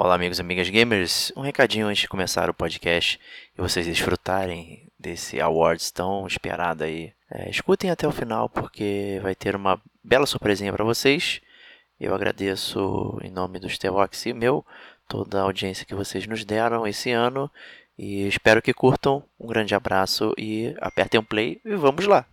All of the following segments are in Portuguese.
Olá, amigos e amigas gamers. Um recadinho antes de começar o podcast e vocês desfrutarem desse awards tão esperado aí. É, escutem até o final porque vai ter uma bela surpresinha para vocês. Eu agradeço em nome do Stevox e meu toda a audiência que vocês nos deram esse ano e espero que curtam. Um grande abraço e apertem o play e vamos lá.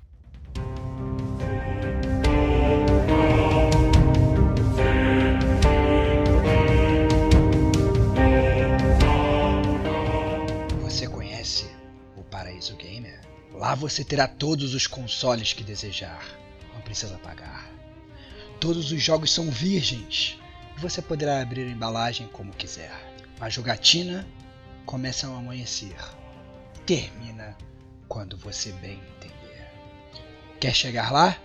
Você terá todos os consoles que desejar. Não precisa pagar. Todos os jogos são virgens e você poderá abrir a embalagem como quiser. A jogatina começa ao amanhecer. Termina quando você bem entender. Quer chegar lá?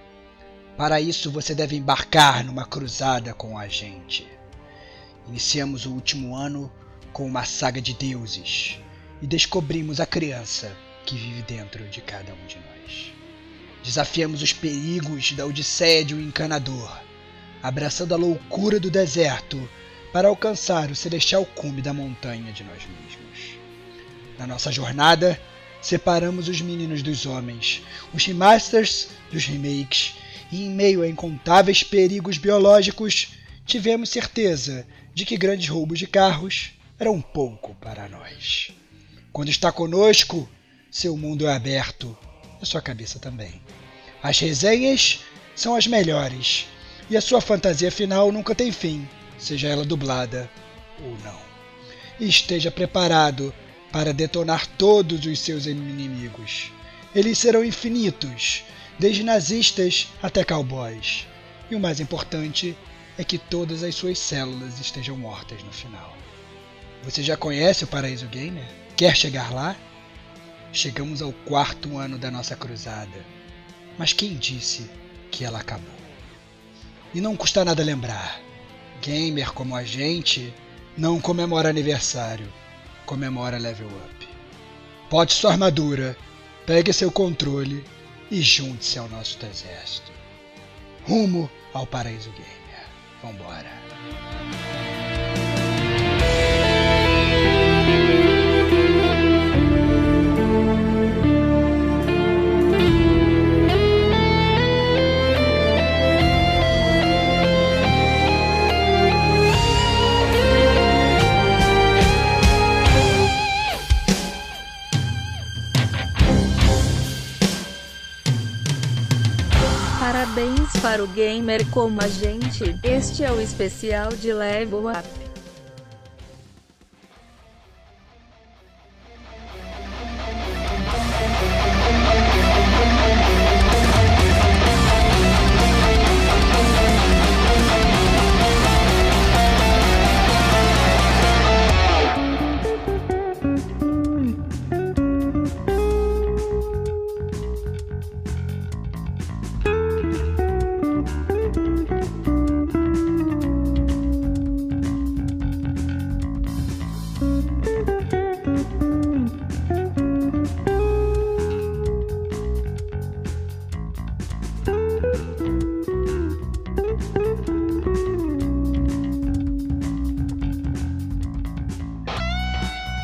Para isso você deve embarcar numa cruzada com a gente. Iniciamos o último ano com uma saga de deuses e descobrimos a criança que vive dentro de cada um de nós. Desafiamos os perigos da Odisseia de um encanador, abraçando a loucura do deserto para alcançar o celestial cume da montanha de nós mesmos. Na nossa jornada, separamos os meninos dos homens, os remasters dos remakes, e em meio a incontáveis perigos biológicos, tivemos certeza de que grandes roubos de carros eram pouco para nós. Quando está conosco, seu mundo é aberto, a sua cabeça também. As resenhas são as melhores, e a sua fantasia final nunca tem fim, seja ela dublada ou não. E esteja preparado para detonar todos os seus inimigos. Eles serão infinitos, desde nazistas até cowboys. E o mais importante é que todas as suas células estejam mortas no final. Você já conhece o Paraíso Gamer? Quer chegar lá? Chegamos ao quarto ano da nossa cruzada. Mas quem disse que ela acabou? E não custa nada lembrar: gamer como a gente não comemora aniversário, comemora level up. Bote sua armadura, pegue seu controle e junte-se ao nosso exército. Rumo ao paraíso gamer. Vambora! Para o gamer como a gente. Este é o especial de Level Up.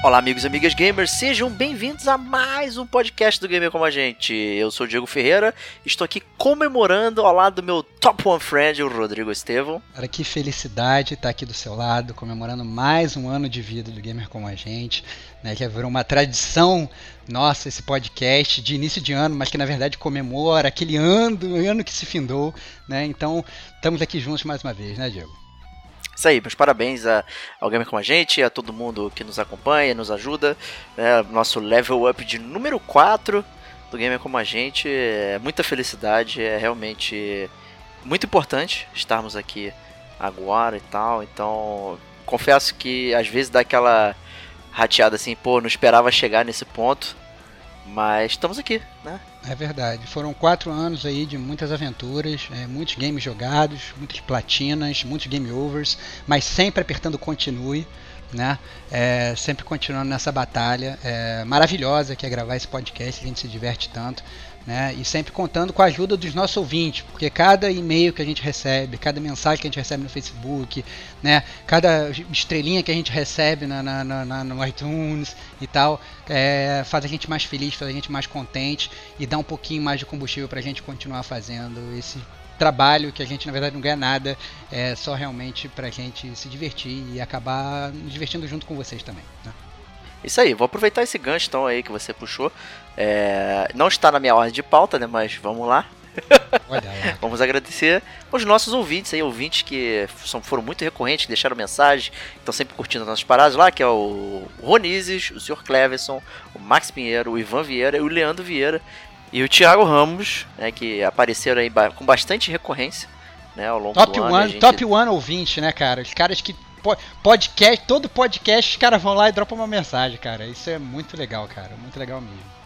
Olá, amigos e amigas gamers, sejam bem-vindos a mais um podcast do Gamer Como a Gente. Eu sou o Diego Ferreira, estou aqui comemorando ao lado do meu top one friend, o Rodrigo Estevão. Cara, que felicidade estar aqui do seu lado, comemorando mais um ano de vida do Gamer Como a Gente, né, que virou uma tradição nossa esse podcast de início de ano, mas que na verdade comemora aquele ano, ano que se findou, né? Então, estamos aqui juntos mais uma vez, né, Diego? Isso aí, meus parabéns a, ao Gamer Como a Gente, a todo mundo que nos acompanha, nos ajuda. Né, nosso level up de número 4 do Gamer Como a Gente. É muita felicidade, é realmente muito importante estarmos aqui agora e tal. Então, confesso que às vezes dá aquela rateada assim, pô, não esperava chegar nesse ponto. Mas estamos aqui, né? É verdade. Foram quatro anos aí de muitas aventuras, é, muitos games jogados, muitas platinas, muitos game overs, mas sempre apertando continue, né? É, sempre continuando nessa batalha é, maravilhosa que é gravar esse podcast, a gente se diverte tanto. Né? E sempre contando com a ajuda dos nossos ouvintes, porque cada e-mail que a gente recebe, cada mensagem que a gente recebe no Facebook, né? Cada estrelinha que a gente recebe na, na, na no iTunes e tal, é, faz a gente mais feliz, faz a gente mais contente e dá um pouquinho mais de combustível para a gente continuar fazendo esse trabalho que a gente na verdade não ganha nada, é só realmente pra gente se divertir e acabar nos divertindo junto com vocês também. Né? Isso aí, vou aproveitar esse gancho então aí que você puxou. É, não está na minha ordem de pauta, né? Mas vamos lá. Vamos agradecer os nossos ouvintes aí, ouvintes que são, foram muito recorrentes, que deixaram mensagem, estão sempre curtindo as nossas paradas lá, que é o Ronizes, o Sr. Cleverson, o Max Pinheiro, o Ivan Vieira e o Leandro Vieira. E o Thiago Ramos, né, que apareceram aí com bastante recorrência, né, ao longo top do ano. One, gente... Top One ouvinte, né, cara? Os caras que podcast, todo podcast, os caras vão lá e dropam uma mensagem, cara. Isso é muito legal, cara. Muito legal mesmo.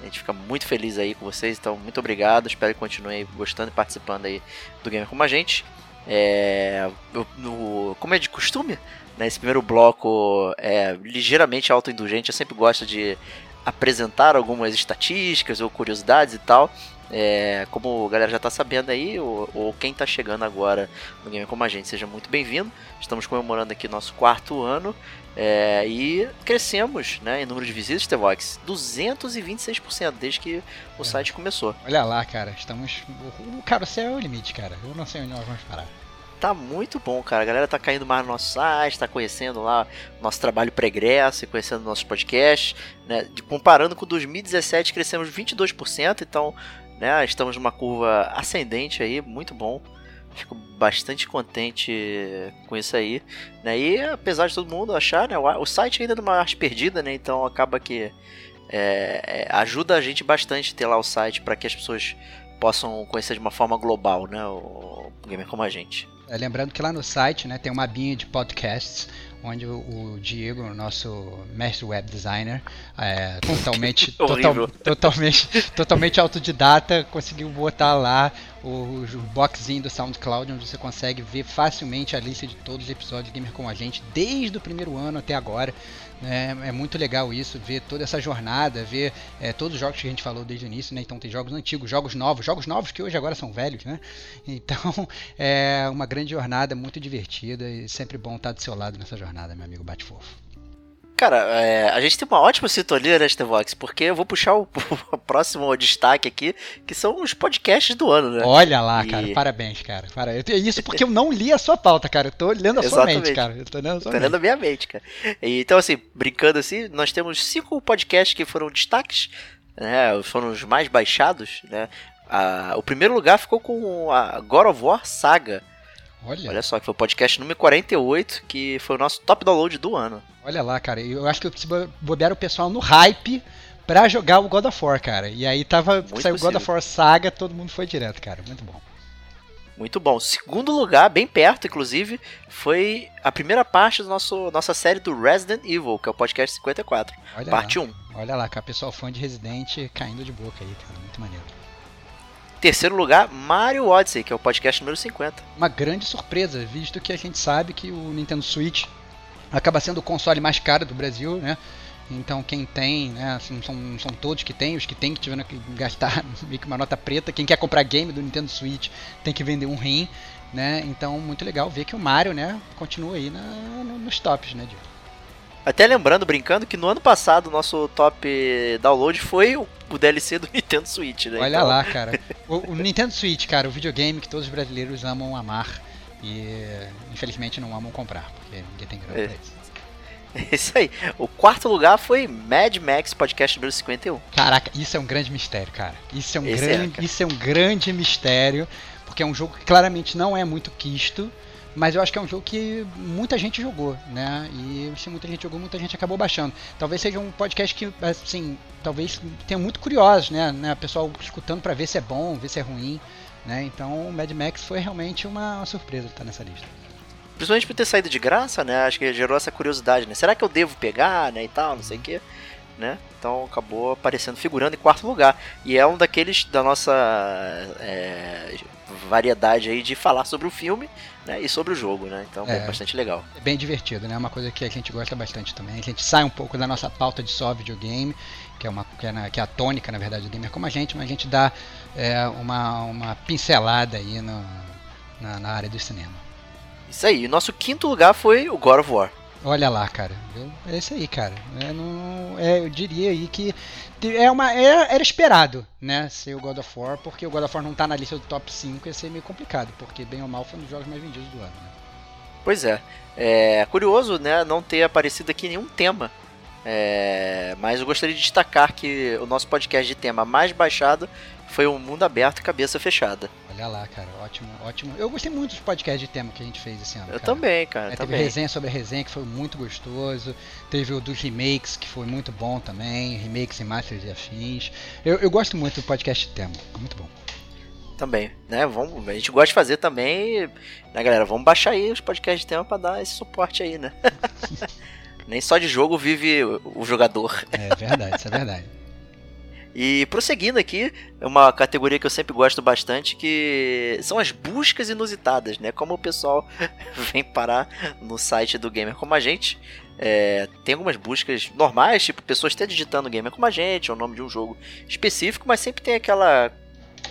A gente fica muito feliz aí com vocês, então muito obrigado. Espero que continuem gostando e participando aí do Gamer Como a Gente. É, no, como é de costume, né, esse primeiro bloco é ligeiramente autoindulgente. Eu sempre gosto de apresentar algumas estatísticas ou curiosidades e tal. É, como a galera já está sabendo aí, ou, ou, quem está chegando agora no Game Como a Gente, seja muito bem-vindo. Estamos comemorando aqui nosso quarto ano é, e crescemos né, em número de visitas, Tevox, 226% desde que o é. site começou. Olha lá, cara, estamos. Cara, o céu é o limite, cara. Eu não sei onde nós vamos parar tá muito bom, cara. A galera tá caindo mais no nosso site, tá conhecendo lá nosso trabalho pregresso e conhecendo nossos podcasts, né? Comparando com 2017, crescemos 22%, então, né, estamos numa curva ascendente aí, muito bom. Fico bastante contente com isso aí, né? E apesar de todo mundo achar, né, o, site ainda é numa arte perdida, né? Então acaba que é, é, ajuda a gente bastante ter lá o site para que as pessoas possam conhecer de uma forma global, né? O gamer como a gente. É, lembrando que lá no site né, tem uma abinha de podcasts, onde o, Diego, nosso mestre web designer, é, totalmente, total, totalmente, totalmente autodidata, conseguiu botar lá o, o boxzinho do SoundCloud, onde você consegue ver facilmente a lista de todos os episódios de Gamer com a gente, desde o primeiro ano até agora. É, é, muito legal isso, ver toda essa jornada, ver é, todos os jogos que a gente falou desde o início, né? Então tem jogos antigos, jogos novos, jogos novos que hoje agora são velhos, né? Então é uma grande jornada, muito divertida e sempre bom estar do seu lado nessa jornada, meu amigo Bate Fofo. Cara, é, a gente tem uma ótima sintonia, né, Stevox? Porque eu vou puxar o, o, próximo destaque aqui, que são os podcasts do ano, né? Olha lá, e... cara, parabéns, cara. Para, eu, isso porque eu não li a sua pauta, cara. Eu tô lendo a sua mente, cara. Eu tô lendo a sua tô mente. a minha mente, cara. E, então, assim, brincando assim, nós temos cinco podcasts que foram destaques, né? Foram os mais baixados, né? Ah, o primeiro lugar ficou com a God of War Saga. Olha. Olha só, que foi o podcast número 48, que foi o nosso top download do ano. Olha lá, cara, eu acho que eu preciso bobear o pessoal no hype pra jogar o God of War, cara. E aí tava, Muito saiu o God of War Saga, todo mundo foi direto, cara. Muito bom. Muito bom. Segundo lugar, bem perto, inclusive, foi a primeira parte da nossa série do Resident Evil, que é o podcast 54, Olha parte lá. 1. Olha lá, cara, pessoal fã de Resident caindo de boca aí, cara. Muito maneiro. Terceiro lugar, Mario Odyssey, que é o podcast número 50. Uma grande surpresa, visto que a gente sabe que o Nintendo Switch acaba sendo o console mais caro do Brasil, né? Então quem tem, né, assim, são, são todos que tem, os que tem que tiveram que gastar meio que uma nota preta. Quem quer comprar game do Nintendo Switch tem que vender um rim, né? Então muito legal ver que o Mario, né, continua aí na, nos tops, né, Diego? Até lembrando, brincando, que no ano passado o nosso top download foi o, o DLC do Nintendo Switch, né? Olha então... lá, cara. O, o, Nintendo Switch, cara, o videogame que todos os brasileiros amam amar e infelizmente não amam comprar, porque ninguém tem grana é. pra isso. Isso aí. O quarto lugar foi Mad Max Podcast número 51. Caraca, isso é um grande mistério, cara. Isso é um, grande, é, isso é um grande mistério, porque é um jogo que claramente não é muito quisto, mas eu acho que é um jogo que muita gente jogou, né? E se muita gente jogou, muita gente acabou baixando. Talvez seja um podcast que, assim, talvez tenha muito curiosos, né? né? Pessoal escutando para ver se é bom, ver se é ruim, né? Então o Mad Max foi realmente uma surpresa estar nessa lista. Principalmente por ter saído de graça, né? Acho que gerou essa curiosidade, né? Será que eu devo pegar, né? E tal, não sei o quê. né? Então acabou aparecendo, figurando em quarto lugar. E é um daqueles da nossa é, variedade aí de falar sobre o filme né, e sobre o jogo, né? Então é, bastante legal. É bem divertido, né? É uma coisa que a gente gosta bastante também. A gente sai um pouco da nossa pauta de só videogame, que é, uma, que é, na, que é a tônica, na verdade, do gamer como a gente, mas a gente dá é, uma, uma pincelada aí no, na, na área do cinema. Isso aí, o nosso quinto lugar foi o God of War. Olha lá, cara. É isso aí, cara. É, não, é, eu diria aí que é uma, era, era, esperado, né, ser o God of War, porque o God of War não tá na lista do top 5 ia ser meio complicado, porque bem ou mal foi um dos jogos mais vendidos do ano. Né? Pois é. É curioso, né, não ter aparecido aqui nenhum tema. É, mas eu gostaria de destacar que o nosso podcast de tema mais baixado foi o Mundo Aberto e Cabeça Fechada. Olha lá, cara, ótimo, ótimo. Eu gostei muito dos podcasts de tema que a gente fez esse ano. Eu cara. também, cara. É, também. Teve resenha sobre resenha que foi muito gostoso. Teve o dos remakes que foi muito bom também. Remakes e masters e afins. Eu, eu gosto muito do podcast de tema, muito bom. Também, né? Vamos, a gente gosta de fazer também, né, galera? Vamos baixar aí os podcasts de tema para dar esse suporte aí, né? Nem só de jogo vive o jogador. É verdade, isso é verdade. E prosseguindo aqui, é uma categoria que eu sempre gosto bastante, que são as buscas inusitadas, né? Como o pessoal vem parar no site do Gamer Como a Gente. É, tem algumas buscas normais, tipo pessoas até digitando Gamer Como a Gente, ou o nome de um jogo específico, mas sempre tem aquela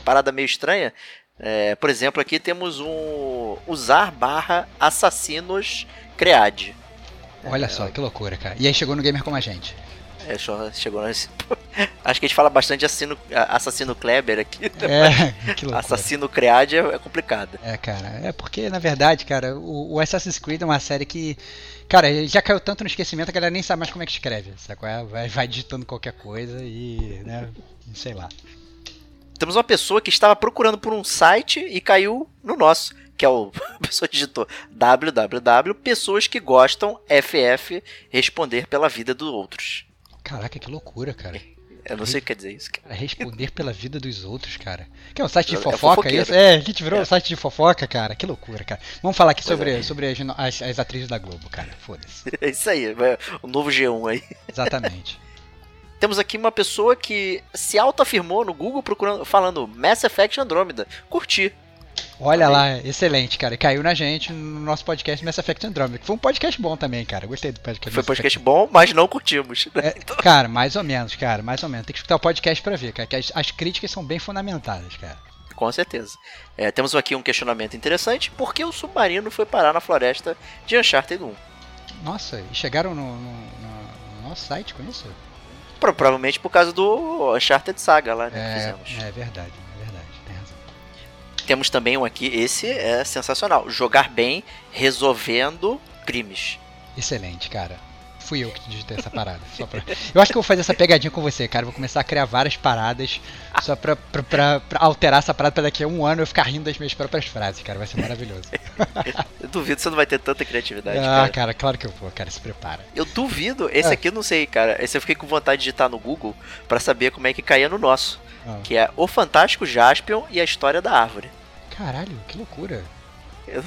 parada meio estranha. É, por exemplo, aqui temos um usar barra assassinos cread. Olha é, só, que loucura, cara. E aí chegou no Gamer Como a Gente. É, chegou nesse. Acho que a gente fala bastante de assassino, assassino Kleber aqui. É, que Assassino Cread é, é, complicado. É, cara. É porque, na verdade, cara, o, o, Assassin's Creed é uma série que. Cara, já caiu tanto no esquecimento que a galera nem sabe mais como é que escreve. Sabe? É? Vai, vai digitando qualquer coisa e. né? Sei lá. Temos uma pessoa que estava procurando por um site e caiu no nosso que é o a pessoa digitou www pessoas que gostam ff responder pela vida dos outros. Caraca, que loucura, cara. Eu não sei o que quer dizer isso, cara. Responder pela vida dos outros, cara. Que é um site de é fofoca, é isso? É, a gente virou é. um site de fofoca, cara. Que loucura, cara. Vamos falar aqui sobre, é. sobre as, as, as, atrizes da Globo, cara. Foda-se. É isso aí, o novo G1 aí. Exatamente. Temos aqui uma pessoa que se autoafirmou no Google procurando, falando Mass Effect Andromeda. Curti. Olha lá, excelente, cara. Caiu na gente no nosso podcast Mass Effect Andromeda. Foi um podcast bom também, cara. Gostei do podcast. Foi um podcast bom, mas não curtimos. É, cara, mais ou menos, cara. Mais ou menos. Tem que escutar o podcast pra ver, cara. Que as, as críticas são bem fundamentadas, cara. Com certeza. É, temos aqui um questionamento interessante. Por que o submarino foi parar na floresta de Uncharted 1? Nossa, e chegaram no, no, no nosso site com isso? provavelmente por causa do Uncharted Saga lá, né? É, que fizemos. é verdade. Temos também um aqui, esse é sensacional. Jogar bem resolvendo crimes. Excelente, cara. Fui eu que digitei essa parada. Pra... Eu acho que eu vou fazer essa pegadinha com você, cara. Vou começar a criar várias paradas só pra, pra, pra, pra alterar essa parada pra daqui a um ano eu ficar rindo das minhas próprias frases, cara. Vai ser maravilhoso. eu duvido que você não vai ter tanta criatividade. Ah, cara, cara claro que eu vou, cara. Se prepara. Eu duvido. Esse ah. aqui eu não sei, cara. Esse eu fiquei com vontade de digitar no Google pra saber como é que caía no nosso. Ah. Que é O Fantástico Jaspion e a História da Árvore. Caralho, que loucura. Eu,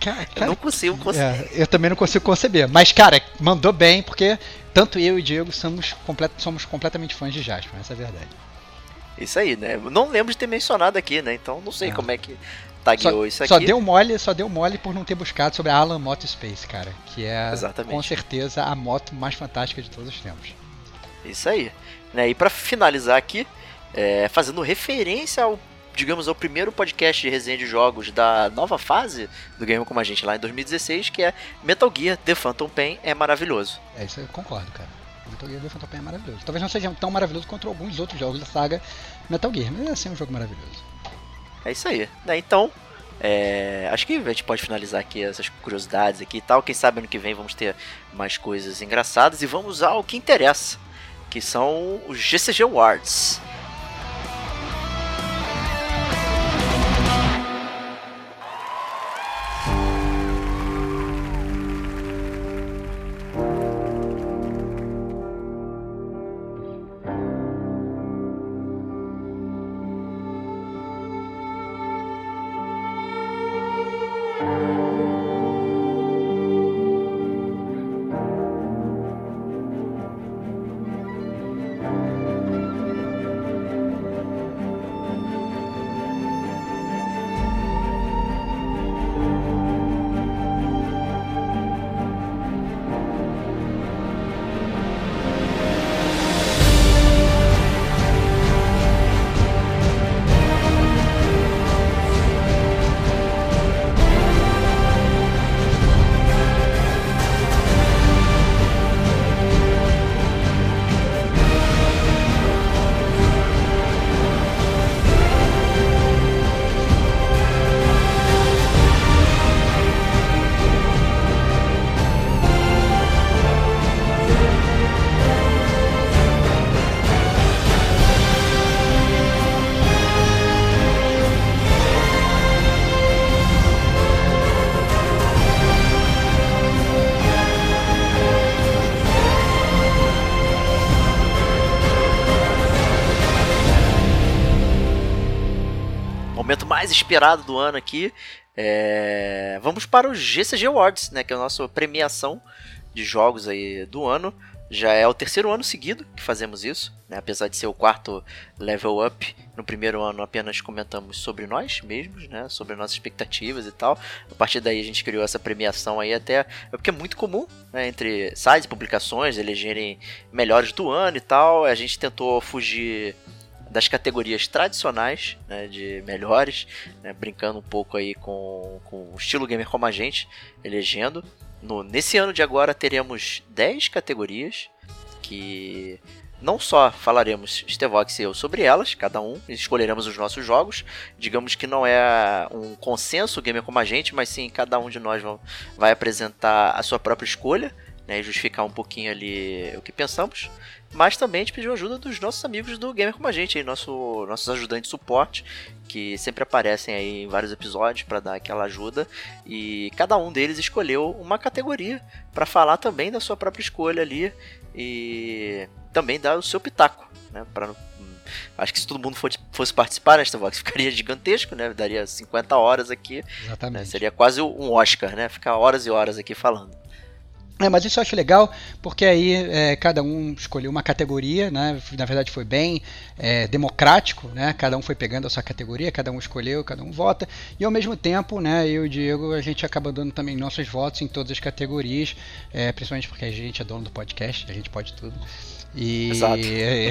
cara, eu não consigo conceber. É, eu também não consigo conceber. Mas, cara, mandou bem, porque tanto eu e o Diego somos, complet, somos completamente fãs de Jaspion, essa é a verdade. Isso aí, né? Não lembro de ter mencionado aqui, né? Então não sei ah. como é que tagueou só, isso aqui. Só deu mole, só deu mole por não ter buscado sobre a Alan Moto Space, cara. Que é Exatamente. com certeza a moto mais fantástica de todos os tempos. Isso aí. Né? E para finalizar aqui, é, fazendo referência ao digamos, ao primeiro podcast de resenha de jogos da nova fase do Game Como a Gente lá em 2016, que é Metal Gear The Phantom Pain é maravilhoso. É, isso eu concordo, cara. Metal Gear The Phantom Pain é maravilhoso. Talvez não seja tão maravilhoso quanto alguns outros jogos da saga Metal Gear, mas é assim um jogo maravilhoso. É isso aí. Né? Então, é, acho que a gente pode finalizar aqui essas curiosidades aqui e tal. Quem sabe ano que vem vamos ter mais coisas engraçadas e vamos ao que interessa, que são os GCG Awards. Esperado do ano aqui. É... Vamos para o GCG Awards, né? Que é a nossa premiação de jogos aí do ano. Já é o terceiro ano seguido que fazemos isso, né? apesar de ser o quarto level up. No primeiro ano apenas comentamos sobre nós mesmos, né? sobre nossas expectativas e tal. A partir daí a gente criou essa premiação aí até. É porque é muito comum né? entre sites e publicações elegerem melhores do ano e tal. A gente tentou fugir das categorias tradicionais né, de melhores, né, brincando um pouco aí com, com o estilo gamer como a gente, elegendo. No, nesse ano de agora teremos 10 categorias que não só falaremos Stevox e eu sobre elas, cada um, escolheremos os nossos jogos. Digamos que não é um consenso gamer como a gente, mas sim cada um de nós vai apresentar a sua própria escolha né, e justificar um pouquinho ali o que pensamos. Mas também a gente pediu ajuda dos nossos amigos do Gamer Como a Gente, aí, nosso, nossos ajudantes de suporte, que sempre aparecem aí em vários episódios para dar aquela ajuda. E cada um deles escolheu uma categoria para falar também da sua própria escolha ali e também dar o seu pitaco. Né, pra, acho que se todo mundo fosse participar nesta Vox ficaria gigantesco, né? Daria 50 horas aqui. Exatamente. Né, seria quase um Oscar, né? Ficar horas e horas aqui falando. É, mas isso eu acho legal, porque aí é, cada um escolheu uma categoria, né? Na verdade foi bem é, democrático, né? Cada um foi pegando a sua categoria, cada um escolheu, cada um vota. E ao mesmo tempo, né, eu e o Diego, a gente acaba dando também nossos votos em todas as categorias, é, principalmente porque a gente é dono do podcast, a gente pode tudo. E... Exato.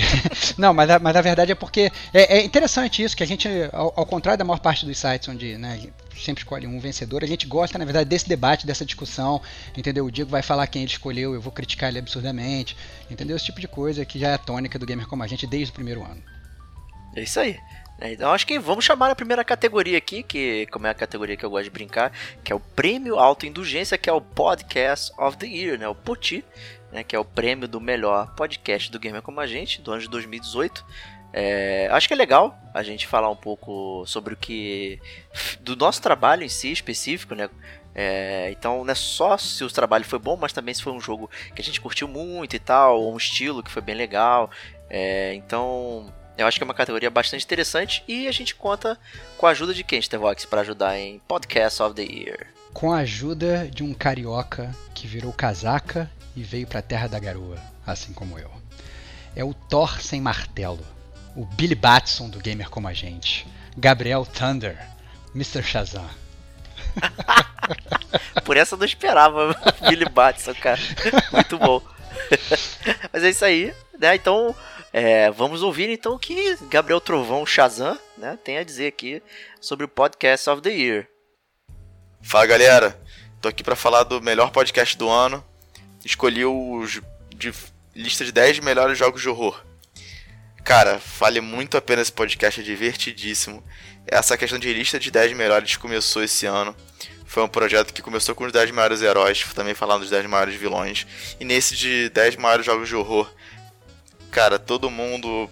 não, mas a, mas a verdade é porque é, é interessante isso, que a gente, ao, ao, contrário da maior parte dos sites onde né, sempre escolhe um vencedor, a gente gosta, na verdade, desse debate, dessa discussão, entendeu? O Diego vai falar quem ele escolheu, eu vou criticar ele absurdamente, entendeu? Esse tipo de coisa que já é a tônica do Gamer Como a Gente desde o primeiro ano. É isso aí. É, então acho que vamos chamar a primeira categoria aqui, que como é a categoria que eu gosto de brincar, que é o Prêmio Autoindulgência, que é o Podcast of the Year, né? O POTI né, que é o prêmio do melhor podcast do Gamer Como a Gente, do ano de 2018. É, acho que é legal a gente falar um pouco sobre o que. do nosso trabalho em si específico, né? É, então não é só se o trabalho foi bom, mas também se foi um jogo que a gente curtiu muito e tal, ou um estilo que foi bem legal. É, então eu acho que é uma categoria bastante interessante e a gente conta com a ajuda de quem, Stevox, para ajudar em Podcast of the Year. Com a ajuda de um carioca que virou casaca e veio para a terra da garoa, assim como eu. É o Thor sem martelo, o Billy Batson do Gamer Como a Gente, Gabriel Thunder, Mr. Shazam. Por essa eu não esperava Billy Batson, cara. Muito bom. Mas é isso aí, né? Então, é, vamos ouvir então o que Gabriel Trovão Shazam né, tem a dizer aqui sobre o Podcast of the Year. Fala galera, tô aqui para falar do melhor podcast do ano, escolhi os de lista de 10 melhores jogos de horror. Cara, vale muito a pena esse podcast, é divertidíssimo. Essa questão de lista de 10 melhores começou esse ano. Foi um projeto que começou com os 10 maiores heróis, também falando dos 10 maiores vilões. E nesse de 10 maiores jogos de horror, cara, todo mundo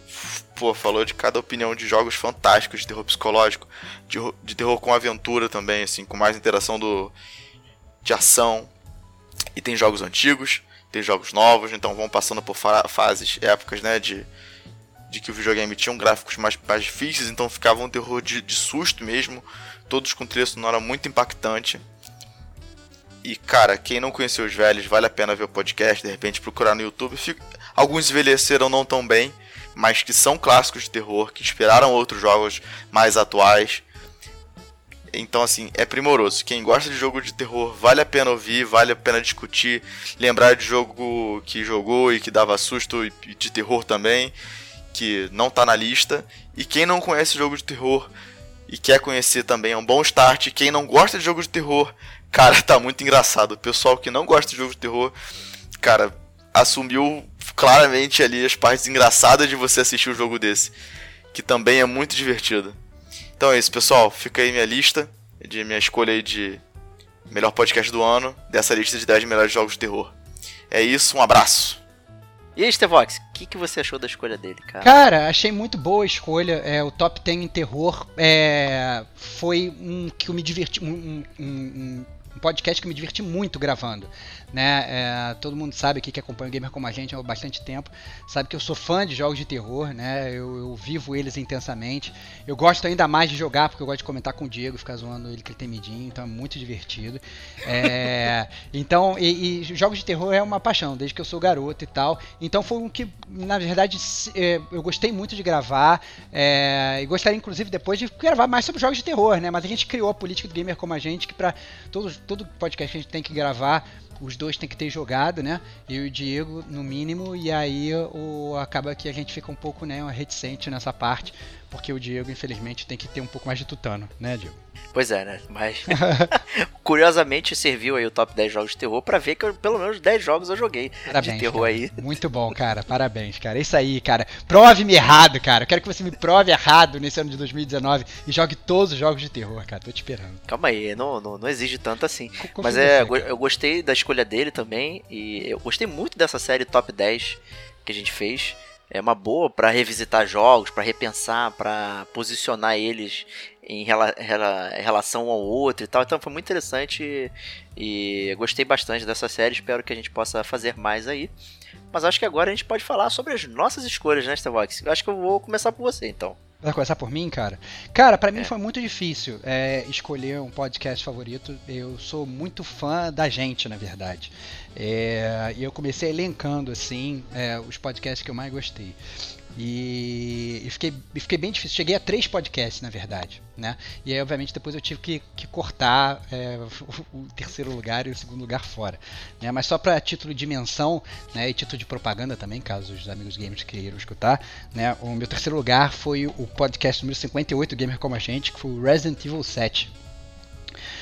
pô, falou de cada opinião de jogos fantásticos de terror psicológico, de, de terror com aventura também, assim, com mais interação do, de ação. E tem jogos antigos, tem jogos novos, então vão passando por fases, épocas, né, de, de que o videogame tinha gráficos mais, mais difíceis, então ficava um terror de, de susto mesmo, todos com trilha sonora muito impactante. E cara, quem não conheceu os velhos, vale a pena ver o podcast, de repente procurar no YouTube. Alguns envelheceram não tão bem, mas que são clássicos de terror, que inspiraram outros jogos mais atuais. Então, assim, é primoroso. Quem gosta de jogo de terror, vale a pena ouvir, vale a pena discutir, lembrar de jogo que jogou e que dava susto e de terror também, que não tá na lista. E quem não conhece jogo de terror e quer conhecer também, é um bom start. Quem não gosta de jogo de terror, cara, tá muito engraçado. O pessoal que não gosta de jogo de terror, cara, assumiu claramente ali as partes engraçadas de você assistir um jogo desse, que também é muito divertido. Então é isso, pessoal. Fica aí minha lista de minha escolha aí de melhor podcast do ano, dessa lista de 10 melhores jogos de terror. É isso, um abraço. E aí, Stevox, o que, que você achou da escolha dele, cara? Cara, achei muito boa a escolha. É, o top 10 em terror é, foi um que eu me diverti. Um, um, um, podcast que me diverti muito gravando. Né? É, todo mundo sabe aqui que acompanha o Gamer como a gente há bastante tempo, sabe que eu sou fã de jogos de terror, né? Eu, eu, vivo eles intensamente. Eu gosto ainda mais de jogar, porque eu gosto de comentar com o Diego, ficar zoando ele que ele tem medinho, então é muito divertido. É, então, e, e, jogos de terror é uma paixão, desde que eu sou garoto e tal. Então foi um que, na verdade, é, eu gostei muito de gravar. É, e gostaria, inclusive, depois de gravar mais sobre jogos de terror, né? Mas a gente criou a política do gamer como a gente, que para todo, todo podcast que a gente tem que gravar os dois tem que ter jogado, né? Eu e o Diego, no mínimo, e aí o, acaba que a gente fica um pouco né, reticente nessa parte, porque o Diego, infelizmente, tem que ter um pouco mais de tutano, né, Diego? Pois é, né? Mas curiosamente serviu aí o top 10 jogos de terror para ver que eu, pelo menos 10 jogos eu joguei Parabéns, de terror cara. aí. Muito bom, cara. Parabéns, cara. Isso aí, cara. Prove-me errado, cara. Eu quero que você me prove errado nesse ano de 2019 e jogue todos os jogos de terror, cara. Tô te esperando. Calma aí, não, não, não exige tanto assim. Mas é, você, eu gostei da escolha dele também e eu gostei muito dessa série top 10 que a gente fez é uma boa para revisitar jogos, para repensar, para posicionar eles em rela rela relação ao outro e tal. Então foi muito interessante e, e gostei bastante dessa série. Espero que a gente possa fazer mais aí. Mas acho que agora a gente pode falar sobre as nossas escolhas, né, Starbox? Eu acho que eu vou começar por você, então. Vai começar por mim, cara? Cara, para mim é. foi muito difícil é, escolher um podcast favorito. Eu sou muito fã da gente, na verdade. É, e eu comecei elencando, assim, é, os podcasts que eu mais gostei. E, e, fiquei, fiquei bem difícil. Cheguei a três podcasts, na verdade. Né? E aí, obviamente, depois eu tive que, que cortar é, o, o, terceiro lugar e o segundo lugar fora. Né? Mas só para título de menção né, e título de propaganda também, caso os amigos gamers queiram escutar, né, o meu terceiro lugar foi o podcast número 58 Gamer Como a Gente, que foi o Resident Evil 7.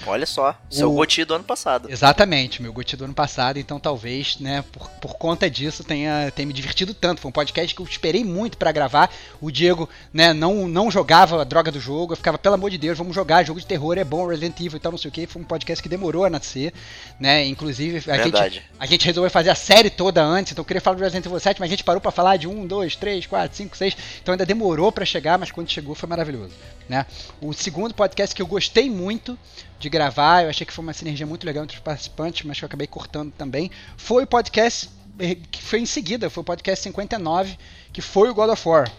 Olha só, seu o... Goti do ano passado. Exatamente, meu Goti do ano passado, então talvez, né, por, por conta disso tenha, tenha me divertido tanto. Foi um podcast que eu esperei muito para gravar. O Diego, né, não, não jogava a droga do jogo, eu ficava, pelo amor de Deus, vamos jogar, jogo de terror é bom, Resident Evil e tal, não sei o que. Foi um podcast que demorou a nascer, né? Inclusive, a, gente, a gente resolveu fazer a série toda antes, então eu queria falar do Resident Evil 7, mas a gente parou para falar de 1, 2, 3, 4, 5, 6. Então ainda demorou para chegar, mas quando chegou foi maravilhoso, né? O segundo podcast que eu gostei muito de gravar, eu achei que foi uma sinergia muito legal entre os participantes, mas que eu acabei cortando também. Foi o podcast eh, que foi em seguida, foi o podcast 59, que foi o God of War.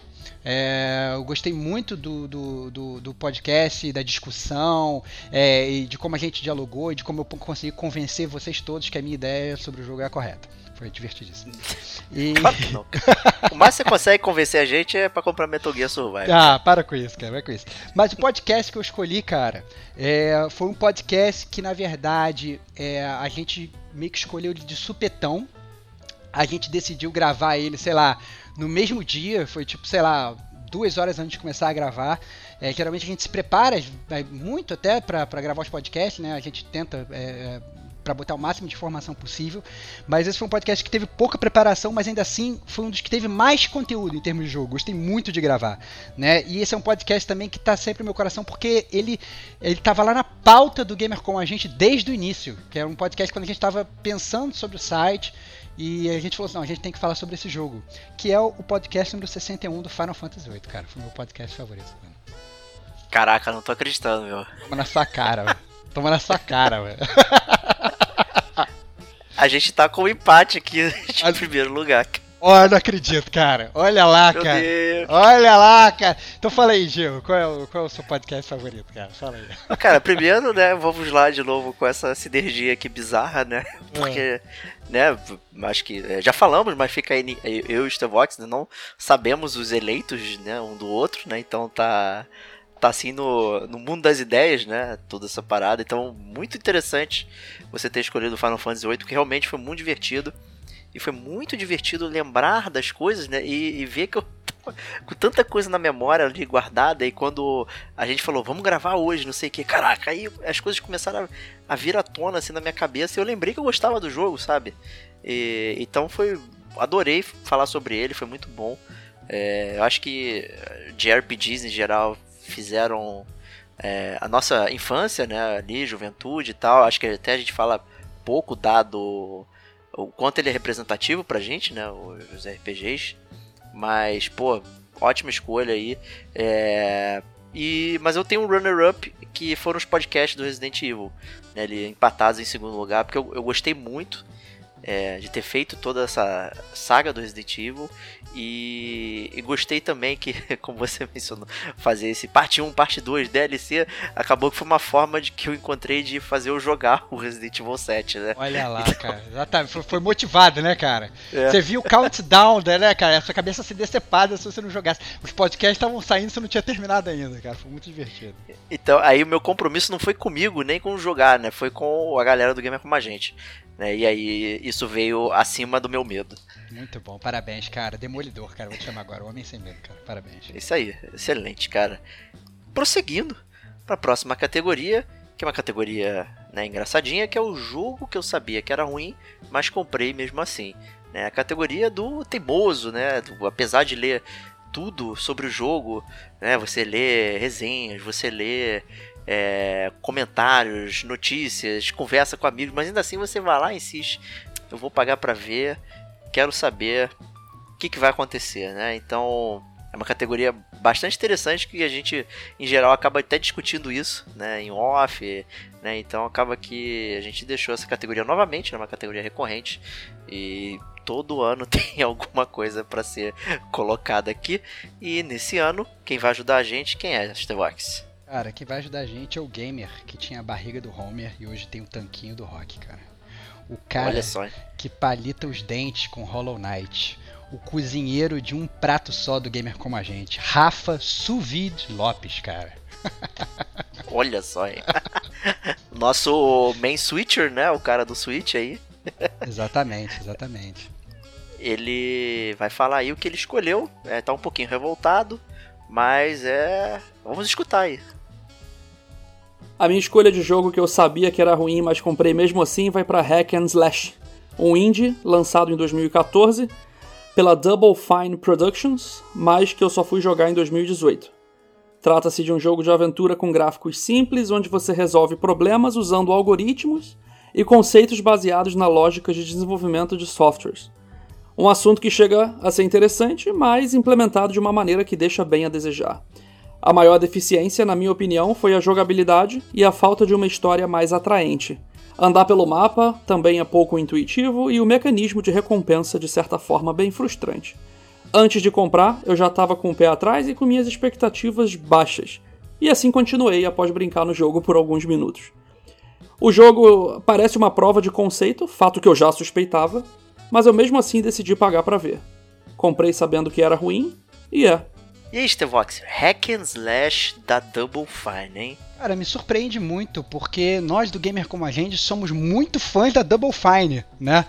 É, eu gostei muito do, do, do, do podcast, da discussão, é, e de como a gente dialogou, e de como eu consegui convencer vocês todos que a minha ideia sobre o jogo é correta. Foi divertidíssimo. E... Claro que não. o mais que você consegue convencer a gente é pra comprar Metal Gear Survive. Ah, para com isso, cara, vai com isso. Mas o podcast que eu escolhi, cara, é, foi um podcast que, na verdade, é, a gente meio que escolheu de supetão. A gente decidiu gravar ele, sei lá, no mesmo dia, foi tipo, sei lá, duas horas antes de começar a gravar. É, geralmente a gente se prepara muito até para gravar os podcasts, né? A gente tenta é, para botar o máximo de informação possível. Mas esse foi um podcast que teve pouca preparação, mas ainda assim foi um dos que teve mais conteúdo em termos de jogo. Gostei muito de gravar, né? E esse é um podcast também que está sempre no meu coração porque ele ele tava lá na pauta do Gamer com a gente desde o início, que era um podcast quando a gente estava pensando sobre o site e a gente falou assim, não, a gente tem que falar sobre esse jogo, que é o podcast número 61 do Final Fantasy VIII, cara. Foi o meu podcast favorito. Caraca, não tô acreditando, meu. Toma na sua cara, velho. Toma na sua cara, velho. A gente tá com um empate aqui em primeiro lugar. Olha, não acredito, cara. Olha lá, Meu cara. Deus. Olha lá, cara. Então fala aí, Gil, qual é, o, qual é o seu podcast favorito, cara? Fala aí. Cara, primeiro, né, vamos lá de novo com essa sinergia aqui bizarra, né? Porque, é. né, acho que é, já falamos, mas fica aí, eu e o Stevox, né, não sabemos os eleitos, né, um do outro, né? Então tá tá assim no, no mundo das ideias, né? Toda essa parada. Então, muito interessante você ter escolhido o Final Fantasy VIII, porque realmente foi muito divertido. E foi muito divertido lembrar das coisas, né? E, e ver que eu com tanta coisa na memória ali guardada. E quando a gente falou, vamos gravar hoje, não sei o que, caraca, aí as coisas começaram a, a, vir à tona assim na minha cabeça. E eu lembrei que eu gostava do jogo, sabe? E, então foi. Adorei falar sobre ele, foi muito bom. É, eu acho que de RPGs em geral fizeram é, a nossa infância, né, ali, juventude e tal. Acho que até a gente fala pouco dado o quanto ele é representativo pra gente, né, os RPGs. Mas, pô, ótima escolha aí. É, E, mas eu tenho um runner-up que foram os podcasts do Resident Evil. Né, ele empatados em segundo lugar, porque eu, eu gostei muito é, de ter feito toda essa saga do Resident Evil. E, e, gostei também que, como você mencionou, fazer esse parte 1, parte 2 DLC, acabou que foi uma forma de que eu encontrei de fazer eu jogar o Resident Evil 7, né? Olha lá, então... cara. Exatamente. Foi, foi motivado, né, cara? É. Você viu o countdown, né, cara? A sua cabeça se decepada se você não jogasse. Os podcasts estavam saindo você não tinha terminado ainda, cara. Foi muito divertido. Então, aí o meu compromisso não foi comigo, nem com jogar, né? Foi com a galera do Gamer Como a Gente. Né? E aí isso veio acima do meu medo. Muito bom, parabéns, cara. Demolidor, cara. Vou te chamar agora. Homem sem medo, cara. Parabéns. Isso aí, excelente, cara. Prosseguindo para a próxima categoria, que é uma categoria né, engraçadinha, que é o jogo que eu sabia que era ruim, mas comprei mesmo assim. Né? A categoria do teimoso, né? Do, apesar de ler tudo sobre o jogo, né? Você lê resenhas, você lê é, comentários, notícias, conversa com amigos, mas ainda assim você vai lá e insiste. Eu vou pagar para ver, quero saber o que, que vai acontecer, né? Então é uma categoria bastante interessante que a gente, em geral, acaba até discutindo isso, né, em off, né, então acaba que a gente deixou essa categoria novamente, é uma categoria recorrente e todo ano tem alguma coisa para ser colocada aqui e nesse ano quem vai ajudar a gente, quem é, Stevox? Cara, quem vai ajudar a gente é o gamer que tinha a barriga do Homer e hoje tem o tanquinho do Rock, cara. O cara que palita os dentes com Hollow Knight. O cozinheiro de um prato só do gamer como a gente. Rafa Suvid Lopes, cara. Olha só, hein? Nosso main switcher, né? O cara do switch aí. exatamente, exatamente. Ele vai falar aí o que ele escolheu. É, tá um pouquinho revoltado, mas é. Vamos escutar aí. A minha escolha de jogo que eu sabia que era ruim, mas comprei mesmo assim, vai para Hack and Slash, um indie lançado em 2014 pela Double Fine Productions, mas que eu só fui jogar em 2018. Trata-se de um jogo de aventura com gráficos simples, onde você resolve problemas usando algoritmos e conceitos baseados na lógica de desenvolvimento de softwares. Um assunto que chega a ser interessante, mas implementado de uma maneira que deixa bem a desejar. A maior deficiência, na minha opinião, foi a jogabilidade e a falta de uma história mais atraente. Andar pelo mapa também é pouco intuitivo e o mecanismo de recompensa, de certa forma, bem frustrante. Antes de comprar, eu já estava com o pé atrás e com minhas expectativas baixas, e assim continuei após brincar no jogo por alguns minutos. O jogo parece uma prova de conceito, fato que eu já suspeitava, mas eu mesmo assim decidi pagar para ver. Comprei sabendo que era ruim, e é, e aí, Stevox, hack and slash da Double Fine, hein? Cara, me surpreende muito, porque nós do Gamer Como a Gente somos muito fãs da Double Fine, né?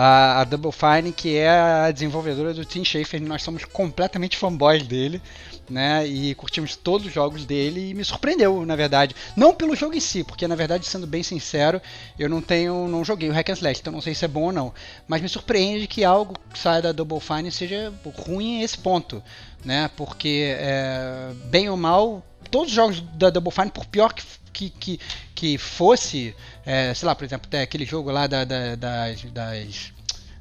A, a Double Fine, que é a desenvolvedora do Tim Schafer, nós somos completamente fanboys dele né? E curtimos todos os jogos dele e me surpreendeu, na verdade. Não pelo jogo em si, porque na verdade, sendo bem sincero, eu não tenho, não joguei o Hack and Slash, então não sei se é bom ou não. Mas me surpreende que algo que saia da Double Fine seja ruim a esse ponto, né? Porque é, bem ou mal, todos os jogos da Double Fine, por pior que que, que, que fosse, é, sei lá, por exemplo, aquele jogo lá da, da, das, das,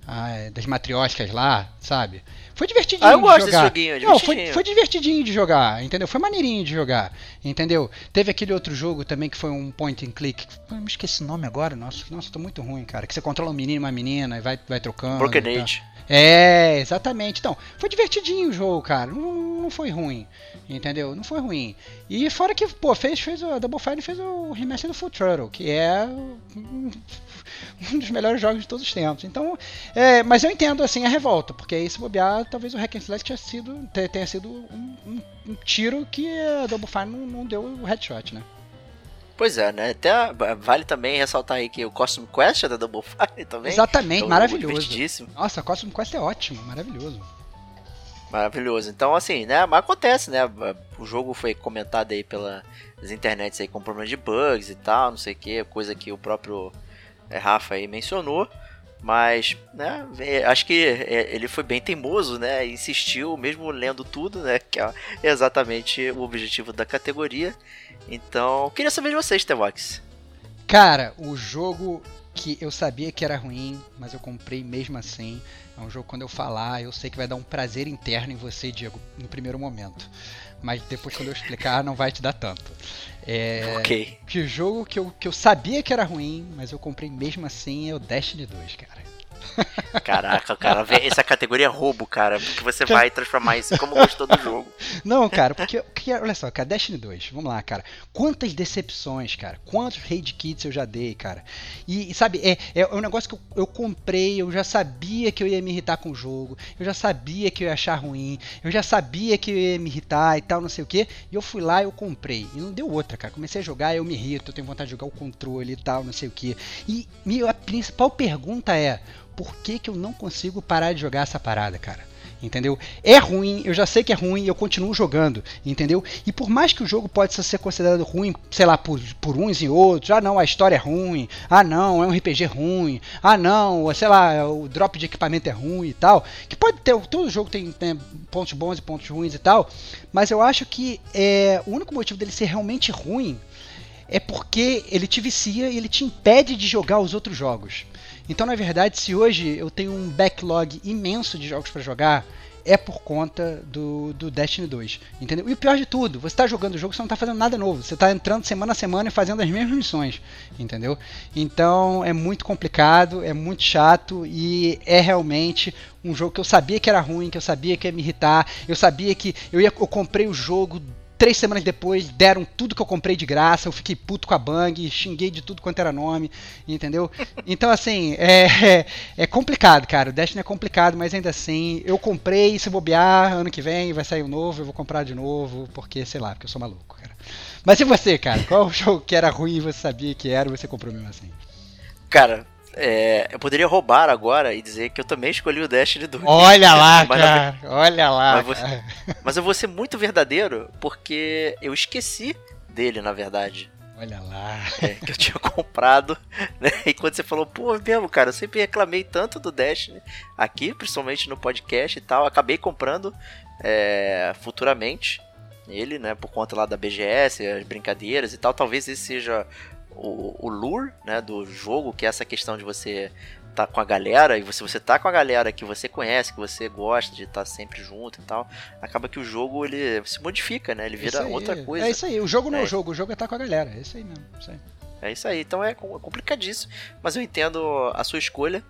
ah, das matrioscas lá, sabe? Foi divertidinho ah, eu gosto de jogar. Desse joguinho, é Não, foi, foi divertidinho de jogar, entendeu? Foi maneirinho de jogar, entendeu? Teve aquele outro jogo também que foi um point and click. Eu me esqueci o nome agora, nossa, nossa, tô muito ruim, cara. Que você controla um menino e uma menina e vai, vai trocando. Broken Age. É, exatamente. Então, foi divertidinho o jogo, cara. Não, não foi ruim, entendeu? Não foi ruim. E fora que, pô, fez, fez a Double Fine fez o remaster do Full Throttle, que é um dos melhores jogos de todos os tempos. Então, é, mas eu entendo assim a revolta, porque aí se bobear, talvez o Hack and Slash tenha sido, tenha sido um, um, um tiro que a Double Fine não, não deu o headshot, né? Pois é, né? Até vale também ressaltar aí que o Costume Quest é da Double Fine também. Exatamente, então, maravilhoso. Nossa, Costume Quest é ótimo, maravilhoso. Maravilhoso. Então, assim, né? Mas acontece, né? O jogo foi comentado aí pelas internets aí com problemas de bugs e tal, não sei o que, coisa que o próprio Rafa aí mencionou. Mas, né, é, acho que é, ele foi bem teimoso, né? Insistiu, mesmo lendo tudo, né? Que é exatamente o objetivo da categoria. Então, queria saber de vocês, Tevox. Cara, o jogo que eu sabia que era ruim, mas eu comprei mesmo assim. É um jogo quando eu falar, eu sei que vai dar um prazer interno em você, Diego, no primeiro momento. Mas depois quando eu explicar, não vai te dar tanto. É, Ok. Que jogo que eu, que eu sabia que era ruim, mas eu comprei mesmo assim é o Destiny 2, cara. Caraca, cara, vê- essa categoria é roubo, cara. Porque você vai transformar isso como gostou do jogo. Não, cara, porque, porque, olha só, cara, Destiny 2, vamos lá, cara. Quantas decepções, cara. Quantos raid kits eu já dei, cara. E, sabe, é, é um negócio que eu, eu comprei, eu já sabia que eu ia me irritar com o jogo, eu já sabia que eu ia achar ruim, eu já sabia que eu ia me irritar e tal, não sei o que. E eu fui lá e eu comprei. E não deu outra, cara. Comecei a jogar, eu me irrito, eu tenho vontade de jogar o controle e tal, não sei o que. E minha, a principal pergunta é: por que, que eu não consigo parar de jogar essa parada, cara? Entendeu? É ruim, eu já sei que é ruim eu continuo jogando, entendeu? E por mais que o jogo possa ser considerado ruim, sei lá, por, por uns e outros, ah não, a história é ruim, ah não, é um RPG ruim, ah não, sei lá, o drop de equipamento é ruim e tal, que pode ter, todo jogo tem, tem pontos bons e pontos ruins e tal, mas eu acho que é, o único motivo dele ser realmente ruim é porque ele te vicia e ele te impede de jogar os outros jogos. Então, na verdade, se hoje eu tenho um backlog imenso de jogos para jogar, é por conta do, do Destiny 2, entendeu? E o pior de tudo, você está jogando o jogo, você não está fazendo nada novo, você está entrando semana a semana e fazendo as mesmas missões, entendeu? Então é muito complicado, é muito chato e é realmente um jogo que eu sabia que era ruim, que eu sabia que ia me irritar, eu sabia que eu ia, eu comprei o jogo Três semanas depois deram tudo que eu comprei de graça, eu fiquei puto com a Bang, xinguei de tudo quanto era nome, entendeu? Então, assim, é, é complicado, cara. O Destiny é complicado, mas ainda assim, eu comprei, se bobear, ano que vem vai sair um novo, eu vou comprar de novo, porque, sei lá, porque eu sou maluco, cara. Mas e você, cara? Qual jogo que era ruim e você sabia que era e você comprou mesmo assim? Cara, é, eu poderia roubar agora e dizer que eu também escolhi o Destiny 2. Olha lá, Mas cara. Olha lá. Mas você- cara. Mas eu vou ser muito verdadeiro porque eu esqueci dele, na verdade. Olha lá. é, que eu tinha comprado, né? E quando você falou, pô, mesmo, cara, eu sempre reclamei tanto do Destiny aqui, principalmente no podcast e tal, acabei comprando é, futuramente ele, né? Por conta lá da BGS, as brincadeiras e tal. Talvez esse seja o, o lure, né? Do jogo, que é essa questão de você tá com a galera, e você, você tá com a galera que você conhece, que você gosta de estar sempre junto e tal, acaba que o jogo ele se modifica, né? Ele vira outra coisa. É isso aí. O jogo não é É. o jogo, o jogo é estar com a galera. É isso aí mesmo. Isso aí. É isso aí, então é com- complicadíssimo, mas eu entendo a sua escolha.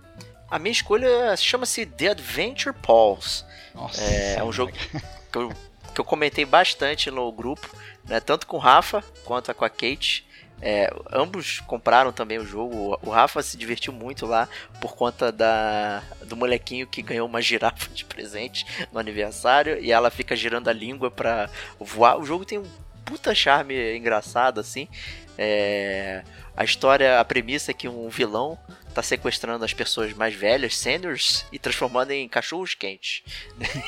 A minha escolha chama-se The Adventure Pulse. Nossa. É, é um jogo que eu, que eu comentei bastante no grupo, né, tanto com o Rafa quanto com a Kate. É, ambos compraram também o jogo. O Rafa se divertiu muito lá por conta da, do molequinho que ganhou uma girafa de presente no aniversário e ela fica girando a língua pra voar. O jogo tem um puta charme engraçado assim. É, a história, a premissa é que um vilão tá sequestrando as pessoas mais velhas, seniors, e transformando em cachorros quentes.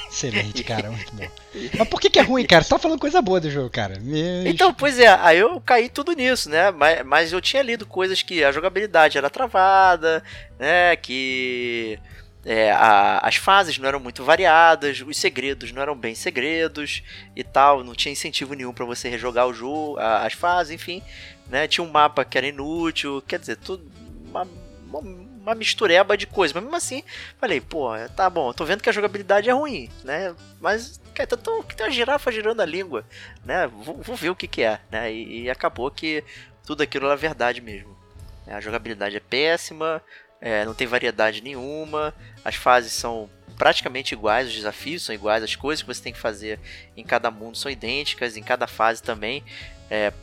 Excelente, cara, muito bom. Mas por que, que é ruim, cara? Você tá falando coisa boa do jogo, cara. Me- Então, pois é, aí eu caí tudo nisso, né? Mas, mas eu tinha lido coisas que a jogabilidade era travada, né? Que é, a- as fases não eram muito variadas, os segredos não eram bem segredos e tal, não tinha incentivo nenhum pra você rejogar o jogo, a- as fases, enfim, né? Tinha um mapa que era inútil, quer dizer, tudo uma, uma, uma mistureba de coisas, mas mesmo assim, falei, pô, tá bom, tô vendo que a jogabilidade é ruim, né? Mas cara, tá tão- que tem uma girafa girando a língua, né? Vou, vou ver o que que é, né? E, e acabou que tudo aquilo era verdade mesmo. A jogabilidade é péssima, é, não tem variedade nenhuma, as fases são praticamente iguais, os desafios são iguais, as coisas que você tem que fazer em cada mundo são idênticas, em cada fase também. É, é,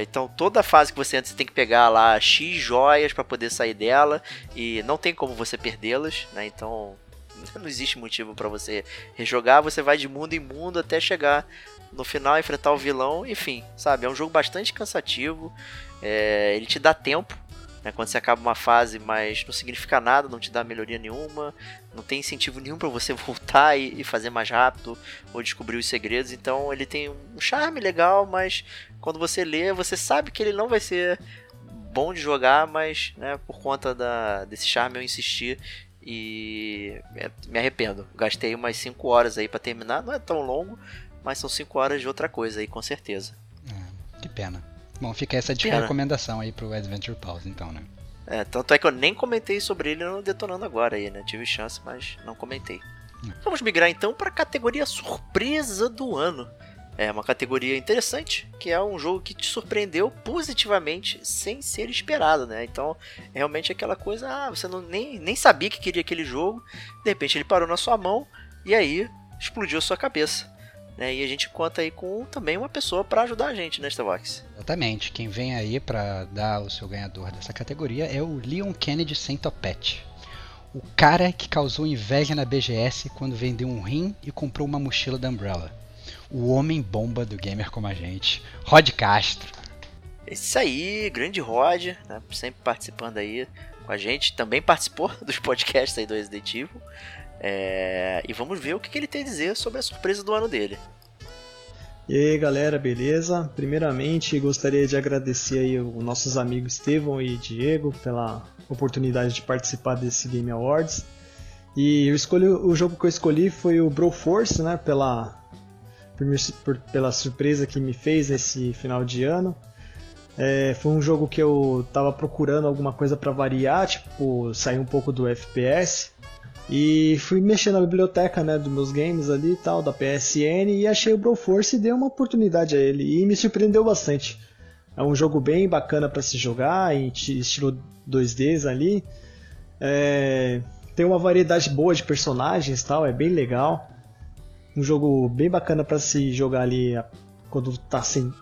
então toda fase que você entra você tem que pegar lá X joias para poder sair dela e não tem como você perdê-las, né? Então não existe motivo para você rejogar, você vai de mundo em mundo até chegar no final enfrentar o vilão, enfim, sabe? É um jogo bastante cansativo, é, ele te dá tempo, né? Quando você acaba uma fase, mas não significa nada, não te dá melhoria nenhuma, não tem incentivo nenhum para você voltar e fazer mais rápido ou descobrir os segredos, então ele tem um charme legal, mas quando você lê, você sabe que ele não vai ser bom de jogar, mas né, por conta da, desse charme eu insisti e é, me arrependo. Gastei umas 5 horas aí pra terminar, não é tão longo, mas são 5 horas de outra coisa aí, com certeza. Que pena. Bom, fica essa de recomendação aí pro Adventure Pause, então, né? É, tanto é que eu nem comentei sobre ele no Detonando Agora aí, né? Tive chance, mas não comentei. Vamos migrar então para a categoria surpresa do ano. É uma categoria interessante, que é um jogo que te surpreendeu positivamente sem ser esperado, né? Então, é realmente aquela coisa, ah, você não, nem, nem sabia que queria aquele jogo, de repente ele parou na sua mão e aí explodiu a sua cabeça. Né? E a gente conta aí com também uma pessoa para ajudar a gente, né, Starbucks? Exatamente. Quem vem aí para dar o seu ganhador dessa categoria é o Leon Kennedy Saint-Opet. O cara que causou inveja na BGS quando vendeu um rim e comprou uma mochila da Umbrella o homem bomba do gamer como a gente, Rod Castro. Isso aí, grande Rod, né, sempre participando aí com a gente, também participou dos podcasts aí do Resident Evil. É, e vamos ver o que, que ele tem a dizer sobre a surpresa do ano dele. E aí galera, beleza? Primeiramente gostaria de agradecer aí os nossos amigos Estevão e Diego pela oportunidade de participar desse Game Awards. E eu escolhi, o jogo que eu escolhi foi o Broforce, né? Pela por, por, pela surpresa que me fez esse final de ano. É, foi um jogo que eu tava procurando alguma coisa para variar, tipo, sair um pouco do FPS. E fui mexer na biblioteca né, dos meus games ali e tal, da PSN, e achei o Broforce e dei uma oportunidade a ele. E me surpreendeu bastante. É um jogo bem bacana para se jogar, em estilo 2Ds ali. É, tem uma variedade boa de personagens tal, é bem legal um jogo bem bacana para se jogar ali quando tá sem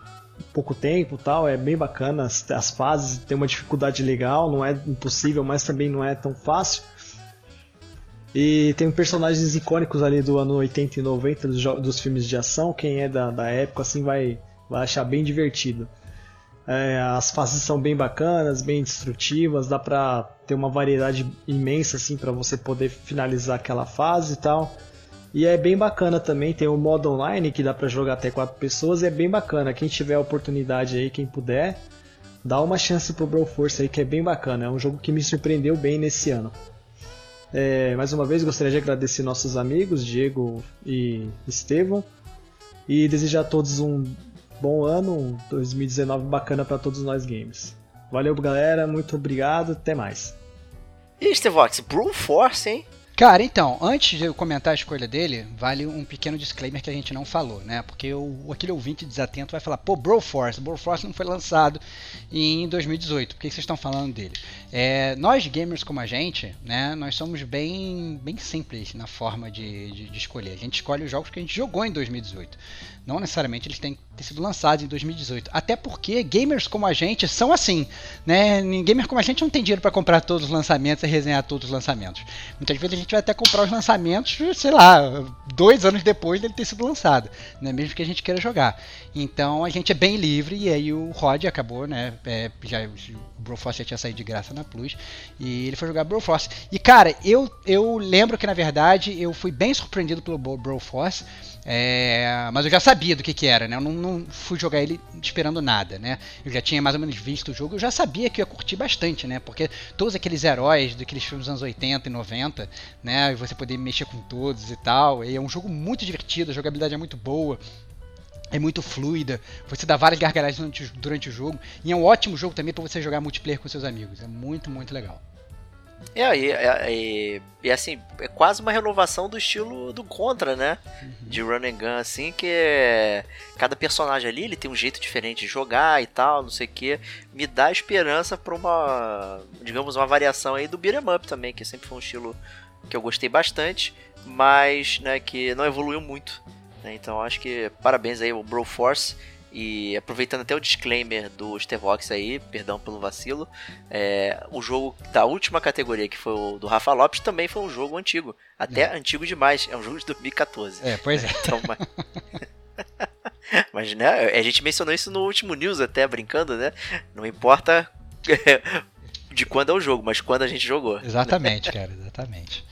pouco tempo tal, é bem bacana, as, as, fases tem uma dificuldade legal, não é impossível, mas também não é tão fácil. E tem personagens icônicos ali do ano 80 e 90 dos, dos filmes de ação, quem é da, da época assim vai, vai achar bem divertido. É, as fases são bem bacanas, bem destrutivas, dá pra ter uma variedade imensa assim para você poder finalizar aquela fase e tal. E é bem bacana também, tem o modo online que dá para jogar até quatro pessoas é bem bacana. Quem tiver a oportunidade aí, quem puder, dá uma chance pro Broforce aí que é bem bacana. É um jogo que me surpreendeu bem nesse ano. É, mais uma vez gostaria de agradecer nossos amigos Diego e Estevão e desejar a todos um bom ano, um 2019 bacana para todos nós games. Valeu galera, muito obrigado, até mais. E Estevox, Broforce, hein? Cara, então, antes de eu comentar a escolha dele, vale um pequeno disclaimer que a gente não falou, né? Porque o, aquele ouvinte desatento vai falar, pô, Broforce, Broforce não foi lançado em 2018, por que vocês estão falando dele? É, nós, gamers como a gente, né, nós somos bem, bem simples na forma de, de, de escolher. A gente escolhe os jogos que a gente jogou em 2018. Não necessariamente eles têm que ter sido lançados em 2018. Até porque gamers como a gente são assim, né? Gamer como a gente não tem dinheiro para comprar todos os lançamentos e resenhar todos os lançamentos. Muitas vezes a gente vai até comprar os lançamentos, sei lá, dois anos depois dele ter sido lançado, né? Mesmo que a gente queira jogar. Então a gente é bem livre e aí o Rod acabou, né? É, já, o Broforce já tinha saído de graça na Plus e ele foi jogar Broforce. E cara, eu, eu lembro que na verdade eu fui bem surpreendido pelo Broforce. É, mas eu já sabia do que, que era, né? Eu não, não, fui jogar ele esperando nada, né? Eu já tinha mais ou menos visto o jogo, eu já sabia que eu ia curtir bastante, né? Porque todos aqueles heróis daqueles filmes dos anos 80 e 90, né? E você poder mexer com todos e tal. E é um jogo muito divertido, a jogabilidade é muito boa é muito fluida, você dá várias gargalhadas durante, durante, o jogo, e é um ótimo jogo também para você jogar multiplayer com seus amigos, é muito, muito legal. É, e, e, e, assim, é quase uma renovação do estilo do Contra, né? Uhum. De run and gun, assim, que é... cada personagem ali, ele tem um jeito diferente de jogar e tal, não sei o que. Me dá esperança pra uma, digamos, uma variação aí do beat'em up também, que sempre foi um estilo que eu gostei bastante, mas, né, que não evoluiu muito. Né? Então acho que parabéns aí ao Broforce e aproveitando até o disclaimer do Stevox aí, perdão pelo vacilo, é, o jogo da última categoria, que foi o do Rafa Lopes, também foi um jogo antigo. Até é. antigo demais, é um jogo de 2014. É, pois é. Então, mas... mas né, a gente mencionou isso no último news até, brincando, né? Não importa de quando é o jogo, mas quando a gente jogou. Exatamente, cara, exatamente.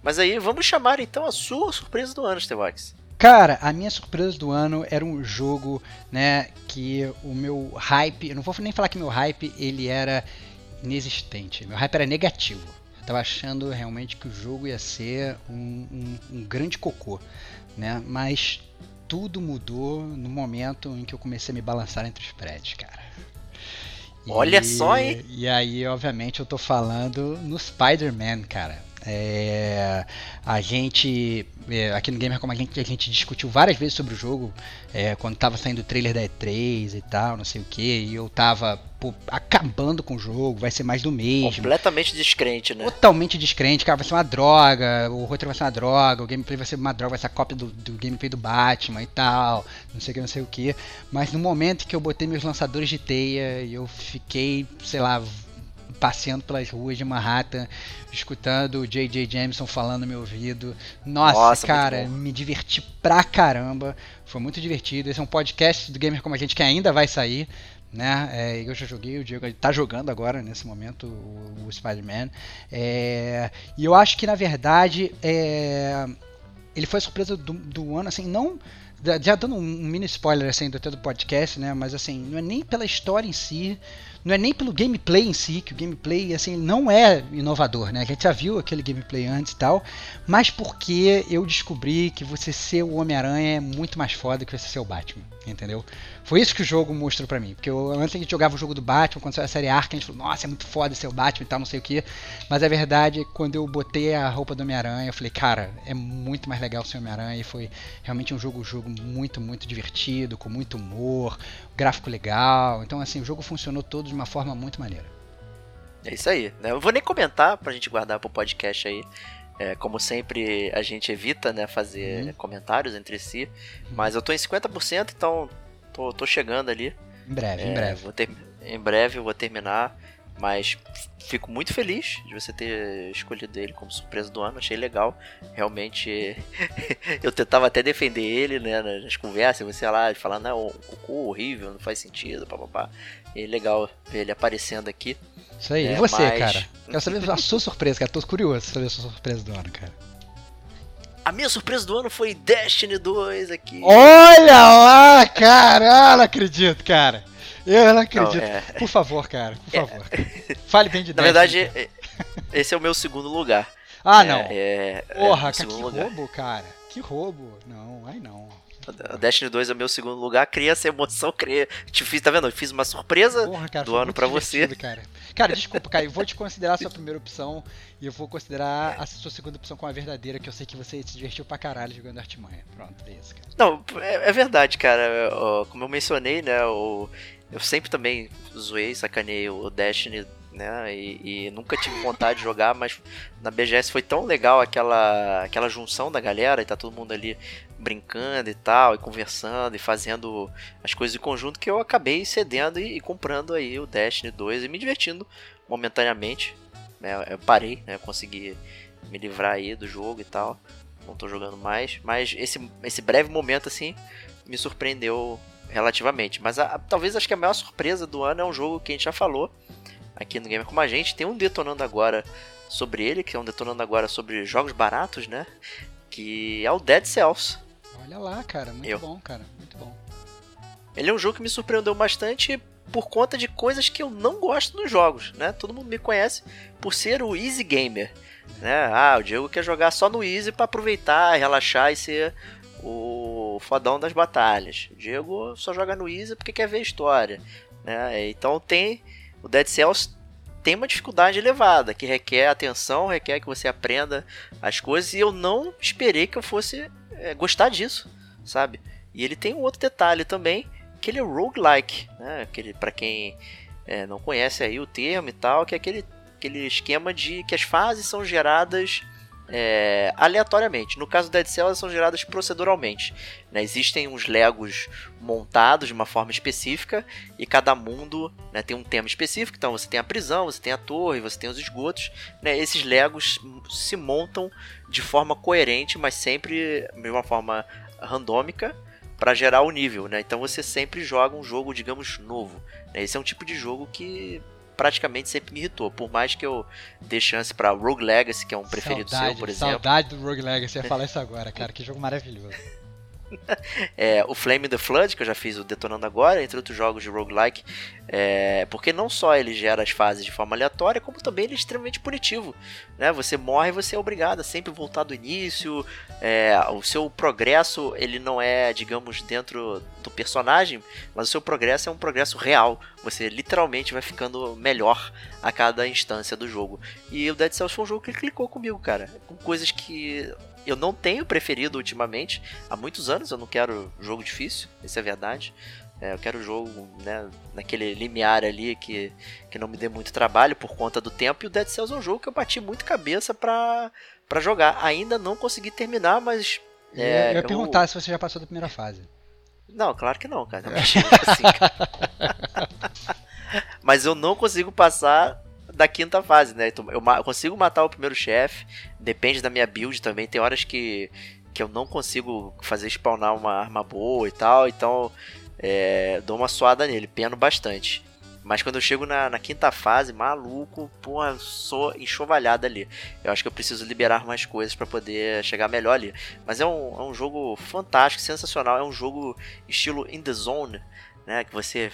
Mas aí, vamos chamar então a sua surpresa do ano, Stevox. Cara, a minha surpresa do ano era um jogo, né, que o meu hype, eu não vou nem falar que meu hype ele era inexistente, meu hype era negativo. Eu tava achando realmente que o jogo ia ser um, um, um grande cocô, né, mas tudo mudou no momento em que eu comecei a me balançar entre os prédios, cara. Olha E- só, hein? E aí, obviamente, eu tô falando no Spider-Man, cara. É, a gente, é, aqui no Gamer Como a gente, a gente discutiu várias vezes sobre o jogo, é, quando tava saindo o trailer da E3 e tal, não sei o que, e eu tava pô, acabando com o jogo, vai ser mais do mesmo. Completamente descrente, né? Totalmente descrente, cara, vai ser uma droga, o roteiro vai ser uma droga, o gameplay vai ser uma droga, vai ser a cópia do, do gameplay do Batman e tal, não sei o que, não sei o que. Mas no momento que eu botei meus lançadores de teia e eu fiquei, sei lá, passeando pelas ruas de Manhattan, escutando o J.J. Jameson falando no meu ouvido. Nossa, Nossa, cara, me diverti pra caramba. Foi muito divertido. Esse é um podcast do Gamer Como a Gente que ainda vai sair. Né? É, eu já joguei, o Diego tá jogando agora nesse momento o, o Spider-Man. É, e eu acho que na verdade é, ele foi a surpresa do, do ano, assim, não. Já dando um mini spoiler assim do do podcast, né? Mas assim, não é nem pela história em si, não é nem pelo gameplay em si, que o gameplay assim não é inovador, né? A gente já viu aquele gameplay antes e tal, mas porque eu descobri que você ser o Homem-Aranha é muito mais foda que você ser o Batman, entendeu? Foi isso que o jogo mostrou pra mim, porque eu, antes a gente jogava o jogo do Batman, quando saiu a série Arkham, a gente falou, nossa, é muito foda ser o Batman e tal, não sei o que, mas a verdade é que quando eu botei a roupa do Homem-Aranha, eu falei, cara, é muito mais legal ser Homem-Aranha e foi realmente um jogo, jogo muito, muito divertido, com muito humor, gráfico legal, então assim, o jogo funcionou todo de uma forma muito maneira. É isso aí. Né? Eu vou nem comentar pra gente guardar pro podcast aí. É, como sempre, a gente evita né, fazer Uhum. comentários entre si. Mas eu tô em 50%, então tô, tô chegando ali. Em breve, É, em breve. Vou ter, em breve eu vou terminar. Mas fico muito feliz de você ter escolhido ele como surpresa do ano. Achei legal. Realmente, eu tentava até defender ele né, nas conversas. Você lá falando, não, o Goku horrível, não faz sentido, papapá. E é legal ver ele aparecendo aqui. Isso aí. É, e você, mas- cara? Quero saber a sua surpresa, cara. Tô curioso saber a sua surpresa do ano, cara. A minha surpresa do ano foi Destiny 2 aqui. Olha lá, cara! Eu não acredito, cara. Eu não Não, acredito. é, Por favor, cara. Por favor. Fale bem de na Destiny, verdade, cara. é- esse é o meu segundo lugar. Ah, É, não. É, é, Porra, cara, que lugar. roubo, cara. Que roubo. Não, ai não. A Destiny 2 é o meu segundo lugar. Cria essa emoção, cria. Te fiz, tá vendo? Eu fiz uma surpresa. Porra, cara, do ano pra você. Cara. cara, desculpa, cara. Eu vou te considerar a sua primeira opção e eu vou considerar a sua segunda opção como a verdadeira, que eu sei que você se divertiu pra caralho jogando Artimanha. Pronto, é isso, cara. Não, é, é verdade, cara. Como eu mencionei, né? O, eu sempre também zoei, sacanei o Destiny, né? E, e nunca tive vontade de jogar, mas na BGS foi tão legal aquela, aquela junção da galera e tá todo mundo ali brincando e tal, e conversando e fazendo as coisas em conjunto que eu acabei cedendo e, e comprando aí o Destiny 2 e me divertindo momentaneamente. Né? Eu parei, né? Consegui me livrar aí do jogo e tal. Não tô jogando mais, mas esse, esse breve momento assim me surpreendeu relativamente. Mas a- a- talvez acho que a maior surpresa do ano é um jogo que a gente já falou aqui no Gamer Como a Gente. Tem um detonando agora sobre ele, que é um detonando agora sobre jogos baratos, né? Que é o Dead Cells. Olha lá, cara. Muito Eu. bom, cara. Muito bom. Ele é um jogo que me surpreendeu bastante por conta de coisas que eu não gosto nos jogos, né? Todo mundo me conhece por ser o easy gamer, né? Ah, o Diego quer jogar só no easy pra aproveitar, relaxar e ser o fodão das batalhas. O Diego só joga no easy porque quer ver a história, né? Então tem o Dead Cells tem uma dificuldade elevada que requer atenção, requer que você aprenda as coisas e eu não esperei que eu fosse é, gostar disso, sabe? E ele tem um outro detalhe também, que ele é roguelike, né? Aquele, pra quem é, não conhece aí o termo e tal, que é aquele, aquele esquema de que as fases são geradas é, aleatoriamente. No caso do Dead Cells, elas são geradas proceduralmente. né? Existem uns Legos montados de uma forma específica e cada mundo né, tem um tema específico. Então você tem a prisão, você tem a torre, você tem os esgotos. né? Esses Legos se montam de forma coerente, mas sempre de uma forma randômica para gerar o nível, né? Então você sempre joga um jogo, digamos, novo. né? Esse é um tipo de jogo que praticamente sempre me irritou. Por mais que eu dê chance para Rogue Legacy, que é um preferido saudade, seu, por exemplo. Saudade do Rogue Legacy. Ia falar isso agora, cara. Que jogo maravilhoso. é, o Flame the Flood, que eu já fiz o Detonando Agora, entre outros jogos de roguelike, é, porque não só ele gera as fases de forma aleatória, como também ele é extremamente punitivo. Né? Você morre e você é obrigado a sempre voltar do início, é, o seu progresso ele não é, digamos, dentro do personagem, mas o seu progresso é um progresso real. Você literalmente vai ficando melhor a cada instância do jogo. E o Dead Cells foi um jogo que clicou comigo, cara. Com coisas que eu não tenho preferido ultimamente. Há muitos anos eu não quero jogo difícil, isso é verdade. É, eu quero jogo né, naquele limiar ali que, que não me dê muito trabalho por conta do tempo. E o Dead Cells é um jogo que eu bati muito cabeça pra, pra jogar. Ainda não consegui terminar, mas. É, eu ia perguntar se você já passou da primeira fase. Não, claro que não, cara. Não assim, cara. mas eu não consigo passar da quinta fase, né? Então, eu consigo matar o primeiro chefe, depende da minha build também. Tem horas que, que eu não consigo fazer spawnar uma arma boa e tal, então é, dou uma suada nele, peno bastante. Mas quando eu chego na, na quinta fase, maluco, porra, sou enxovalhada ali. Eu acho que eu preciso liberar mais coisas para poder chegar melhor ali. Mas é um, é um jogo fantástico, sensacional. É um jogo estilo In The Zone, né? Que você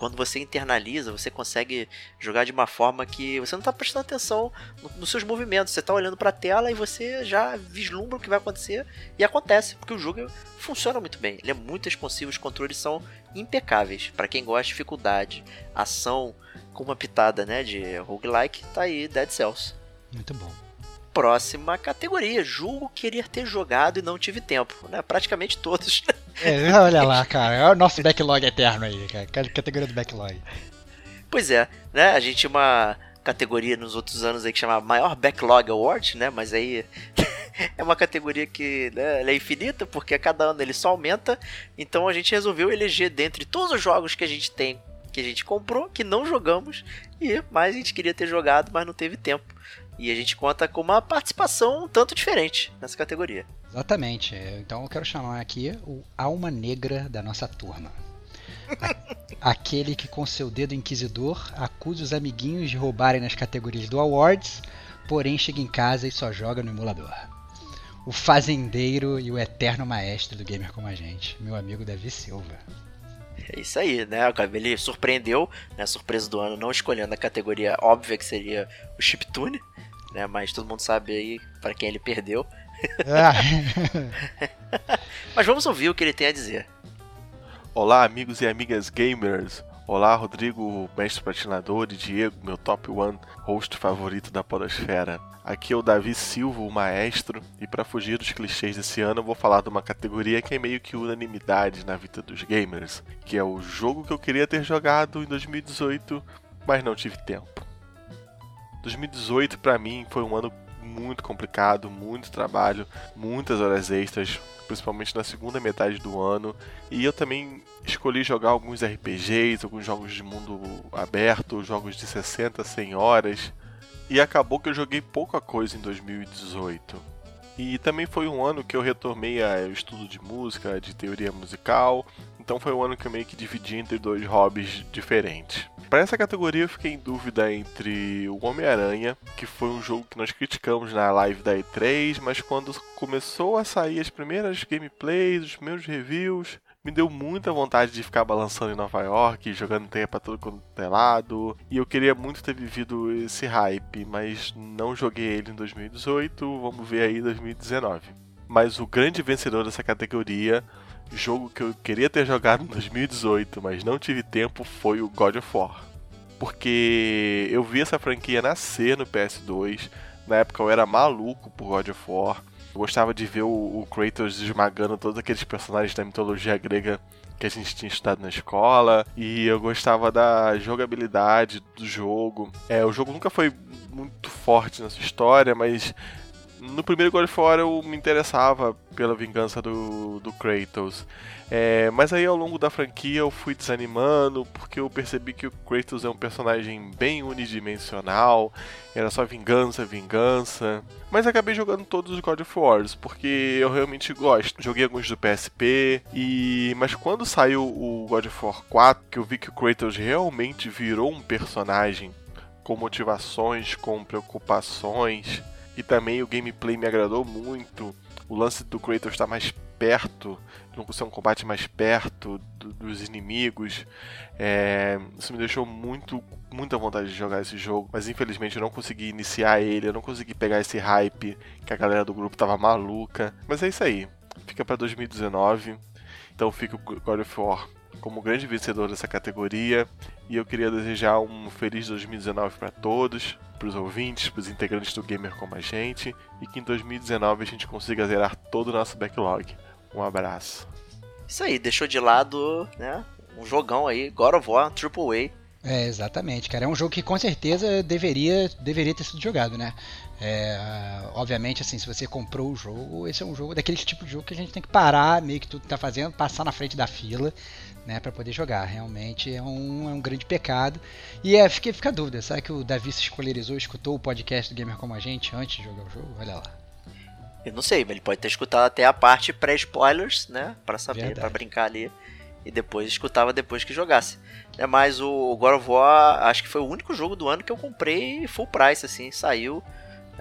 quando você internaliza, você consegue jogar de uma forma que você não está prestando atenção no, nos seus movimentos. Você está olhando para a tela e você já vislumbra o que vai acontecer e acontece, porque o jogo funciona muito bem. Ele é muito responsivo, os controles são impecáveis. Para quem gosta de dificuldade, ação com uma pitada né, de roguelike, tá aí Dead Cells. Muito bom próxima categoria. Julgo querer ter jogado e não tive tempo, né? Praticamente todos. É, olha lá, cara. É o nosso backlog eterno aí, cara. Categoria do backlog. Pois é, né? A gente tinha uma categoria nos outros anos aí que chamava Maior Backlog Award, né? Mas aí é uma categoria que né, é infinita, porque a cada ano ele só aumenta. Então a gente resolveu eleger dentre todos os jogos que a gente tem, que a gente comprou, que não jogamos, e mais a gente queria ter jogado, mas não teve tempo. E a gente conta com uma participação um tanto diferente nessa categoria. Exatamente. Então eu quero chamar aqui o alma negra da nossa turma. Aquele que com seu dedo inquisidor acusa os amiguinhos de roubarem nas categorias do Awards, porém chega em casa e só joga no emulador. O fazendeiro e o eterno maestro do gamer como a gente, meu amigo Davi Silva. É isso aí, né? Ele surpreendeu, né? Surpresa do ano, não escolhendo a categoria óbvia que seria o chiptune, né? Mas todo mundo sabe aí para quem ele perdeu. Ah. Mas vamos ouvir o que ele tem a dizer. Olá, amigos e amigas gamers. Olá, Rodrigo, mestre patinador, e Diego, meu top one host favorito da podosfera. Aqui é o Davi Silva, o maestro, e para fugir dos clichês desse ano, eu vou falar de uma categoria que é meio que unanimidade na vida dos gamers, que é o jogo que eu queria ter jogado em 2018, mas não tive tempo. 2018 para mim foi um ano muito complicado, muito trabalho, muitas horas extras, principalmente na segunda metade do ano. E eu também escolhi jogar alguns RPGs, alguns jogos de mundo aberto, jogos de 60, 100 horas. E acabou que eu joguei pouca coisa em 2018. E também foi um ano que eu retomei ao estudo de música, de teoria musical. Então foi um ano que eu meio que dividi entre dois hobbies diferentes. Para essa categoria eu fiquei em dúvida entre o Homem-Aranha, que foi um jogo que nós criticamos na live da E3, mas quando começou a sair as primeiras gameplays, os primeiros reviews, me deu muita vontade de ficar balançando em Nova York, jogando teia pra todo quanto é lado. E eu queria muito ter vivido esse hype, mas não joguei ele em 2018, vamos ver aí em 2019. Mas o grande vencedor dessa categoria jogo que eu queria ter jogado em 2018, mas não tive tempo, foi o God of War. Porque eu vi essa franquia nascer no PS2. Na época eu era maluco por God of War. Eu gostava de ver o, Kratos esmagando todos aqueles personagens da mitologia grega que a gente tinha estudado na escola. E eu gostava da jogabilidade do jogo. É, o jogo nunca foi muito forte na sua história, mas no primeiro God of War eu me interessava pela vingança do, do Kratos. É, mas aí ao longo da franquia eu fui desanimando porque eu percebi que o Kratos é um personagem bem unidimensional, era só vingança, vingança. Mas acabei jogando todos os God of Wars porque eu realmente gosto. Joguei alguns do PSP e mas quando saiu o God of War 4, que eu vi que o Kratos realmente virou um personagem com motivações, com preocupações, e também o gameplay me agradou muito. o lance do Kratos estar mais perto, não ser um combate mais perto do, dos inimigos, é, isso me deixou muito, muita vontade de jogar esse jogo, mas infelizmente eu não consegui iniciar ele, eu não consegui pegar esse hype que a galera do grupo tava maluca. Mas é isso aí, fica para 2019, então fica o God of War como grande vencedor dessa categoria. E eu queria desejar um feliz 2019 para todos, para os ouvintes, para os integrantes do Gamer como a gente, e que em 2019 a gente consiga zerar todo o nosso backlog. Um abraço. Isso aí, deixou de lado, né? Um jogão aí, God of War, Triple A. É, exatamente, cara. É um jogo que com certeza deveria, deveria ter sido jogado, né? É, obviamente, assim, se você comprou o jogo, esse é um jogo daquele tipo de jogo que a gente tem que parar, meio que tudo que tá fazendo, passar na frente da fila, né, para poder jogar. Realmente é um, é um grande pecado. E é, fica, fica a dúvida, será que o Davi se escolarizou, escutou o podcast do Gamer Como a Gente antes de jogar o jogo? Olha lá. Eu não sei, mas ele pode ter escutado até a parte pré-spoilers, né? Pra saber, para brincar ali. E depois escutava depois que jogasse. É, mas o God of War, acho que foi o único jogo do ano que eu comprei full price, assim, saiu.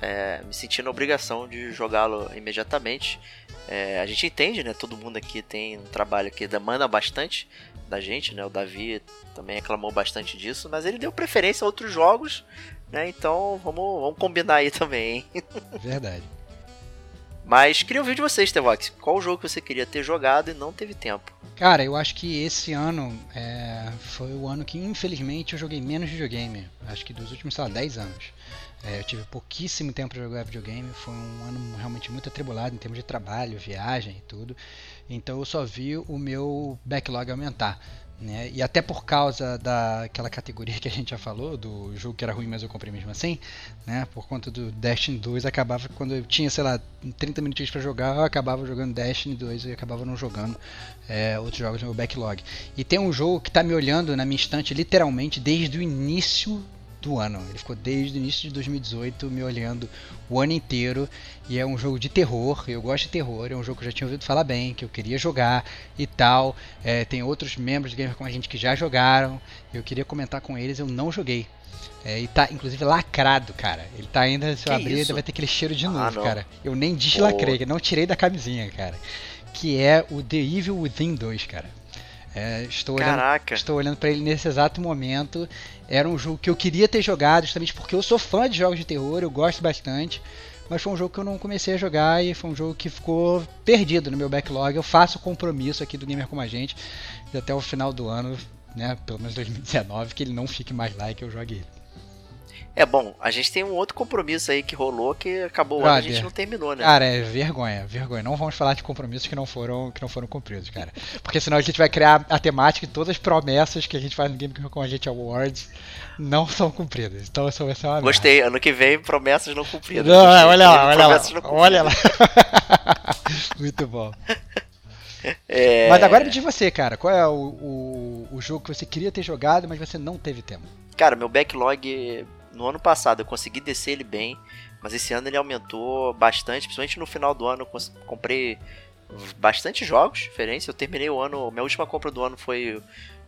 É, me senti na obrigação de jogá-lo imediatamente. É, a gente entende, né? Todo mundo aqui tem um trabalho que demanda bastante da gente, né? O Davi também reclamou bastante disso, mas ele deu preferência a outros jogos, né? Então vamos, vamos combinar aí também, hein? Verdade. Mas queria ouvir de vocês, Tevox. Qual o jogo que você queria ter jogado e não teve tempo? Cara, eu acho que esse ano é, foi o ano que, infelizmente, eu joguei menos videogame. Acho que dos últimos, sei lá, 10 anos. É, eu tive pouquíssimo tempo para jogar videogame. Foi um ano realmente muito atribulado em termos de trabalho, viagem e tudo. Então eu só vi o meu backlog aumentar. Né? E até por causa daquela categoria que a gente já falou, do jogo que era ruim, mas eu comprei mesmo assim, né? Por conta do Destiny 2, acabava quando eu tinha, sei lá, 30 minutinhos para jogar, eu acabava jogando Destiny 2 e acabava não jogando é, outros jogos no meu backlog. E tem um jogo que está me olhando na minha estante literalmente desde o início do ano. Ele ficou desde o início de 2018 me olhando o ano inteiro e é um jogo de terror. Eu gosto de terror, é um jogo que eu já tinha ouvido falar bem, que eu queria jogar e tal. É, tem outros membros do Gamer com a gente que já jogaram. Eu queria comentar com eles, eu não joguei. É, e tá inclusive lacrado, cara. Ele tá ainda, se eu que abrir, vai ter aquele cheiro de ah, novo, cara. Eu nem deslacrei, não tirei da camisinha, cara. Que é o The Evil Within 2, cara. É, estou Caraca. olhando, estou olhando para ele nesse exato momento. Era um jogo que eu queria ter jogado, justamente porque eu sou fã de jogos de terror, eu gosto bastante. Mas foi um jogo que eu não comecei a jogar e foi um jogo que ficou perdido no meu backlog. Eu faço o compromisso aqui do Gamer Como a Gente de até o final do ano, né, pelo menos 2019, que ele não fique mais lá e que eu jogue ele. É bom, a gente tem um outro compromisso aí que rolou que acabou o ano, a gente não terminou, né? Cara, é vergonha, vergonha. Não vamos falar de compromissos que não foram, que não foram cumpridos, cara. Porque senão a gente vai criar a temática e todas as promessas que a gente faz no Game com a gente Awards não são cumpridas. Então isso vai ser uma Gostei, merda. ano que vem promessas não cumpridas. Não, olha lá, olha lá. Olha lá. Muito bom. É... Mas agora de você, cara. Qual é o, o, o jogo que você queria ter jogado, mas você não teve tempo? Cara, meu backlog no ano passado eu consegui descer ele bem, mas esse ano ele aumentou bastante, principalmente no final do ano eu comprei bastante jogos diferentes. Eu terminei o ano, minha última compra do ano foi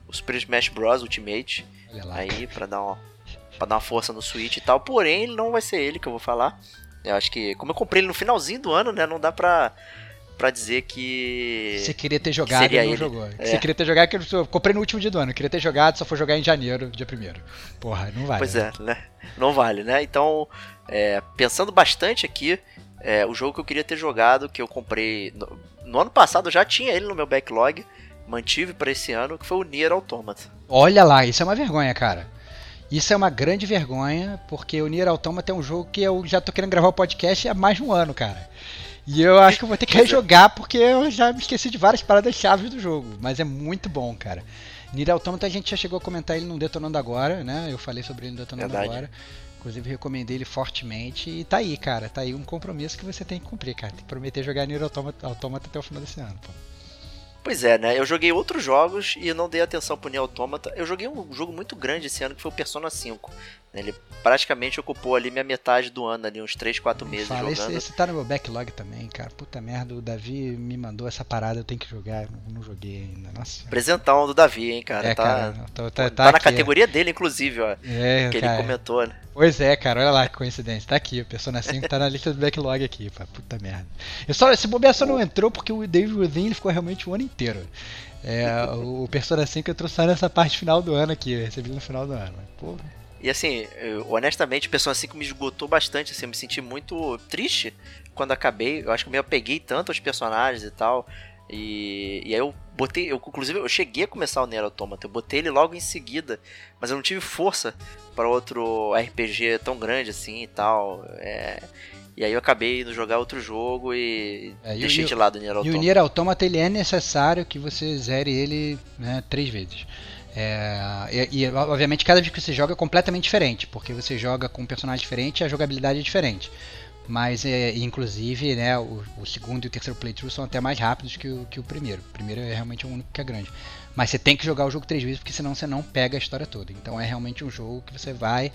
o Super Smash Bros Ultimate, aí para dar uma para dar uma força no Switch e tal. Porém, não vai ser ele que eu vou falar. Eu acho que como eu comprei ele no finalzinho do ano, né, não dá pra para dizer que. Você queria ter jogado e não ele. jogou. É. Você queria ter jogado, que eu comprei no último dia do ano. Queria ter jogado, só foi jogar em janeiro, dia primeiro. Porra, não vale. Pois né? é, né? Não vale, né? Então, é, pensando bastante aqui, é, o jogo que eu queria ter jogado, que eu comprei. No, no ano passado eu já tinha ele no meu backlog, mantive para esse ano, que foi o Nier Automata. Olha lá, isso é uma vergonha, cara. Isso é uma grande vergonha, porque o Nier Automata é um jogo que eu já tô querendo gravar o podcast há mais de um ano, cara. E eu acho que eu vou ter que rejogar porque eu já me esqueci de várias paradas chaves do jogo. Mas é muito bom, cara. Nier Automata a gente já chegou a comentar ele no Detonando Agora, né? Eu falei sobre ele no Detonando Verdade. Agora. Inclusive recomendei ele fortemente e tá aí, cara. Tá aí um compromisso que você tem que cumprir, cara. Tem que prometer jogar Nier Automata, Automata até o final desse ano, pô. Pois é, né? Eu joguei outros jogos e não dei atenção pro Nier Automata. Eu joguei um jogo muito grande esse ano que foi o Persona 5. Ele praticamente ocupou ali minha metade do ano, ali uns 3, 4 meses Fala, esse, jogando. esse tá no meu backlog também, cara. Puta merda, o Davi me mandou essa parada, eu tenho que jogar, eu não, joguei ainda. Nossa. Presentão do Davi, hein, cara. é, tá, cara, tô- tá, tá, tá na aqui. categoria dele, inclusive, ó. É, que cara. ele comentou, né? Pois é, cara, olha lá que coincidência. Tá aqui, o Persona 5 tá na lista do backlog aqui, pá. Puta merda. Eu só, esse bobear só não entrou porque o David Rudin ele ficou realmente o ano inteiro. É, o Persona 5 entrou só nessa parte final do ano aqui, eu recebi no final do ano. Pô, E assim, eu, honestamente, o Persona 5 me esgotou bastante, assim, eu me senti muito triste quando acabei. Eu acho que eu me apeguei tanto aos personagens e tal. E, e aí eu botei, eu, inclusive eu cheguei a começar o Nier Automata, eu botei ele logo em seguida, mas eu não tive força para outro RPG tão grande assim e tal. é, e aí eu acabei indo jogar outro jogo e É, deixei e de lado o Nier E o Automata. Nier Automata ele é necessário que você zere ele né, três vezes. É, e, e, obviamente cada vez que você joga é completamente diferente, porque você joga com um personagem diferente e a jogabilidade é diferente. Mas é, inclusive né, o, o segundo e o terceiro playthrough são até mais rápidos que o, que o primeiro. O primeiro é realmente o único que é grande. Mas você tem que jogar o jogo três vezes, porque senão você não pega a história toda. Então é realmente um jogo que você vai,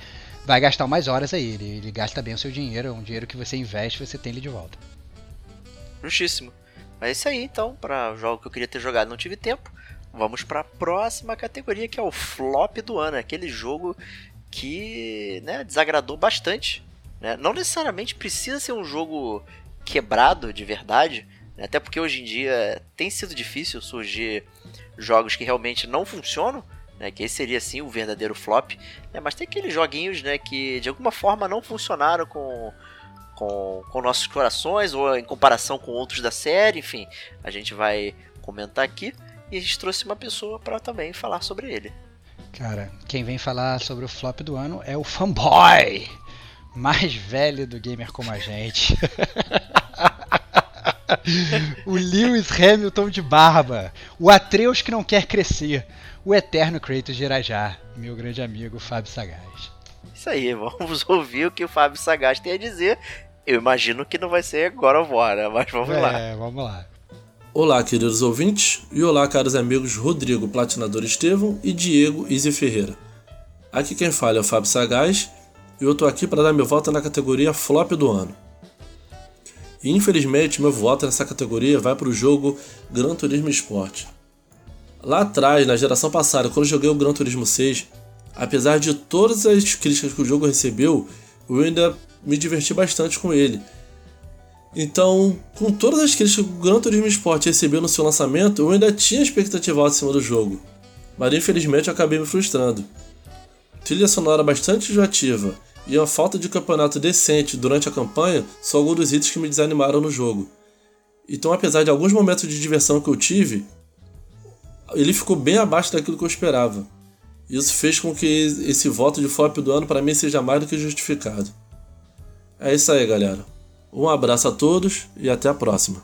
vai gastar mais horas aí. Ele, ele gasta bem o seu dinheiro, é um dinheiro que você investe você tem ele de volta. Justíssimo. Mas é isso aí, então, para o jogo que eu queria ter jogado não tive tempo. Vamos para a próxima categoria, que é o flop do ano, aquele jogo que né, desagradou bastante. né? Não necessariamente precisa ser um jogo quebrado de verdade, né? até porque hoje em dia tem sido difícil surgir jogos que realmente não funcionam, né? que esse seria assim o verdadeiro flop. né? Mas tem aqueles joguinhos né, que de alguma forma não funcionaram com com, com nossos corações ou em comparação com outros da série, enfim, a gente vai comentar aqui e a gente trouxe uma pessoa para também falar sobre ele. Cara, quem vem falar sobre o flop do ano é o fanboy mais velho do gamer como a gente. o Lewis Hamilton de barba, o Atreus que não quer crescer, o eterno Kratos de Irajá, meu grande amigo Fábio Sagaz. Isso aí, vamos ouvir o que o Fábio Sagaz tem a dizer. Eu imagino que não vai ser God of War, né? mas vamos lá. É, vamos lá. Olá, queridos ouvintes, e olá, caros amigos Rodrigo Platinador Estevão e Diego Izzy Ferreira. Aqui quem fala é o Fábio Sagaz e eu tô aqui para dar meu voto na categoria Flop do ano. E infelizmente, meu voto nessa categoria vai para o jogo Gran Turismo Sport. Lá atrás, na geração passada, quando joguei o Gran Turismo 6, apesar de todas as críticas que o jogo recebeu, eu ainda me diverti bastante com ele. Então, com todas as críticas que o Gran Turismo Sport recebeu no seu lançamento, eu ainda tinha expectativa alta em cima do jogo. Mas infelizmente eu acabei me frustrando. Trilha sonora bastante enjoativa e uma falta de campeonato decente durante a campanha são alguns dos itens que me desanimaram no jogo. Então, apesar de alguns momentos de diversão que eu tive, ele ficou bem abaixo daquilo que eu esperava. Isso fez com que esse voto de flop do ano para mim seja mais do que justificado. É isso aí, galera. Um abraço a todos e até a próxima.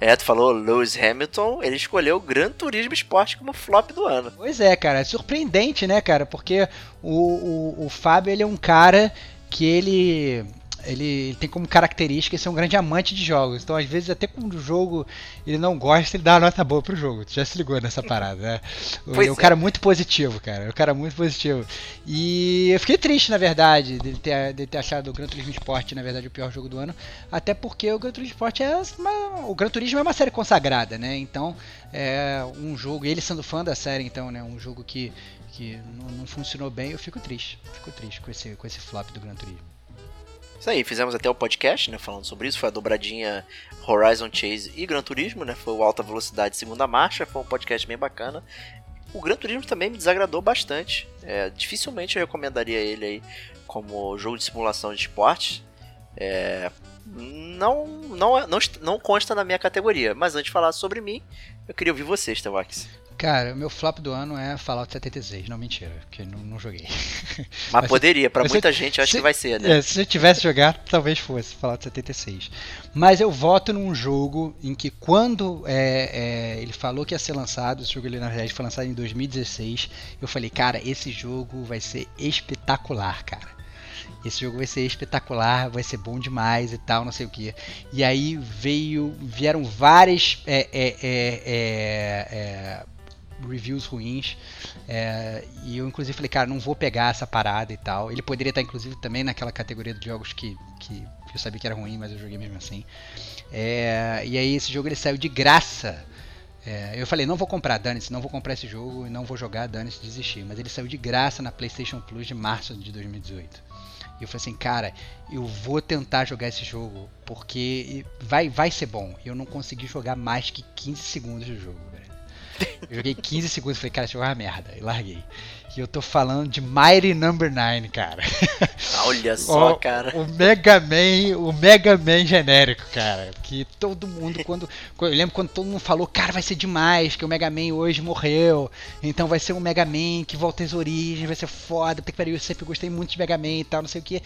É, tu falou Lewis Hamilton, ele escolheu o Gran Turismo Sport como flop do ano. Pois é, cara, é surpreendente, né, cara? Porque o, o, o Fábio ele é um cara que ele, ele ele tem como característica ser um grande amante de jogos. Então, às vezes, até quando o jogo ele não gosta, ele dá uma nota boa pro jogo. Tu já se ligou nessa parada, né? Pois é um é. cara muito positivo, cara. É um cara muito positivo. E eu fiquei triste, na verdade, dele ter, dele ter achado o Gran Turismo Sport, na verdade, o pior jogo do ano. Até porque o Gran Turismo Sport é uma, o Gran Turismo é uma série consagrada, né? Então, é um jogo, ele sendo fã da série, então, né? Um jogo que, que não, não funcionou bem, eu fico triste. Fico triste com esse, com esse flop do Gran Turismo. Isso aí, fizemos até o podcast, né, falando sobre isso, foi a dobradinha Horizon Chase e Gran Turismo, né, foi o Alta Velocidade Segunda Marcha, foi um podcast bem bacana. O Gran Turismo também me desagradou bastante, é, dificilmente eu recomendaria ele aí como jogo de simulação de esporte. É, não, não, não, não consta na minha categoria, mas antes de falar sobre mim, eu queria ouvir vocês, Tevax. Cara, o meu flop do ano é Fallout 76. Não, mentira, porque não, não joguei. Mas, Mas poderia, pra mas muita gente eu acho se- que vai ser, né? É, se eu tivesse jogado, talvez fosse Fallout 76. Mas eu voto num jogo em que quando é, é, ele falou que ia ser lançado, esse jogo ele na verdade foi lançado em 2016, eu falei, cara, esse jogo vai ser espetacular, cara. Esse jogo vai ser espetacular, vai ser bom demais e tal, não sei o que. E aí veio, vieram várias é, é, é, é, é, reviews ruins. É, e eu, inclusive, falei, cara, não vou pegar essa parada e tal. Ele poderia estar, inclusive, também naquela categoria de jogos que, que eu sabia que era ruim, mas eu joguei mesmo assim. É, e aí, esse jogo ele saiu de graça. É, eu falei, não vou comprar, dane-se, não vou comprar esse jogo e não vou jogar, dane-se, desistir. Mas ele saiu de graça na PlayStation Plus de março de 2018. E eu falei assim, cara, eu vou tentar jogar esse jogo, porque vai, vai ser bom. E eu não consegui jogar mais que 15 segundos do jogo, velho. Eu joguei 15 segundos e falei, cara, jogo é uma merda. E larguei. E eu tô falando de Mighty Number 9, cara. Olha só, o, cara. O Mega Man, o Mega Man genérico, cara. Que todo mundo, quando. Eu lembro quando todo mundo falou, cara, vai ser demais, que o Mega Man hoje morreu. Então vai ser um Mega Man que volta às origens, vai ser foda. Porque pariu, eu sempre gostei muito de Mega Man e tal, não sei o que.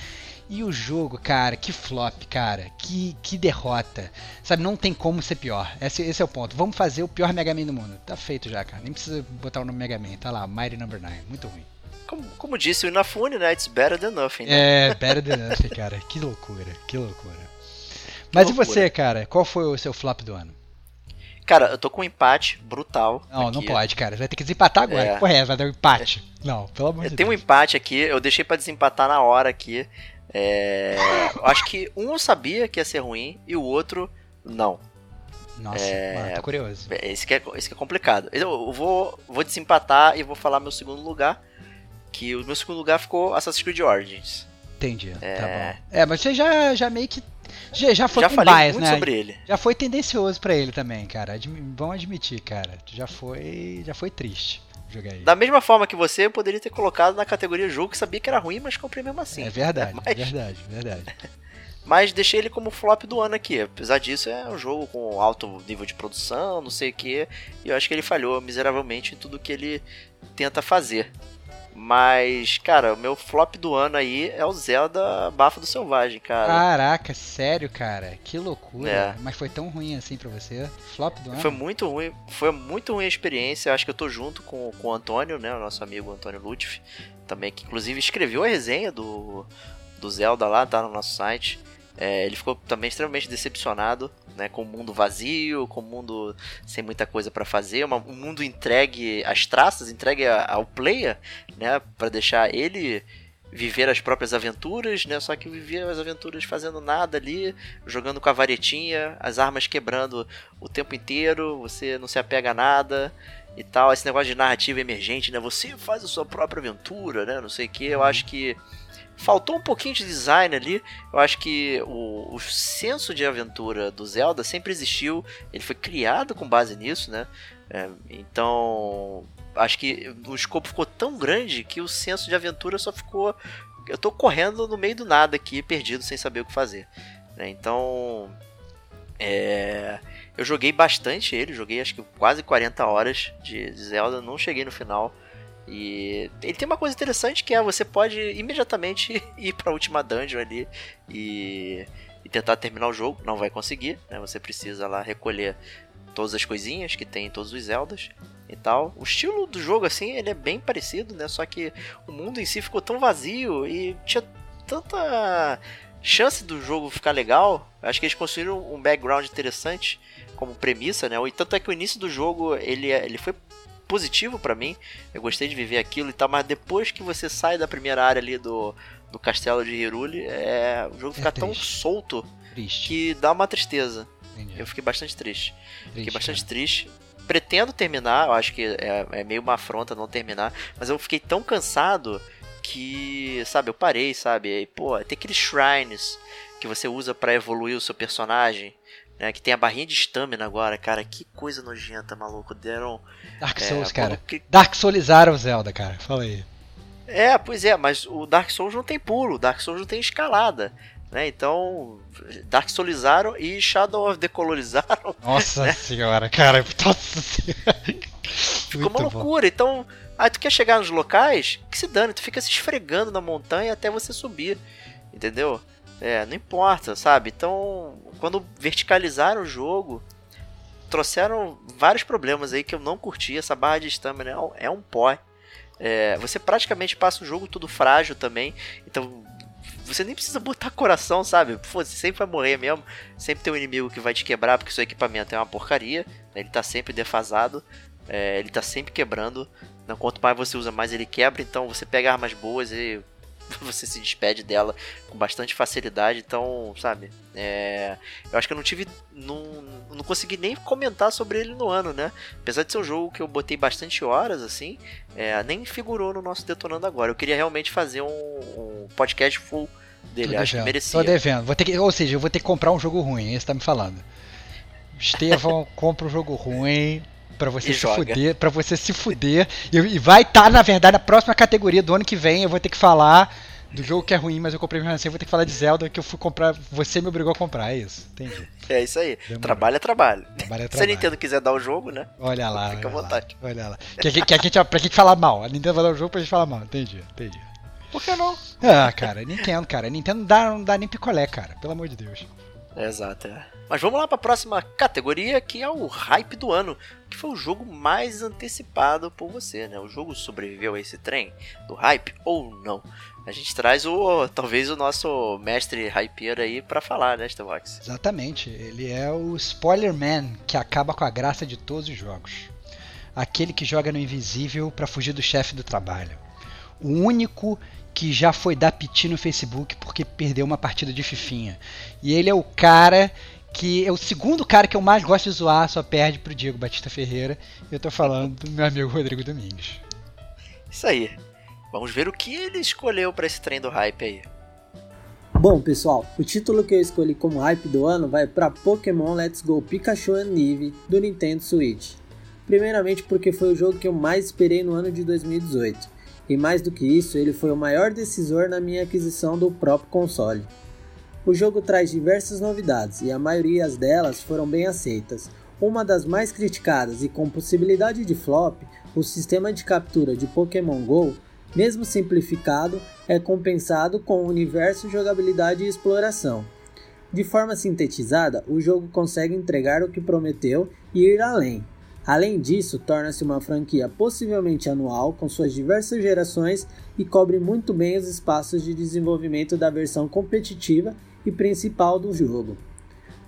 E o jogo, cara, que flop, cara. Que, que derrota. Sabe, não tem como ser pior. Esse, esse é o ponto. Vamos fazer o pior Mega Man do mundo. Tá feito já, cara. Nem precisa botar o nome Mega Man. Tá lá, Mighty Number 9. Muito ruim. Como, como disse o Inafune, né? It's better than nothing. Né? É, better than nothing, cara. Que loucura, que loucura. Mas loucura. e você, cara? Qual foi o seu flop do ano? Cara, eu tô com um empate brutal. Não, aqui. não pode, cara. Você vai ter que desempatar agora. É. Porra, é, vai dar um empate. É. Não, pelo amor de Tem um empate aqui, eu deixei para desempatar na hora aqui. É, acho que um eu sabia que ia ser ruim e o outro não. Nossa, é, mano, tô curioso. Esse que é, esse que é complicado. Eu vou, vou desempatar e vou falar meu segundo lugar. Que o meu segundo lugar ficou Assassin's Creed Origins. Entendi, é... tá bom. É, mas você já, já meio que. Já, já foi já com falei bias, muito né? sobre ele. Já foi tendencioso para ele também, cara. Admi vamos admitir, cara. Já foi, já foi triste. Da mesma forma que você, eu poderia ter colocado na categoria jogo que sabia que era ruim, mas comprei mesmo assim. É verdade, mas... verdade, verdade. mas deixei ele como flop do ano aqui. Apesar disso, é um jogo com alto nível de produção, não sei o que. E eu acho que ele falhou miseravelmente em tudo que ele tenta fazer. Mas, cara, o meu flop do ano aí é o Zelda Bafo do Selvagem, cara. Caraca, sério, cara? Que loucura. É. Mas foi tão ruim assim pra você? Flop do ano? Foi muito ruim, foi muito ruim a experiência. Acho que eu tô junto com, com o Antônio, né? O nosso amigo Antônio Lutfi, também, que inclusive escreveu a resenha do, do Zelda lá, tá no nosso site. É, ele ficou também extremamente decepcionado né, com o mundo vazio, com o mundo sem muita coisa para fazer, uma, um mundo entregue às traças, entregue ao player, né, para deixar ele viver as próprias aventuras, né, só que viver as aventuras fazendo nada ali, jogando com a varetinha, as armas quebrando o tempo inteiro, você não se apega a nada e tal, esse negócio de narrativa emergente, né, você faz a sua própria aventura, né, não sei o que, eu acho que Faltou um pouquinho de design ali. Eu acho que o, o senso de aventura do Zelda sempre existiu. Ele foi criado com base nisso, né? É, então, acho que o escopo ficou tão grande que o senso de aventura só ficou. Eu tô correndo no meio do nada aqui, perdido, sem saber o que fazer. Né? Então, é, eu joguei bastante ele, joguei acho que quase 40 horas de Zelda, não cheguei no final. E ele tem uma coisa interessante que é você pode imediatamente ir para a última dungeon ali e, e, tentar terminar o jogo. Não vai conseguir, né? Você precisa lá recolher todas as coisinhas que tem em todos os Zeldas e tal. O estilo do jogo assim, ele é bem parecido, né? Só que o mundo em si ficou tão vazio e tinha tanta chance do jogo ficar legal. Acho que eles construíram um background interessante como premissa, né? E tanto é que o início do jogo ele, é, ele foi positivo para mim. Eu gostei de viver aquilo e tal, mas depois que você sai da primeira área ali do, do castelo de Hyrule, é, o jogo fica é tão solto triste. que dá uma tristeza. Entendi. Eu fiquei bastante triste. triste fiquei bastante cara. triste. Pretendo terminar, eu acho que é, é meio uma afronta não terminar, mas eu fiquei tão cansado que, sabe, eu parei, sabe? E, pô, tem aqueles shrines que você usa para evoluir o seu personagem né? Que tem a barrinha de estamina agora, cara. Que coisa nojenta, maluco. Deram. Dark é, Souls, é, cara. Que... Dark Soulizaram o Zelda, cara. Fala aí. É, pois é, mas o Dark Souls não tem pulo, Dark Souls não tem escalada. Né? Então, Dark Soulizaram e Shadow of Decolorizaram. Nossa né? senhora, cara. Nossa senhora. Ficou uma loucura. Bom. Então, aí tu quer chegar nos locais, que se dane, tu fica se esfregando na montanha até você subir. Entendeu? É, não importa, sabe? Então, quando verticalizaram o jogo, trouxeram vários problemas aí que eu não curti. Essa barra de stamina é um pó. É, você praticamente passa o jogo tudo frágil também. Então, você nem precisa botar coração, sabe? Pô, você sempre vai morrer mesmo. Sempre tem um inimigo que vai te quebrar porque seu equipamento é uma porcaria. Ele tá sempre defasado. É, ele tá sempre quebrando. Quanto mais você usa, mais ele quebra. Então você pega armas boas e você se despede dela com bastante facilidade. Então, sabe? É, eu acho que eu não tive. Não, não consegui nem comentar sobre ele no ano, né? Apesar de ser um jogo que eu botei bastante horas, assim, é, nem figurou no nosso Detonando Agora. Eu queria realmente fazer um, um podcast full dele. Acho que merecia. Tô devendo. Vou ter que, ou seja, eu vou ter que comprar um jogo ruim, que tá me falando. Estevão, compra um jogo ruim pra você E se joga. fuder, para você se fuder. E, e vai estar, na verdade, na próxima categoria do ano que vem, eu vou ter que falar do jogo que é ruim, mas eu comprei mesmo assim, eu vou ter que falar de Zelda que eu fui comprar, você me obrigou a comprar, é isso. Entendi. É isso aí. Demorou. Trabalho é trabalho. Trabalho é Se a trabalho. Nintendo quiser dar o jogo, né? Olha lá, Fica à olha lá, vontade. olha lá. Que, que, que a gente, pra gente falar mal. A Nintendo vai dar o jogo pra gente falar mal. Entendi, entendi. Por que não? Ah, cara, Nintendo, cara. Nintendo não dá, não dá nem picolé, cara. Pelo amor de Deus. Exato, é. Mas vamos lá para a próxima categoria, que é o hype do ano, que foi o jogo mais antecipado por você, né? O jogo sobreviveu a esse trem do hype ou não? A gente traz o talvez o nosso mestre hypeiro aí para falar, né, Stevox? Exatamente. Ele é o Spoiler Man, que acaba com a graça de todos os jogos. Aquele que joga no invisível pra fugir do chefe do trabalho. O único que já foi dar piti no Facebook porque perdeu uma partida de fifinha. E ele é o cara que é o segundo cara que eu mais gosto de zoar, só perde pro Diego Batista Ferreira. Eu tô falando do meu amigo Rodrigo Domingues. Isso aí. Vamos ver o que ele escolheu para esse trem do hype aí. Bom, pessoal, o título que eu escolhi como hype do ano vai para Pokémon Let's Go Pikachu and Eevee do Nintendo Switch. Primeiramente porque foi o jogo que eu mais esperei no ano de 2018, e mais do que isso, ele foi o maior decisor na minha aquisição do próprio console. O jogo traz diversas novidades e a maioria delas foram bem aceitas. Uma das mais criticadas e com possibilidade de flop, o sistema de captura de Pokémon Go, mesmo simplificado, é compensado com o universo, jogabilidade e exploração. De forma sintetizada, o jogo consegue entregar o que prometeu e ir além. Além disso, torna-se uma franquia possivelmente anual com suas diversas gerações e cobre muito bem os espaços de desenvolvimento da versão competitiva e principal do jogo.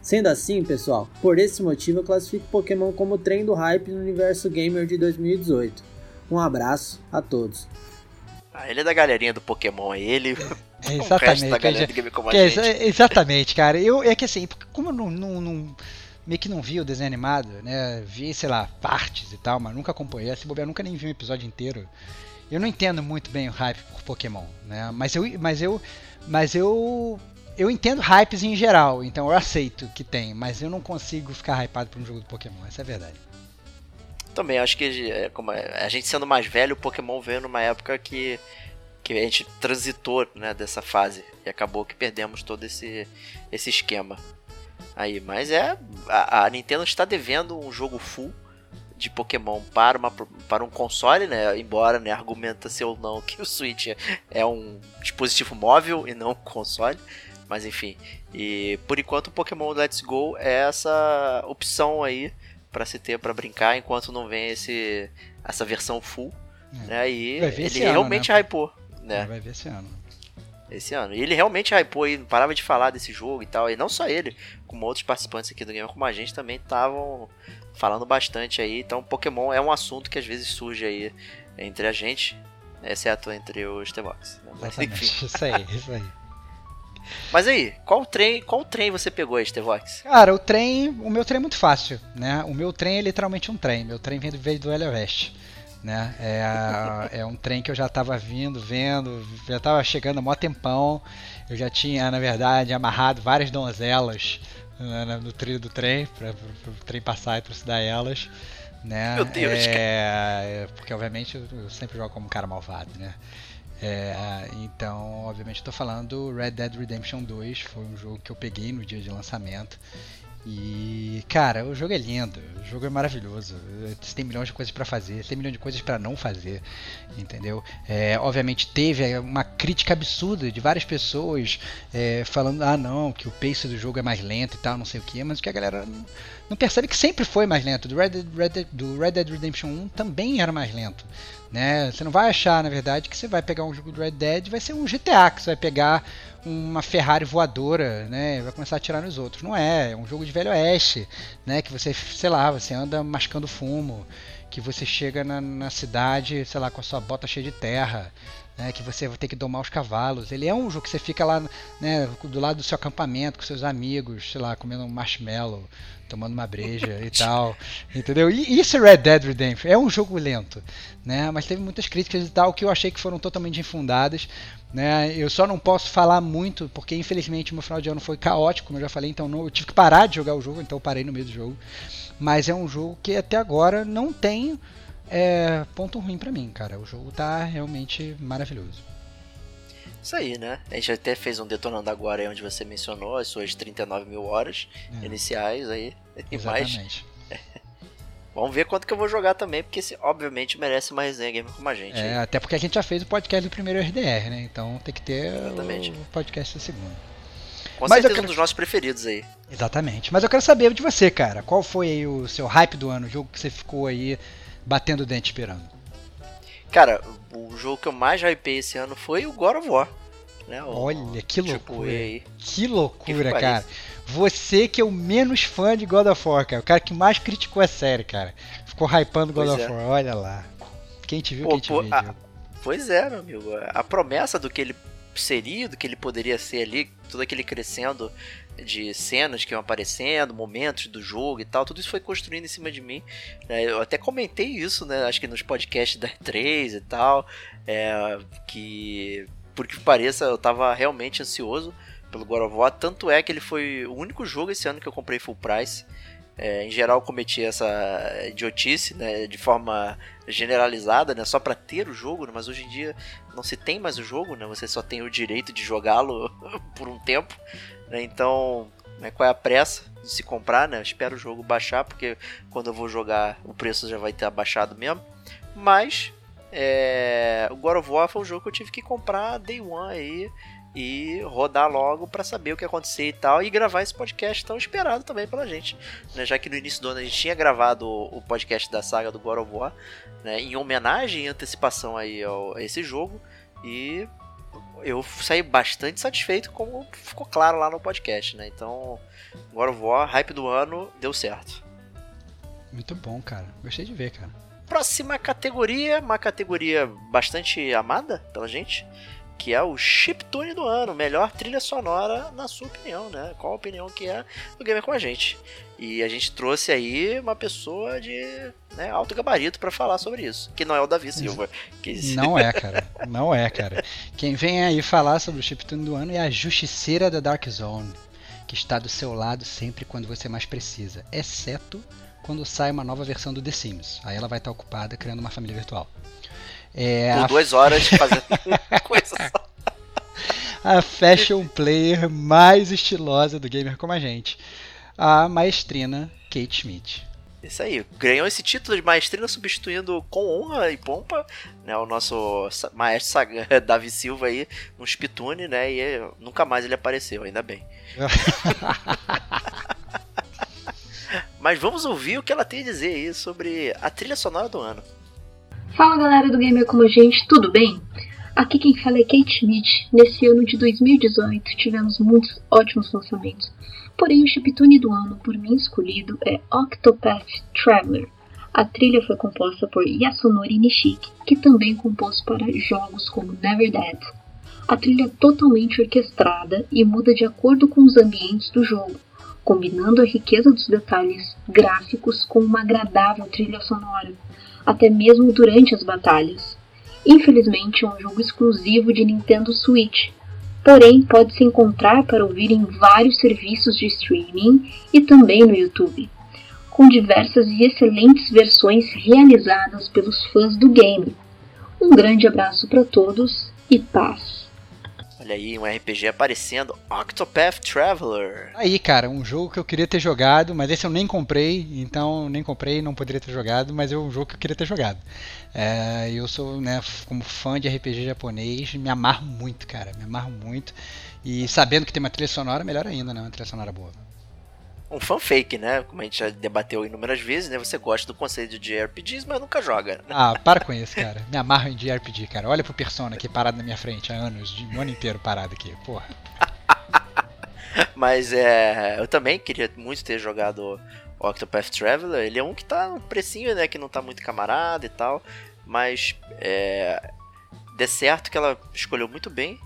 Sendo assim, pessoal, por esse motivo eu classifico Pokémon como trem do hype no universo gamer de 2018. Um abraço a todos. Ah, ele é da galerinha do Pokémon, é ele. É, o resto da exatamente. galera do Game Como a Que é exa- exatamente, cara. Eu, é que assim, porque como eu não, não- não- meio que não vi o desenho animado, né? Vi, sei lá, partes e tal, mas nunca acompanhei. Se bobear, nunca nem vi um episódio inteiro. Eu não entendo muito bem o hype por Pokémon, né? Mas eu, mas eu, mas eu, eu entendo hypes em geral, então eu aceito que tem, mas eu não consigo ficar hypado por um jogo do Pokémon. Essa é a verdade. Também acho que é, é, a gente sendo mais velho, o Pokémon veio numa época que, que a gente transitou né, dessa fase e acabou que perdemos todo esse, esse esquema. Aí, mas é. A, a Nintendo está devendo um jogo full de Pokémon para, uma, para um console, né? Embora né, argumenta-se ou não que o Switch é um dispositivo móvel e não um console. Mas enfim. E por enquanto o Pokémon Let's Go é essa opção aí para se ter para brincar enquanto não vem esse essa versão full, É. né? E Vai ver ele ano, realmente né? hypou, né? Vai ver esse ano. Esse ano. E ele realmente hypou e não parava de falar desse jogo e tal. E não só ele, como outros participantes aqui do Game como a gente também estavam falando bastante aí. Então Pokémon é um assunto que às vezes surge aí entre a gente, exceto entre os T-Box. né? Mas enfim. Isso aí, isso aí. Mas aí, qual trem, qual trem você pegou aí, Stevox? Cara, o trem, o meu trem é muito fácil, né? O meu trem é literalmente um trem. Meu trem vem do, veio do Velho Oeste, né? É, é um trem que eu já tava vindo, vendo, já tava chegando há mó tempão. Eu já tinha, na verdade, amarrado várias donzelas né, no trilho do trem, para o trem passar e trucidar elas. Né? Meu Deus, é, cara. é, Porque, obviamente, eu sempre jogo como um cara malvado, né? É, então, obviamente, estou falando do Red Dead Redemption 2. Foi um jogo que eu peguei no dia de lançamento. E, cara, o jogo é lindo, o jogo é maravilhoso. Você tem milhões de coisas pra fazer, você tem milhões de coisas pra não fazer, entendeu? É, obviamente teve uma crítica absurda de várias pessoas é, falando, ah não, que o pace do jogo é mais lento e tal, não sei o que, mas o que a galera não, percebe que sempre foi mais lento. Do Red, Dead, Red Dead- do Red Dead Redemption 1 também era mais lento. Né? Você não vai achar, na verdade, que você vai pegar um jogo do Red Dead vai ser um GTA, que você vai pegar uma Ferrari voadora, né? Vai começar a atirar nos outros. Não é, é um jogo de velho oeste, né? Que você, sei lá, você anda mascando fumo, que você chega na, na cidade, sei lá, com a sua bota cheia de terra, né, que você vai ter que domar os cavalos. Ele é um jogo que você fica lá né, do lado do seu acampamento com seus amigos, sei lá, comendo um marshmallow, tomando uma breja e tal, entendeu? E isso é Red Dead Redemption. É um jogo lento, né? Mas teve muitas críticas e tal que eu achei que foram totalmente infundadas. Né? Eu só não posso falar muito porque infelizmente o meu final de ano foi caótico, como eu já falei, então não, eu tive que parar de jogar o jogo, então eu parei no meio do jogo. Mas é um jogo que até agora não tem é, ponto ruim para mim, cara. O jogo tá realmente maravilhoso. Isso aí, né? A gente até fez um detonando agora aí onde você mencionou as suas 39 mil horas é. iniciais aí. E mais. Vamos ver quanto que eu vou jogar também, porque esse obviamente merece uma resenha gamer como a gente. É, até porque a gente já fez o podcast do primeiro RDR, né? Então tem que ter Exatamente. o podcast do segundo. Com Mas certeza quero... um dos nossos preferidos aí. Exatamente. Mas eu quero saber de você, cara. Qual foi o seu hype do ano? O jogo que você ficou aí batendo o dente esperando? Cara, o jogo que eu mais hypei esse ano foi o God of War. Né? O, Olha, que loucura. Que loucura, que cara. Você que é o menos fã de God of War, cara. O cara que mais criticou a série, cara. Ficou hypando God pois of é. War. Olha lá. Quem te viu, pô, quem te pô, viu. A... Pois é, meu amigo. A promessa do que ele seria, do que ele poderia ser ali, todo aquele crescendo de cenas que iam aparecendo, momentos do jogo e tal, tudo isso foi construindo em cima de mim. É, eu até comentei isso, né? Acho que nos podcasts da E3 e tal, é, que por que pareça eu tava realmente ansioso pelo God of War, tanto é que ele foi o único jogo esse ano que eu comprei full price. É, em geral cometi essa idiotice né, de forma generalizada, né, só para ter o jogo, né, mas hoje em dia não se tem mais o jogo, né, você só tem o direito de jogá-lo por um tempo. Né? Então, né, qual é a pressa de se comprar, né? Espero o jogo baixar, porque quando eu vou jogar o preço já vai ter abaixado mesmo. Mas é, o God of War foi um jogo que eu tive que comprar day one aí e rodar logo para saber o que acontecer e tal e gravar esse podcast tão esperado também pela gente, né? Já que no início do ano a gente tinha gravado o podcast da saga do God of War, né? Em homenagem e antecipação aí ao, a esse jogo e eu saí bastante satisfeito, como ficou claro lá no podcast, né? Então, God of War, hype do ano, deu certo. Muito bom, cara. Gostei de ver, cara. Próxima categoria, uma categoria bastante amada pela gente, que é o Chiptune do ano, melhor trilha sonora, na sua opinião, né? Qual a opinião que é do Gamer com a gente? E a gente trouxe aí uma pessoa de né, alto gabarito para falar sobre isso, que não é o Davi Silva. Que... Não é, cara. Não é, cara. Quem vem aí falar sobre o chiptune do ano é a Justiceira da Dark Zone, que está do seu lado sempre quando você mais precisa, exceto quando sai uma nova versão do The Sims. Aí ela vai estar ocupada criando uma família virtual. É, Por a... duas horas fazendo coisa só. A fashion player mais estilosa do gamer como a gente a maestrina Kate Schmidt. Isso aí, ganhou esse título de maestrina substituindo com honra e pompa né, o nosso maestro Davi Silva aí no Spitune, né? E nunca mais ele apareceu, ainda bem. Mas vamos ouvir o que ela tem a dizer aí sobre a trilha sonora do ano. Fala galera do Gamer Como a Gente, tudo bem? Aqui quem fala é Kate Schmidt. Nesse ano de 2018 tivemos muitos ótimos lançamentos. Porém, o chiptune do ano por mim escolhido é Octopath Traveler. A trilha foi composta por Yasunori Nishiki, que também compôs para jogos como Never Dead. A trilha é totalmente orquestrada e muda de acordo com os ambientes do jogo, combinando a riqueza dos detalhes gráficos com uma agradável trilha sonora, até mesmo durante as batalhas. Infelizmente, é um jogo exclusivo de Nintendo Switch, porém pode se encontrar para ouvir em vários serviços de streaming e também no YouTube, com diversas e excelentes versões realizadas pelos fãs do game. Um grande abraço para todos e paz! Olha aí, um RPG aparecendo, Octopath Traveler. Aí, cara, um jogo que eu queria ter jogado, mas esse eu nem comprei, então nem comprei, não poderia ter jogado, mas é um jogo que eu queria ter jogado. É, eu sou, né, como fã de RPG japonês, me amarro muito, cara, me amarro muito. E sabendo que tem uma trilha sonora, melhor ainda, né, uma trilha sonora boa um fanfake, né? Como a gente já debateu inúmeras vezes, né? Você gosta do conceito de RPGs, mas nunca joga. Ah, para com isso, cara. Me amarro em JRPG, cara. Olha pro Persona aqui parado na minha frente há anos, de um ano inteiro parado aqui, porra. Mas é, eu também queria muito ter jogado Octopath Traveler. Ele é um que tá um precinho, né? Que não tá muito camarada e tal. Mas é, dê certo que ela escolheu muito bem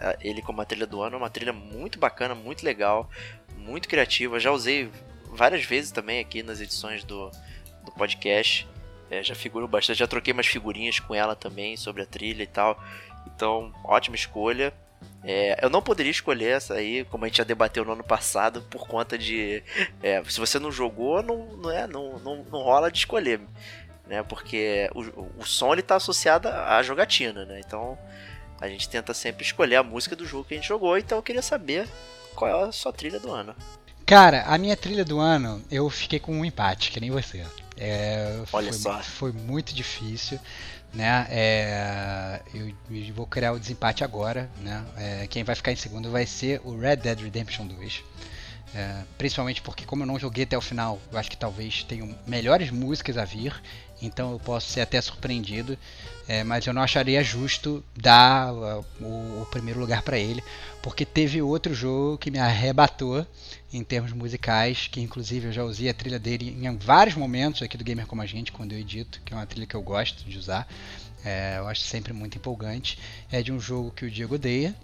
é, ele como a trilha do ano. É uma trilha muito bacana, muito legal, muito criativa. Já usei várias vezes também aqui nas edições do, do podcast. É, já figurou bastante, já troquei umas figurinhas com ela também sobre a trilha e tal. Então, ótima escolha. É, eu não poderia escolher essa aí, como a gente já debateu no ano passado, por conta de. É, se você não jogou, não, não, é, não, não, não rola de escolher. Né, porque o, o som ele tá associado à jogatina, né? Então a gente tenta sempre escolher a música do jogo que a gente jogou, então eu queria saber qual é a sua trilha do ano. Cara, a minha trilha do ano, eu fiquei com um empate, que nem você. É, Olha foi, só. Foi muito difícil né? É, eu, eu, vou criar o desempate agora, né? É, quem vai ficar em segundo vai ser o Red Dead Redemption 2. É, principalmente porque como eu não joguei até o final, eu acho que talvez tenham melhores músicas a vir, então eu posso ser até surpreendido, é, mas eu não acharia justo dar uh, o, o, primeiro lugar para ele, porque teve outro jogo que me arrebatou em termos musicais, que inclusive eu já usei a trilha dele em vários momentos aqui do Gamer Como a Gente, quando eu edito, que é uma trilha que eu gosto de usar, é, eu acho sempre muito empolgante, é de um jogo que o Diego odeia,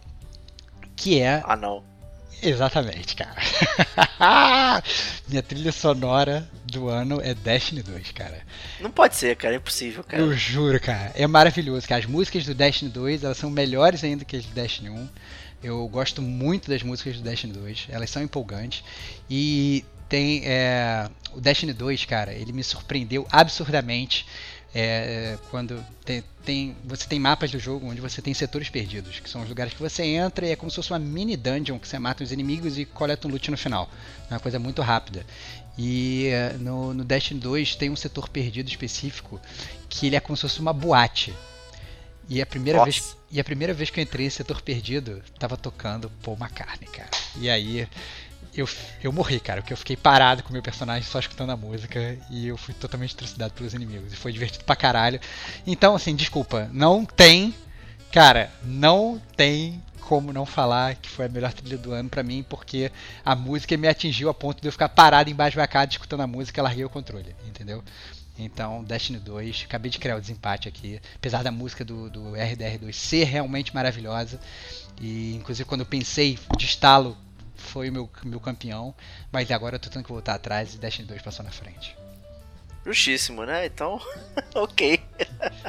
que é... Ah não Exatamente, cara. Minha trilha sonora do ano é Destiny 2, cara. Não pode ser, cara, é impossível, cara. Eu juro, cara. É maravilhoso, cara. As músicas do Destiny 2, elas são melhores ainda que as do Destiny 1. Eu gosto muito das músicas do Destiny 2, elas são empolgantes. E tem é, o Destiny 2, cara, ele me surpreendeu absurdamente é, quando tem, tem, você tem mapas do jogo onde você tem setores perdidos, que são os lugares que você entra e é como se fosse uma mini dungeon que você mata os inimigos e coleta um loot no final. É uma coisa muito rápida. E é, no, no Destiny 2 tem um setor perdido específico que ele é como se fosse uma boate. E a primeira vez e a primeira vez que eu entrei nesse setor perdido, tava tocando Paul McCartney, cara. E aí eu, eu morri, cara, porque eu fiquei parado com o meu personagem só escutando a música e eu fui totalmente trucidado pelos inimigos. E foi divertido pra caralho. Então, assim, desculpa, não tem. Cara, não tem como não falar que foi a melhor trilha do ano para mim, porque a música me atingiu a ponto de eu ficar parado embaixo da casa escutando a música e larguei o controle, entendeu? Então, Destiny 2, acabei de criar o desempate aqui. Apesar da música do, do RDR2 ser realmente maravilhosa, e inclusive quando eu pensei de estalo foi o meu, meu campeão, mas agora eu tô tendo que voltar atrás e Destiny 2 passou na frente. Justíssimo, né? Então, ok.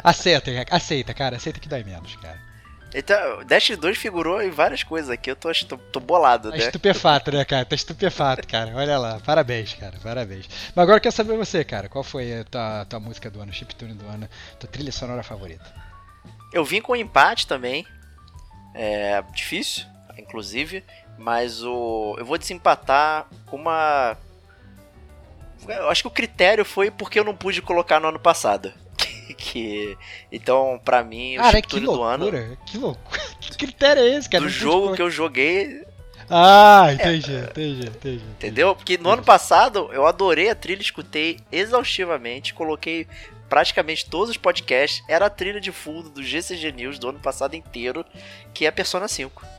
aceita, aceita, cara, aceita que dói menos, cara. Então, Destiny 2 figurou em várias coisas aqui, eu tô, tô, tô bolado, tá né? estupefato, né, cara? Tá estupefato, cara. Olha lá, parabéns, cara, parabéns. Mas agora eu quero saber você, cara, qual foi a tua, tua música do ano, chiptune do ano, tua trilha sonora favorita? Eu vim com um empate também, é difícil, inclusive, mas o. Eu vou desempatar com uma. Eu acho que o critério foi porque eu não pude colocar no ano passado. que então para mim o cara, que loucura, do ano que loucura. Que critério é esse cara? do jogo que eu joguei. Ah entendi, é, entendi, entendi. Entendeu? Porque no ano passado eu adorei a trilha escutei exaustivamente coloquei praticamente todos os podcasts. Era a trilha de fundo do GCG News do ano passado inteiro que é a Persona 5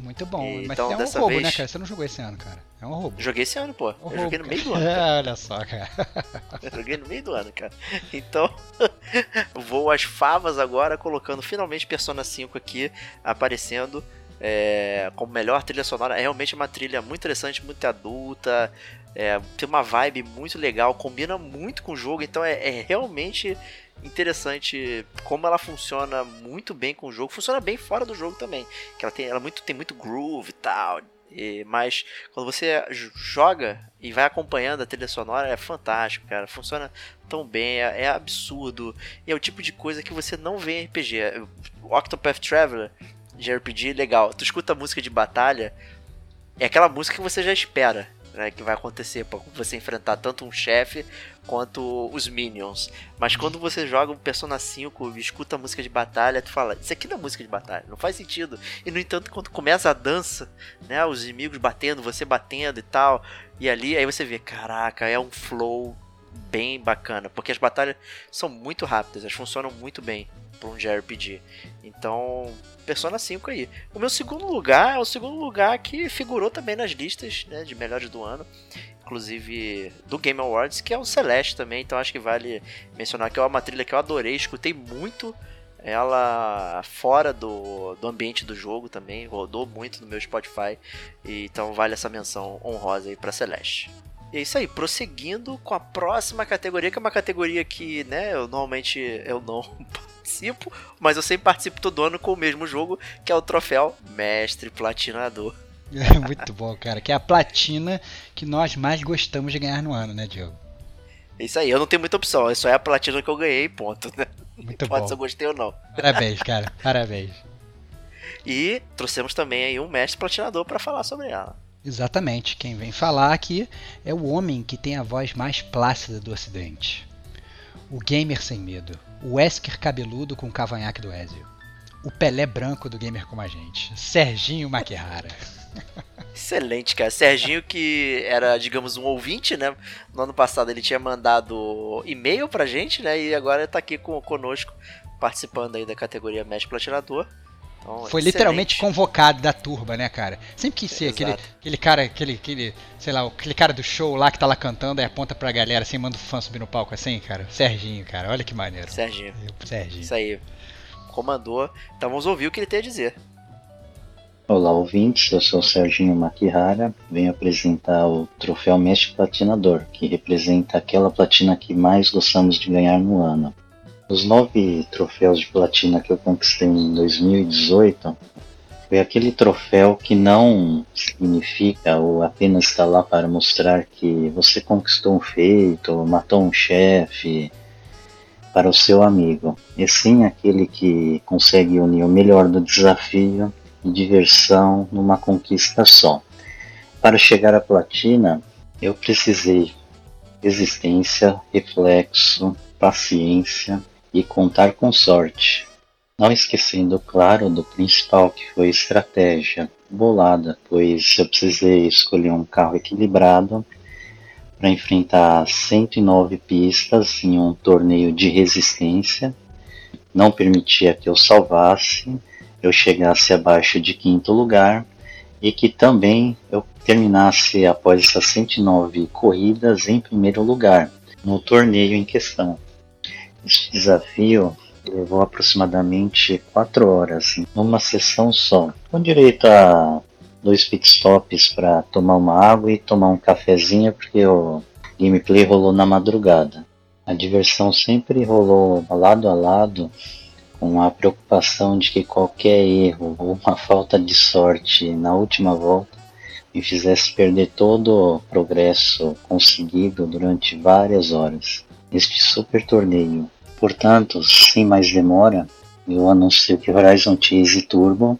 muito bom. E, Mas então, é um roubo, né, vez... né, cara? Você não jogou esse ano, cara. É um roubo. Joguei esse ano, pô. Um eu joguei no meio do ano. É, olha só, cara. eu joguei no meio do ano, cara. Então, vou às favas agora, colocando finalmente Persona 5 aqui, aparecendo é, como melhor trilha sonora. É realmente uma trilha muito interessante, muito adulta. É, tem uma vibe muito legal, combina muito com o jogo, então é, é realmente interessante como ela funciona muito bem com o jogo. Funciona bem fora do jogo também. Que ela tem, ela muito, tem muito groove e tal. E, mas quando você joga e vai acompanhando a trilha sonora, é fantástico, cara. Funciona tão bem, é, é absurdo. E é o tipo de coisa que você não vê em RPG. O Octopath Traveler de RPG, legal. Tu escuta a música de batalha, é aquela música que você já espera né, que vai acontecer para você enfrentar tanto um chefe quanto os minions. Mas quando você joga um Persona 5 e escuta a música de batalha, tu fala, isso aqui não é música de batalha, não faz sentido. E no entanto, quando começa a dança, né, os inimigos batendo, você batendo e tal, e ali aí você vê, caraca, é um flow bem bacana, porque as batalhas são muito rápidas, elas funcionam muito bem. pra um JRPG. Então, Persona 5 aí. O meu segundo lugar é o segundo lugar que figurou também nas listas né, de melhores do ano. Inclusive do Game Awards, que é o Celeste também. Então acho que vale mencionar que é uma trilha que eu adorei, escutei muito ela fora do, do ambiente do jogo também, rodou muito no meu Spotify, então vale essa menção honrosa aí pra Celeste. E é isso aí, prosseguindo com a próxima categoria, que é uma categoria que, né, eu normalmente eu não participo, mas eu sempre participo todo ano com o mesmo jogo, que é o troféu Mestre Platinador. É muito bom, cara, que é a platina que nós mais gostamos de ganhar no ano, né, Diogo? É isso aí, eu não tenho muita opção, é só é a platina que eu ganhei, ponto, né? Muito Pode bom. se eu gostei ou não. Parabéns, cara, parabéns. E trouxemos também aí um mestre platinador para falar sobre ela. Exatamente, quem vem falar aqui é o homem que tem a voz mais plácida do ocidente. O gamer sem medo, o Wesker cabeludo com o cavanhaque do Ezio. O Pelé branco do gamer como a gente, Serginho Maquihara. Excelente, cara. Serginho, que era, digamos, um ouvinte, né? No ano passado ele tinha mandado e-mail pra gente, né? E agora tá aqui com, conosco, participando aí da categoria Mestre Platinador. Então, Foi excelente. literalmente convocado da turma, né, cara? Sempre que ser Exato. aquele, aquele cara, aquele, aquele, sei lá, aquele cara do show lá que tá lá cantando, aí aponta pra galera assim, manda o fã subir no palco assim, cara. Serginho, cara, olha que maneiro. Serginho. Serginho. Isso aí. Comandou. Então vamos ouvir o que ele tem a dizer. Olá, ouvintes. Eu sou o Serginho Makihara. Venho apresentar o troféu Mestre Platinador, que representa aquela platina que mais gostamos de ganhar no ano. Os nove troféus de platina que eu conquistei em 2018 foi aquele troféu que não significa ou apenas está lá para mostrar que você conquistou um feito, matou um chefe para o seu amigo, e sim aquele que consegue unir o melhor do desafio e diversão numa conquista só. Para chegar à platina, eu precisei resistência, reflexo, paciência e contar com sorte. Não esquecendo, claro, do principal que foi estratégia bolada, pois eu precisei escolher um carro equilibrado para enfrentar 109 pistas em um torneio de resistência. Não permitia que eu salvasse, eu chegasse abaixo de quinto lugar e que também eu terminasse após essas 109 corridas em primeiro lugar no torneio em questão. Esse desafio levou aproximadamente 4 horas, numa sessão só, com direito a dois pitstops para tomar uma água e tomar um cafezinho, porque o gameplay rolou na madrugada. A diversão sempre rolou lado a lado, com a preocupação de que qualquer erro ou uma falta de sorte na última volta me fizesse perder todo o progresso conseguido durante várias horas neste super torneio. Portanto, sem mais demora, eu anuncio que Horizon Chase Turbo,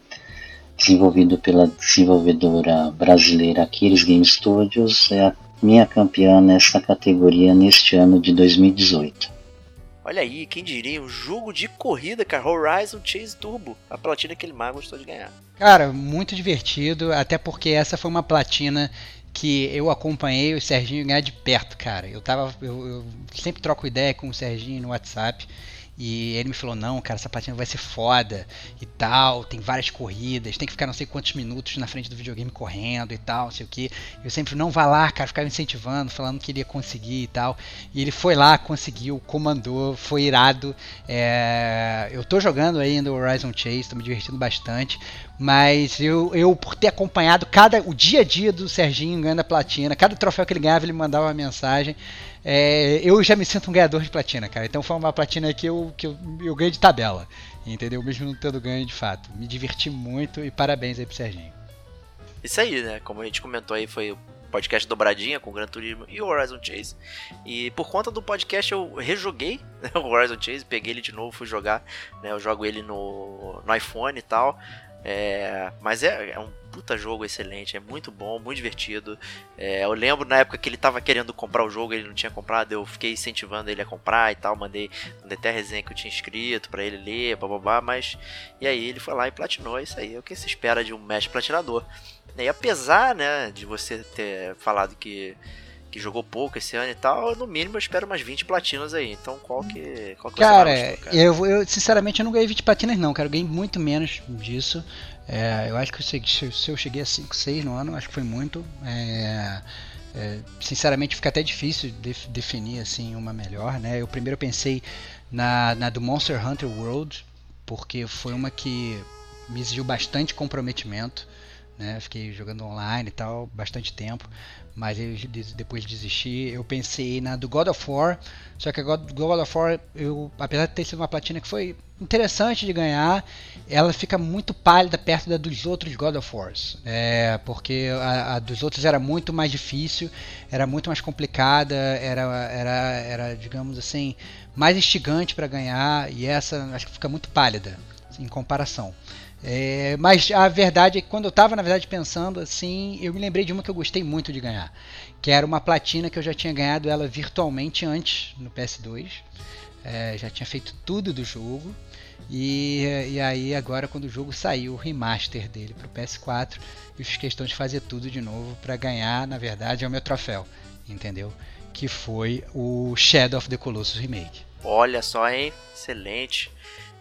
desenvolvido pela desenvolvedora brasileira Aquiles Game Studios, é a minha campeã nesta categoria neste ano de 2018. Olha aí, quem diria, um jogo de corrida, cara, Horizon Chase Turbo. A platina que ele mais gostou de ganhar. Cara, muito divertido, até porque essa foi uma platina que eu acompanhei o Serginho ganhar de perto, cara. Eu tava. Eu, eu sempre troco ideia com o Serginho no WhatsApp. E ele me falou, não, cara, essa platina vai ser foda e tal, tem várias corridas, tem que ficar não sei quantos minutos na frente do videogame correndo e tal, não sei o que. Eu sempre, não, vá lá, cara, ficava incentivando, falando que ele ia conseguir e tal. E ele foi lá, conseguiu, comandou, foi irado. É... Eu tô jogando ainda o Horizon Chase, tô me divertindo bastante. Mas eu, eu, por ter acompanhado cada o dia a dia do Serginho ganhando a platina, cada troféu que ele ganhava, ele mandava uma mensagem. É, eu já me sinto um ganhador de platina, cara. Então foi uma platina que eu, que eu, eu ganhei de tabela. Entendeu? Mesmo não tendo ganho de fato. Me diverti muito e parabéns aí pro Serginho. Isso aí, né? Como a gente comentou aí, foi o podcast dobradinha com o Gran Turismo e o Horizon Chase. E por conta do podcast eu rejoguei né, o Horizon Chase, peguei ele de novo, fui jogar. Né, eu jogo ele no, no iPhone e tal. É, mas é, é, um puta jogo excelente, é muito bom, muito divertido. É, eu lembro na época que ele tava querendo comprar o jogo, ele não tinha comprado, eu fiquei incentivando ele a comprar e tal, mandei, mandei até a resenha que eu tinha escrito para ele ler, bababá, mas e aí ele foi lá e platinou, isso aí é o que se espera de um mestre platinador. E apesar, né, de você ter falado que que jogou pouco esse ano e tal, no mínimo eu espero umas 20 platinas aí. Então qual que, qual que cara, você cara? Eu, eu sinceramente eu não ganhei 20 platinas não, cara. Eu ganhei muito menos disso. É, eu acho que se, se eu cheguei a 5, 6 no ano, acho que foi muito. É, é, sinceramente fica até difícil de, definir assim uma melhor, né? Eu primeiro pensei na, na do Monster Hunter World, porque foi uma que me exigiu bastante comprometimento, né? Fiquei jogando online e tal, bastante tempo mas eu depois desisti. Eu pensei na do God of War, só que a God, God of War, eu, apesar de ter sido uma platina que foi interessante de ganhar, ela fica muito pálida perto da dos outros God of Wars, é, porque a, a, dos outros era muito mais difícil, era muito mais complicada, era, era, era digamos assim, mais instigante para ganhar, e essa acho que fica muito pálida em comparação. É, mas a verdade é que quando eu estava na verdade pensando assim, eu me lembrei de uma que eu gostei muito de ganhar, que era uma platina que eu já tinha ganhado ela virtualmente antes no PS2, é, já tinha feito tudo do jogo e, e aí agora quando o jogo saiu o remaster dele para o PS4, eu fiz questão de fazer tudo de novo para ganhar, na verdade, é o meu troféu, entendeu? Que foi o Shadow of the Colossus Remake. Olha só, hein? Excelente.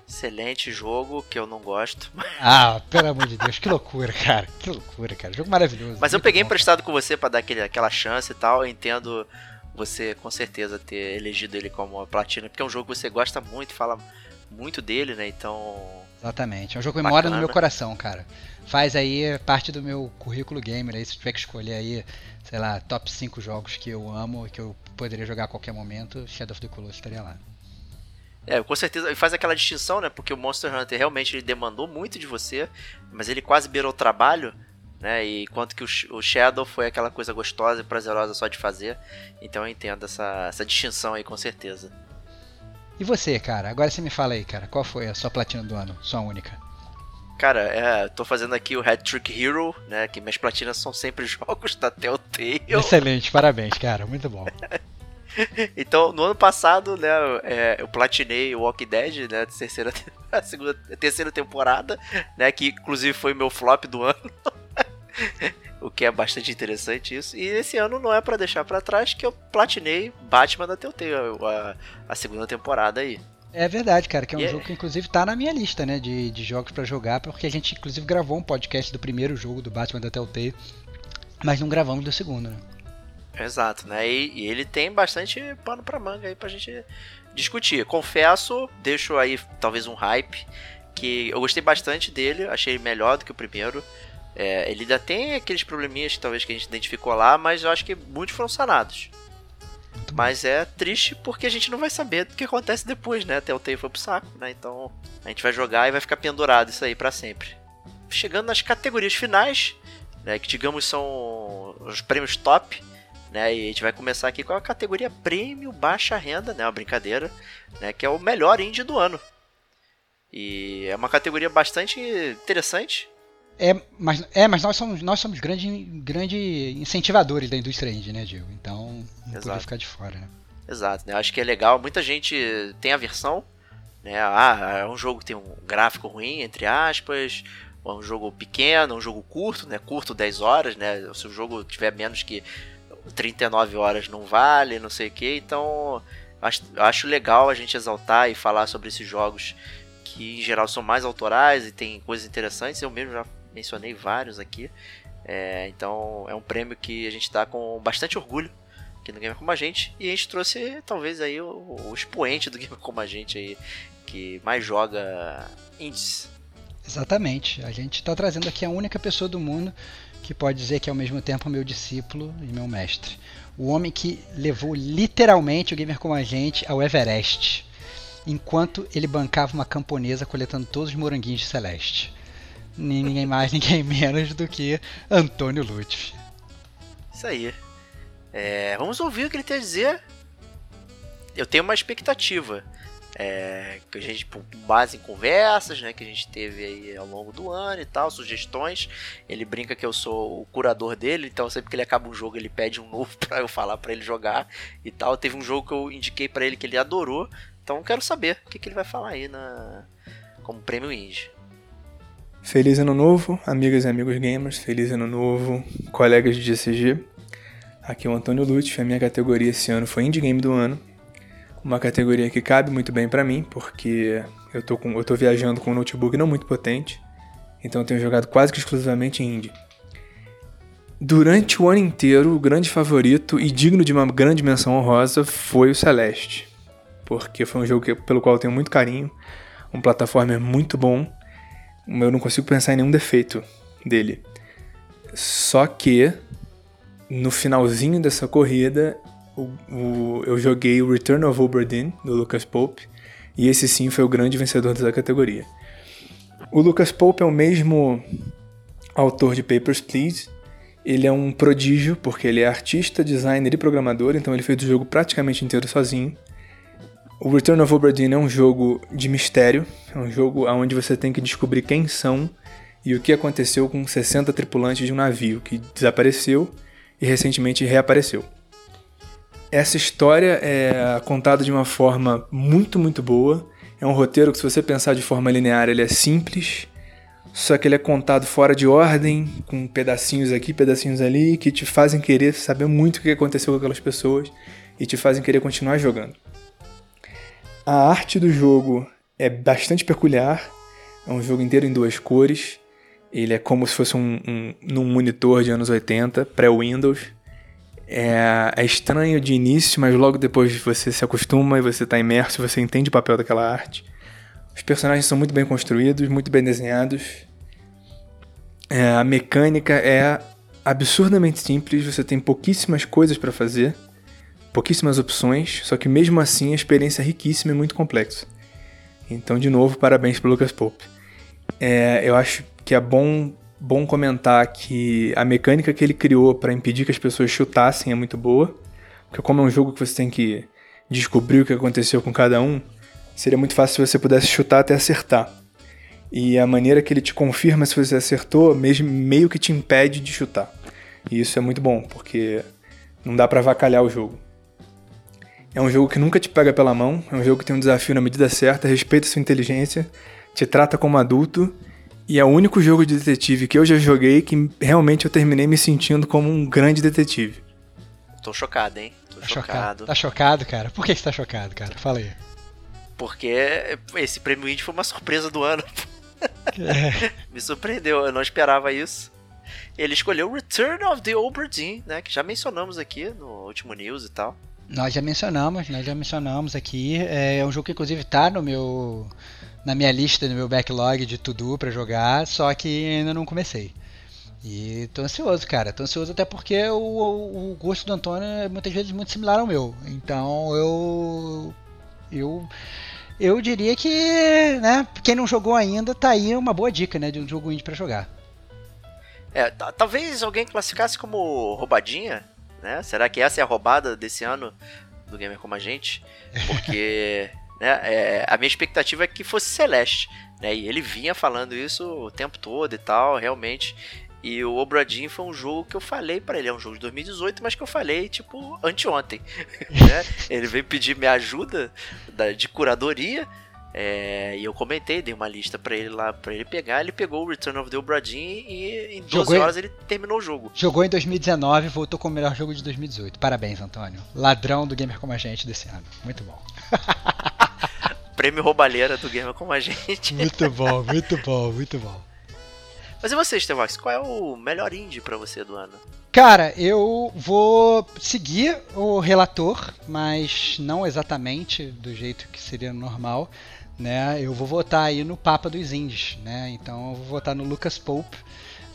Excelente jogo que eu não gosto. Ah, pelo amor de Deus, que loucura, cara. Que loucura, cara. Jogo maravilhoso. Mas eu peguei bom, emprestado com você para dar aquele, aquela chance e tal. Eu entendo você com certeza ter elegido ele como platina, porque é um jogo que você gosta muito, fala muito dele, né? Então. Exatamente. É um jogo que mora no meu coração, cara. Faz aí parte do meu currículo gamer aí, se tiver que escolher aí, sei lá, top 5 jogos que eu amo e que eu poderia jogar a qualquer momento, Shadow of the Colossus estaria lá. É, com certeza faz aquela distinção, né? Porque o Monster Hunter realmente ele demandou muito de você, mas ele quase beirou o trabalho, né? E enquanto que o, Shadow foi aquela coisa gostosa e prazerosa só de fazer. Então eu entendo essa, essa distinção aí, com certeza. E você, cara? Agora você me fala aí, cara. Qual foi a sua platina do ano? Sua única? Cara, é, tô fazendo aqui o Hat Trick Hero, né? Que minhas platinas são sempre jogos da Telltale. Excelente, parabéns, cara. Muito bom. então, no ano passado, né, é, eu platinei o Walking Dead, né, terceira, a segunda, a terceira temporada, né, que inclusive foi meu flop do ano. o que é bastante interessante isso. E esse ano não é para deixar para trás que eu platinei Batman da Telltale, a, a segunda temporada aí. É verdade, cara, que é um yeah. jogo que inclusive tá na minha lista, né, de, de jogos para jogar, porque a gente inclusive gravou um podcast do primeiro jogo do Batman da Telltale, mas não gravamos do segundo, né? Exato, né? E, e, ele tem bastante pano pra manga aí pra gente discutir. Confesso, deixo aí talvez um hype, que eu gostei bastante dele, achei melhor do que o primeiro. É, ele ainda tem aqueles probleminhas que talvez que a gente identificou lá, mas eu acho que muitos foram sanados. Mas é triste porque a gente não vai saber do que acontece depois, né? Até o Telltale foi pro saco, né? Então a gente vai jogar e vai ficar pendurado isso aí para sempre. Chegando nas categorias finais, né, que digamos são os prêmios top, né? E a gente vai começar aqui com a categoria prêmio baixa renda, né? Uma brincadeira, né? Que é o melhor indie do ano. E é uma categoria bastante interessante. É, mas, é, mas nós somos, nós somos grandes grande incentivadores da indústria indie, né, Diego? Então não Exato. podia ficar de fora, né? Exato, né? Acho que é legal. Muita gente tem a versão, né? Ah, é um jogo que tem um gráfico ruim, entre aspas, é um jogo pequeno, um jogo curto, né? Curto 10 horas, né? Se o jogo tiver menos que 39 horas não vale, não sei o que, então acho, acho legal a gente exaltar e falar sobre esses jogos que em geral são mais autorais e tem coisas interessantes. Eu mesmo já mencionei vários aqui. É, então é um prêmio que a gente está com bastante orgulho aqui no Gamer Como a Gente. E a gente trouxe talvez aí o, o expoente do Gamer Como a Gente aí, que mais joga indies. Exatamente. A gente está trazendo aqui a única pessoa do mundo que pode dizer que é ao mesmo tempo meu discípulo e meu mestre. O homem que levou literalmente o gamer como a gente ao Everest, enquanto ele bancava uma camponesa coletando todos os moranguinhos de Celeste. Ninguém mais, ninguém menos do que Antônio Lutfi. Isso aí. É, vamos ouvir o que ele tem a dizer. Eu tenho uma expectativa é, que a gente, com base em conversas, né, que a gente teve aí ao longo do ano e tal, sugestões. Ele brinca que eu sou o curador dele, então sempre que ele acaba um jogo ele pede um novo para eu falar para ele jogar e tal. Teve um jogo que eu indiquei para ele que ele adorou, então quero saber o que, que ele vai falar aí na como prêmio indie. Feliz ano novo, amigas e amigos gamers, feliz ano novo, colegas de GCG. Aqui é o Antônio Lutz, a minha categoria esse ano foi Indie Game do Ano. Uma categoria que cabe muito bem para mim, porque eu tô, com, eu tô viajando com um notebook não muito potente, então eu tenho jogado quase que exclusivamente indie. Durante o ano inteiro, o grande favorito e digno de uma grande menção honrosa foi o Celeste, porque foi um jogo que, pelo qual eu tenho muito carinho, um plataforma muito bom, eu não consigo pensar em nenhum defeito dele. Só que no finalzinho dessa corrida, o, o, eu joguei o Return of Obra Dinn, do Lucas Pope, e esse sim foi o grande vencedor dessa categoria. O Lucas Pope é o mesmo autor de Papers, Please. Ele é um prodígio, porque ele é artista, designer e programador, então ele fez o jogo praticamente inteiro sozinho. O Return of Obra Dinn é um jogo de mistério, é um jogo onde você tem que descobrir quem são e o que aconteceu com 60 tripulantes de um navio que desapareceu e recentemente reapareceu. Essa história é contada de uma forma muito, muito boa. É um roteiro que, se você pensar de forma linear, ele é simples, só que ele é contado fora de ordem, com pedacinhos aqui, pedacinhos ali, que te fazem querer saber muito o que aconteceu com aquelas pessoas e te fazem querer continuar jogando. A arte do jogo é bastante peculiar, é um jogo inteiro em duas cores. Ele é como se fosse um, um monitor de anos 80, pré-Windows. É, é, estranho de início, mas logo depois você se acostuma e você está imerso, você entende o papel daquela arte. Os personagens são muito bem construídos, muito bem desenhados. É, a mecânica é absurdamente simples, você tem pouquíssimas coisas para fazer, pouquíssimas opções, só que mesmo assim a experiência é riquíssima e muito complexa. Então, de novo, parabéns para Lucas Pope. É, eu acho que é bom, bom comentar que a mecânica que ele criou para impedir que as pessoas chutassem é muito boa. Porque como é um jogo que você tem que descobrir o que aconteceu com cada um, seria muito fácil se você pudesse chutar até acertar. E a maneira que ele te confirma se você acertou, mesmo meio que te impede de chutar. E isso é muito bom, porque não dá para avacalhar o jogo. É um jogo que nunca te pega pela mão, é um jogo que tem um desafio na medida certa, respeita sua inteligência, te trata como adulto e é o único jogo de detetive que eu já joguei que realmente eu terminei me sentindo como um grande detetive. Tô chocado, hein? Tô tá chocado. chocado. Tá chocado, cara? Por que você tá chocado, cara? Fala aí. Porque esse prêmio indie foi uma surpresa do ano. É. me surpreendeu, eu não esperava isso. Ele escolheu Return of the Obra Dinn, né? Que já mencionamos aqui no último news e tal. Nós já mencionamos, nós já mencionamos aqui. É um jogo que inclusive tá no meu na minha lista, no meu backlog de to-do pra jogar, só que ainda não comecei. E tô ansioso, cara. Tô ansioso até porque o, o, gosto do Antônio é muitas vezes muito similar ao meu. Então eu. Eu. Eu diria que, né, quem não jogou ainda, tá aí uma boa dica, né, de um jogo indie pra jogar. É, talvez alguém classificasse como roubadinha, né? Será que essa é a roubada desse ano do Gamer Como a Gente? Porque né? É, a minha expectativa é que fosse Celeste, né? E ele vinha falando isso o tempo todo e tal, realmente. E o Obradin foi um jogo que eu falei para ele, é um jogo de 2018, mas que eu falei, tipo, anteontem. né? Ele veio pedir minha ajuda de curadoria. É, e eu comentei, dei uma lista para ele lá para ele pegar. Ele pegou o Return of the Obradin e em 12 Jogou horas ele terminou o jogo. Jogou em 2019 e voltou com o melhor jogo de 2018. Parabéns, Antônio. Ladrão do Gamer como a gente desse ano. Muito bom. prêmio roubalheira do Gamer como a gente. Muito bom, muito bom, muito bom. Mas e você, Estevox, qual é o melhor indie para você do ano? Cara, eu vou seguir o relator, mas não exatamente do jeito que seria normal, né? Eu vou votar aí no Papa dos Indies, né? Então eu vou votar no Lucas Pope,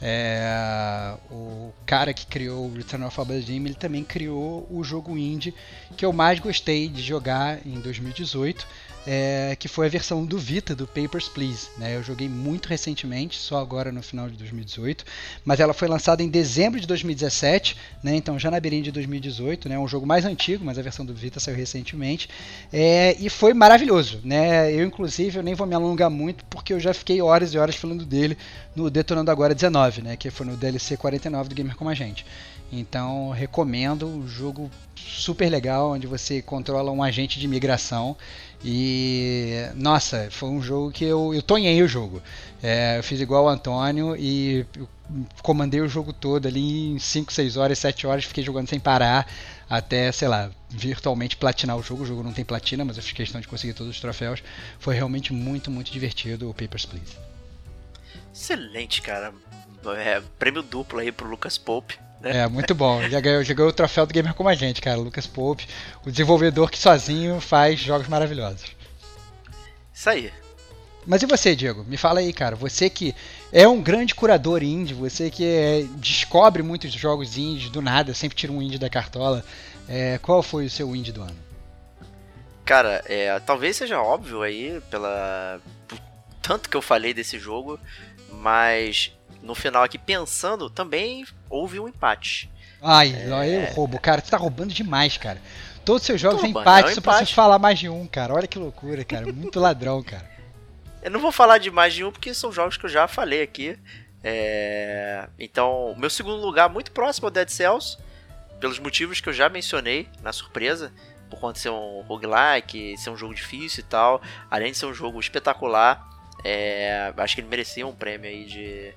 é, o cara que criou o Return of Obra ele também criou o jogo indie que eu mais gostei de jogar em 2018, é, que foi a versão do Vita do Papers, Please. Né? Eu joguei muito recentemente, só agora no final de 2018, mas ela foi lançada em dezembro de 2017, né? então já na beirinha de 2018, né? um jogo mais antigo, mas a versão do Vita saiu recentemente, é, e foi maravilhoso. Né? Eu, inclusive, eu nem vou me alongar muito, porque eu já fiquei horas e horas falando dele no Detonando Agora 19, né? que foi no DLC 49 do Gamer Como a Gente. Então recomendo um jogo super legal onde você controla um agente de imigração e nossa, foi um jogo que eu, eu tonhei o jogo. É, eu fiz igual o Antônio e comandei o jogo todo ali em 5, 6 horas, 7 horas, fiquei jogando sem parar até, sei lá, virtualmente platinar o jogo. O jogo não tem platina, mas eu fiz questão de conseguir todos os troféus. Foi realmente muito, muito divertido o Papers, Please. Excelente, cara. É, prêmio duplo aí pro Lucas Pope. Né? É, muito bom. Já ganhou, já ganhou o troféu do Gamer como a gente, cara. Lucas Pope, o desenvolvedor que sozinho faz jogos maravilhosos. Isso aí. Mas e você, Diego? Me fala aí, cara. Você que é um grande curador indie, você que é, descobre muitos jogos indies do nada, sempre tira um indie da cartola. É, qual foi o seu indie do ano? Cara, é, talvez seja óbvio aí, pela tanto que eu falei desse jogo, mas no final aqui pensando, também houve um empate. Ai, é... eu roubo. Cara, você tá roubando demais, cara. Todos os seus jogos têm empate, é um só pra você falar mais de um, cara. Olha que loucura, cara. Muito ladrão, cara. Eu não vou falar de mais de um porque são jogos que eu já falei aqui. É... Então, meu segundo lugar muito próximo ao Dead Cells, pelos motivos que eu já mencionei na surpresa, por conta de ser um roguelike, ser um jogo difícil e tal, além de ser um jogo espetacular, é... acho que ele merecia um prêmio aí de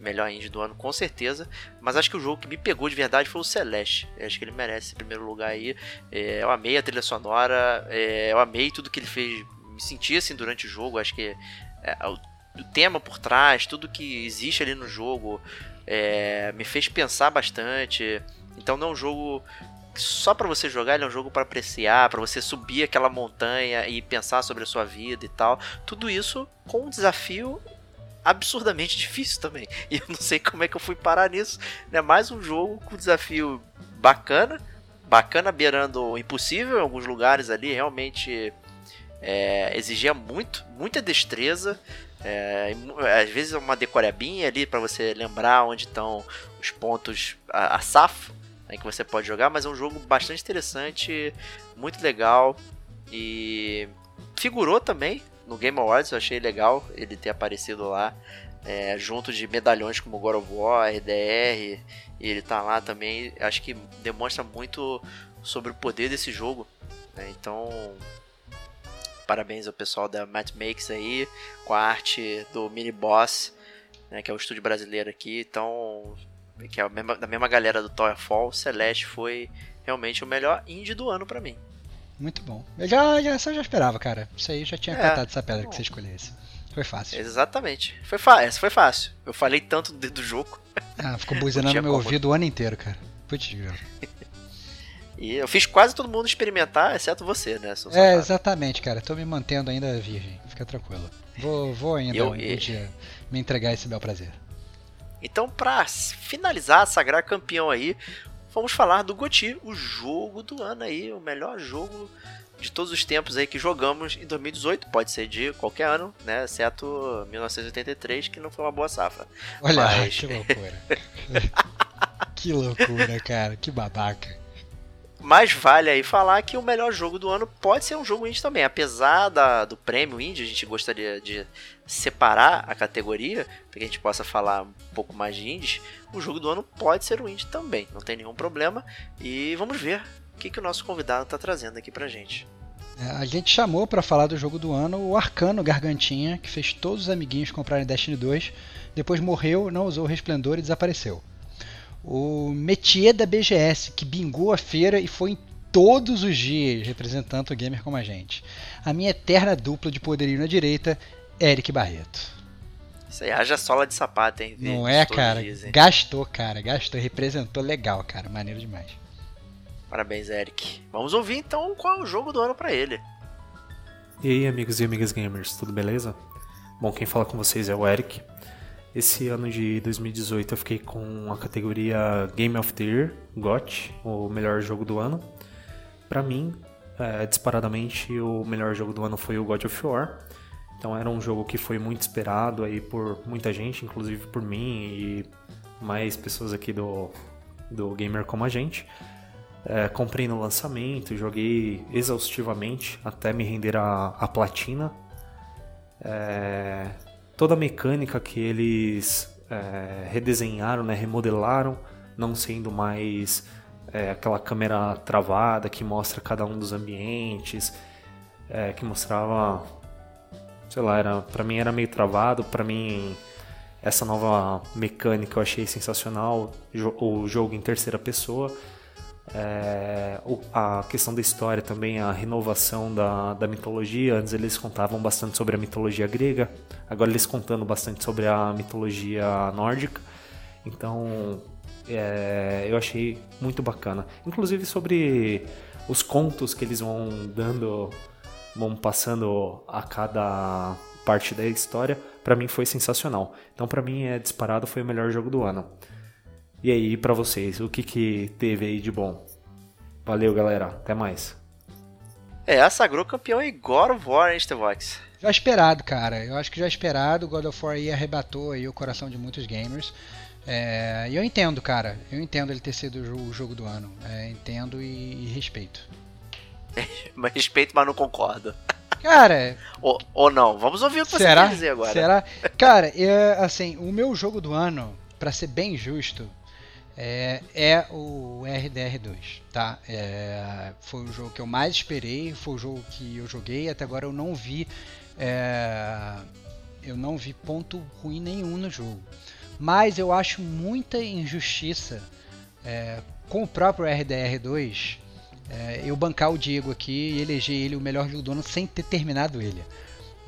melhor indie do ano, com certeza. Mas acho que o jogo que me pegou de verdade foi o Celeste. Eu acho que ele merece esse primeiro lugar aí. É, eu amei a trilha sonora, é, eu amei tudo que ele fez me senti assim durante o jogo. Acho que é, o, tema por trás, tudo que existe ali no jogo, é, me fez pensar bastante. Então não é um jogo só para você jogar, ele é um jogo para apreciar, para você subir aquela montanha e pensar sobre a sua vida e tal. Tudo isso com um desafio absurdamente difícil também. E eu não sei como é que eu fui parar nisso. Né? Mais um jogo com desafio bacana, bacana beirando o impossível em alguns lugares ali, realmente é, exigia muito, muita destreza. É, às vezes uma decorebinha ali para você lembrar onde estão os pontos a, a safo né, que você pode jogar, mas é um jogo bastante interessante, muito legal e figurou também no Game Awards. Eu achei legal ele ter aparecido lá. É, junto de medalhões como God of War, RDR, e ele tá lá também, acho que demonstra muito sobre o poder desse jogo. Né? Então, Parabéns ao pessoal da Matt Makes aí, com a arte do Mini Boss, né, que é o estúdio brasileiro aqui. Então, que é mesma, da mesma galera do Towerfall, Celeste foi realmente o melhor indie do ano para mim. Muito bom. Eu já, já, eu já esperava, cara. Isso aí já tinha é, cantado essa pedra bom. que você escolhesse. Foi fácil. Exatamente. Foi essa foi fácil. Eu falei tanto do jogo. Ah, ficou buzinando no meu como... ouvido o ano inteiro, cara. Putz, e eu fiz quase todo mundo experimentar, exceto você, né? É, exatamente, cara. Tô me mantendo ainda virgem. Fica tranquilo. Vou, vou ainda eu, um e... dia me entregar esse bel prazer. Então, pra finalizar, sagrar campeão aí, vamos falar do Goti, o jogo do ano aí, o melhor jogo de todos os tempos aí que jogamos em 2018, pode ser de qualquer ano, né, exceto 1983, que não foi uma boa safra. Olha, Mas... que loucura. que loucura, cara, que babaca. Mas vale aí falar que o melhor jogo do ano pode ser um jogo indie também. Apesar da, do prêmio indie, a gente gostaria de separar a categoria, para que a gente possa falar um pouco mais de indies. O jogo do ano pode ser um indie também, não tem nenhum problema. E vamos ver o que, que o nosso convidado está trazendo aqui pra gente. É, a gente chamou para falar do jogo do ano o Arcano Gargantinha, que fez todos os amiguinhos comprarem Destiny 2, depois morreu, não usou o Resplendor e desapareceu o métier da BGS, que bingou a feira e foi em todos os dias representando o gamer como a gente. A minha eterna dupla de poderio na direita, Eric Barreto. Isso aí haja sola de sapato, hein? Não é, cara? Dias, gastou, cara. Gastou, representou legal, cara. Maneiro demais. Parabéns, Eric. Vamos ouvir então qual é o jogo do ano para ele. E aí, amigos e amigas gamers, tudo beleza? Bom, quem fala com vocês é o Eric. Esse ano de 2018 eu fiquei com a categoria Game of the Year, GOT, o melhor jogo do ano. Para mim, é, disparadamente, o melhor jogo do ano foi o God of War. Então era um jogo que foi muito esperado aí por muita gente, inclusive por mim e mais pessoas aqui do, do Gamer como a gente. É, comprei no lançamento, joguei exaustivamente até me render a, a platina. É, toda a mecânica que eles é, redesenharam, né, remodelaram, não sendo mais é, aquela câmera travada que mostra cada um dos ambientes, é, que mostrava, sei lá, era para mim era meio travado, para mim essa nova mecânica eu achei sensacional, o jogo em terceira pessoa. É, a questão da história também, a renovação da, da mitologia. Antes eles contavam bastante sobre a mitologia grega, agora eles contando bastante sobre a mitologia nórdica. Então é, eu achei muito bacana. Inclusive sobre os contos que eles vão dando, vão passando a cada parte da história, para mim foi sensacional. Então para mim é disparado foi o melhor jogo do ano. E aí para vocês, o que que teve aí de bom? Valeu, galera. Até mais. É, sagrou campeão God of War, hein, Stevox? Já esperado, cara. Eu acho que já esperado. God of War aí arrebatou aí o coração de muitos gamers. É, e eu entendo, cara. Eu entendo ele ter sido o jogo do ano. É, entendo e, e respeito. mas respeito, mas não concordo. Cara. ou, ou não. Vamos ouvir o que será? você quer dizer agora. Será? Cara, é, assim, o meu jogo do ano, para ser bem justo, é, é, o RDR2, tá? É, foi o jogo que eu mais esperei, foi o jogo que eu joguei, até agora eu não vi é, eu não vi ponto ruim nenhum no jogo. Mas eu acho muita injustiça é, com o próprio RDR2 é, eu bancar o Diego aqui e eleger ele o melhor jogo do ano sem ter terminado ele.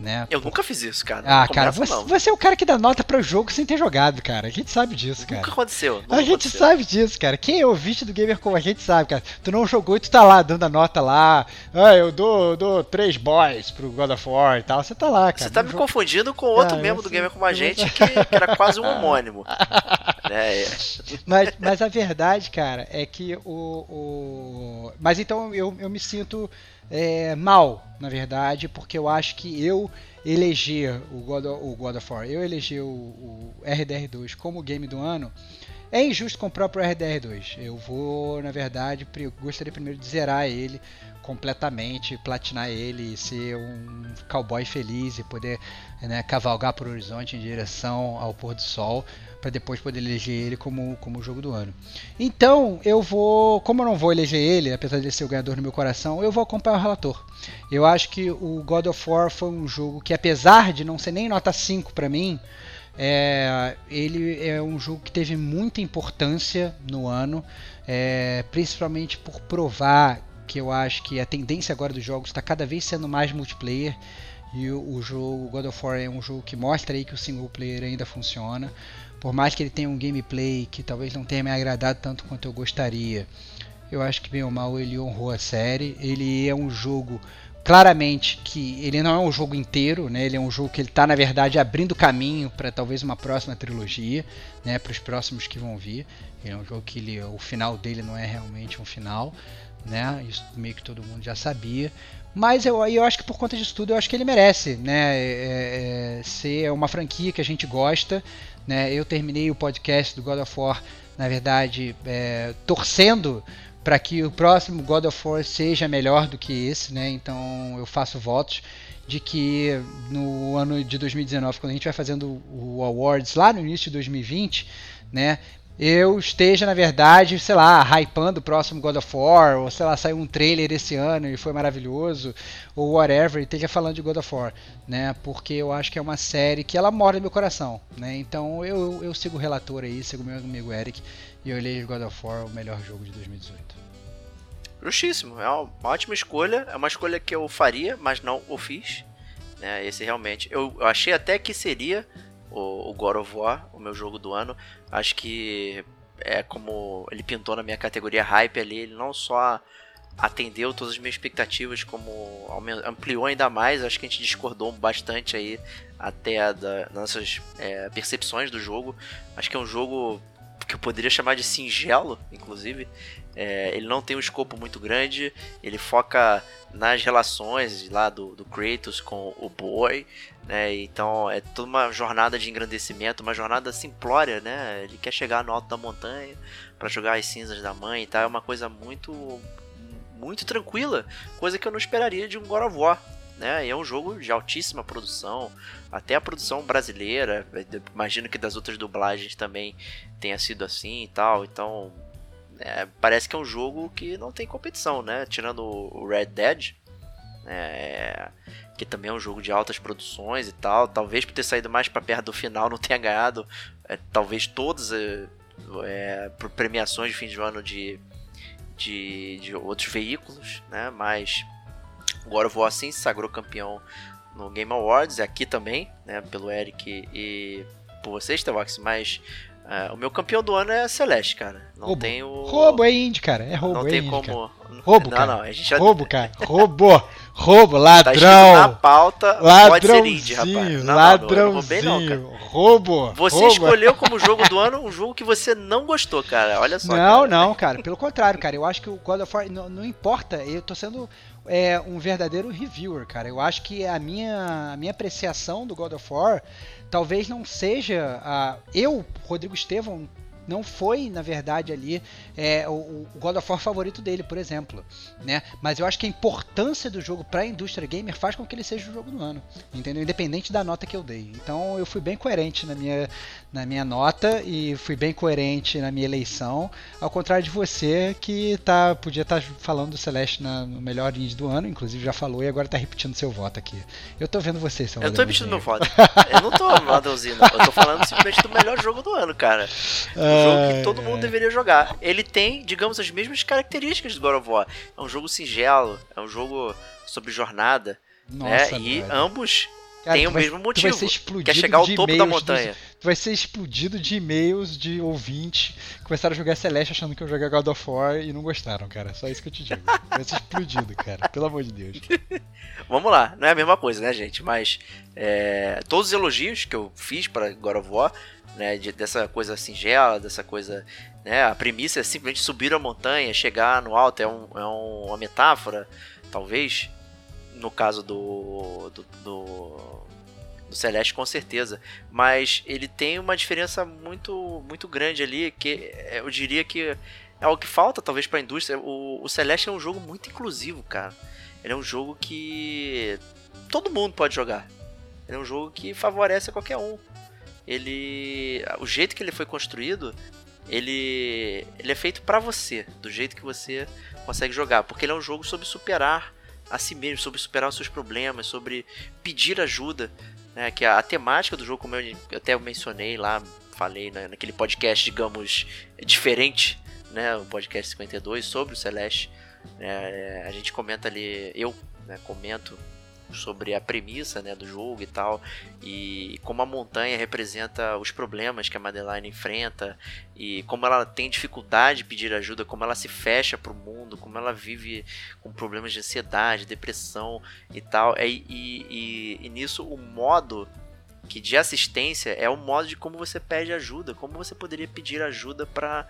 Né? Eu nunca fiz isso, cara. Ah, cara, você, você, é o cara que dá nota para o jogo sem ter jogado, cara. A gente sabe disso, cara. Nunca aconteceu. Nunca a gente aconteceu. sabe disso, cara. Quem é ouvinte do Gamer como a gente sabe, cara. Tu não jogou e tu tá lá dando a nota lá. Ah, eu dou, eu dou três boys pro God of War e tal. Você tá lá, cara. Você tá me jogo... confundindo com outro ah, membro do Gamer como a gente que, que era quase um homônimo. é, é. Mas, mas a verdade, cara, é que o. o... Mas então eu, eu me sinto é, mal, na verdade, porque eu acho que eu eleger o God, of, o God of War, eu eleger o, o RDR2 como game do ano, é injusto com o próprio RDR2. Eu vou, na verdade, gostaria primeiro de zerar ele completamente, platinar ele, ser um cowboy feliz e poder né, cavalgar por horizonte em direção ao pôr do sol para depois poder eleger ele como, como jogo do ano. Então, eu vou, como eu não vou eleger ele, apesar de ser o ganhador no meu coração, eu vou acompanhar o relator. Eu acho que o God of War foi um jogo que, apesar de não ser nem nota 5 para mim, é, ele é um jogo que teve muita importância no ano, é, principalmente por provar que eu acho que a tendência agora dos jogos está cada vez sendo mais multiplayer. E o, o jogo God of War é um jogo que mostra aí que o single player ainda funciona. Por mais que ele tenha um gameplay que talvez não tenha me agradado tanto quanto eu gostaria, eu acho que bem ou mal ele honrou a série. Ele é um jogo claramente que ele não é um jogo inteiro, né? Ele é um jogo que ele está na verdade abrindo caminho para talvez uma próxima trilogia, né? Para os próximos que vão vir. Ele é um jogo que ele, o final dele não é realmente um final, né? Isso meio que todo mundo já sabia. Mas eu, eu acho que por conta disso tudo, eu acho que ele merece, né? É, é, ser uma franquia que a gente gosta, né? Eu terminei o podcast do God of War, na verdade, é, torcendo para que o próximo God of War seja melhor do que esse, né? Então eu faço votos de que no ano de 2019, quando a gente vai fazendo o Awards lá no início de 2020, né? Eu esteja, na verdade, sei lá, hypando o próximo God of War, ou sei lá, saiu um trailer esse ano e foi maravilhoso, ou whatever, e esteja falando de God of War, né? Porque eu acho que é uma série que ela mora no meu coração, né? Então eu, eu sigo o relator aí, sigo meu amigo Eric, e eu elejo God of War o melhor jogo de 2018. Justíssimo, é uma ótima escolha, é uma escolha que eu faria, mas não o fiz. Né? Esse realmente, eu achei até que seria o, o God of War, o meu jogo do ano. Acho que é como ele pintou na minha categoria hype ali, ele não só atendeu todas as minhas expectativas, como ampliou ainda mais. Acho que a gente discordou bastante aí até das nossas é, percepções do jogo. Acho que é um jogo que eu poderia chamar de singelo, inclusive. É, ele não tem um escopo muito grande, ele foca nas relações lá do, do Kratos com o Boy, né? Então é toda uma jornada de engrandecimento, uma jornada simplória, né? Ele quer chegar no alto da montanha para jogar as cinzas da mãe e tal. É uma coisa muito muito tranquila, coisa que eu não esperaria de um God of War. Né? E é um jogo de altíssima produção, até a produção brasileira, imagino que das outras dublagens também tenha sido assim e tal, então é, parece que é um jogo que não tem competição, né? Tirando o Red Dead, é, que também é um jogo de altas produções e tal, talvez por ter saído mais para perto do final não tenha ganhado, é, talvez todas é, é premiações de fim de ano de, de, de outros veículos, né? Mas o God of War sim se sagrou campeão no Game Awards, aqui também, né, pelo Eric e por vocês, Tevox, mas uh, o meu campeão do ano é Celeste, cara. Não roubo. tem o... Roubo é indie, cara. É roubo, não é tem indie, como... Cara. Roubo, não, cara. Não, a gente já... Roubo, cara. Roubo. Roubo, ladrão. Tá na pauta, pode ser indie, rapaz. Não, ladrãozinho. Não, não, não, roubo. Você roubo. escolheu como jogo do ano um jogo que você não gostou, cara. Olha só. Não, cara. não, cara. Pelo contrário, cara. Eu acho que o God of War não, não importa. Eu tô sendo é, um verdadeiro reviewer, cara. Eu acho que a minha, a minha apreciação do God of War talvez não seja a eu, Rodrigo Estevão, não foi, na verdade, ali é, o, o, God of War favorito dele, por exemplo. Né? Mas eu acho que a importância do jogo para a indústria gamer faz com que ele seja o jogo do ano. Entendeu? Independente da nota que eu dei. Então eu fui bem coerente na minha, na minha nota e fui bem coerente na minha eleição. Ao contrário de você, que tá, podia estar tá falando do Celeste na, no melhor indie do ano, inclusive já falou e agora está repetindo seu voto aqui. Eu tô vendo você, seu Eu tô repetindo meu voto. eu não tô Madeuzinho, não. Eu tô falando simplesmente do melhor jogo do ano, cara. O jogo que todo mundo deveria jogar. Ele tem, digamos, as mesmas características do God of War. É um jogo singelo, é um jogo sobre jornada. Nossa, né? E ambos Cara, têm o vai, mesmo motivo. vai ser que é chegar ao topo da montanha. Dos, vai ser explodido de e-mails de ouvintes que começaram a jogar Celeste achando que eu jogar God of War e não gostaram, cara. Só isso que eu te digo. Vai ser explodido, cara. Pelo amor de Deus. Vamos lá, não é a mesma coisa, né, gente? Mas é, todos os elogios que eu fiz para God of War, né, de, dessa coisa singela, dessa coisa né? A premissa é simplesmente subir a montanha, chegar no alto, é, um, é um, uma metáfora, talvez, no caso do, do, do, do, Celeste, com certeza. Mas ele tem uma diferença muito, muito grande ali, que eu diria que é o que falta, talvez, para a indústria. O, o Celeste é um jogo muito inclusivo, cara. Ele é um jogo que todo mundo pode jogar. Ele é um jogo que favorece a qualquer um. Ele, o jeito que ele foi construído ele, ele é feito para você, do jeito que você consegue jogar, porque ele é um jogo sobre superar a si mesmo, sobre superar os seus problemas, sobre pedir ajuda, né? Que a, a temática do jogo, como eu, até mencionei lá, falei né, naquele podcast, digamos, diferente, né? O podcast 52 sobre o Celeste. É, a gente comenta ali, eu né, comento sobre a premissa né, do jogo e tal, e como a montanha representa os problemas que a Madeline enfrenta, e como ela tem dificuldade de pedir ajuda, como ela se fecha para o mundo, como ela vive com problemas de ansiedade, depressão e tal. E, e, e, e nisso o modo que de assistência é o modo de como você pede ajuda, como você poderia pedir ajuda para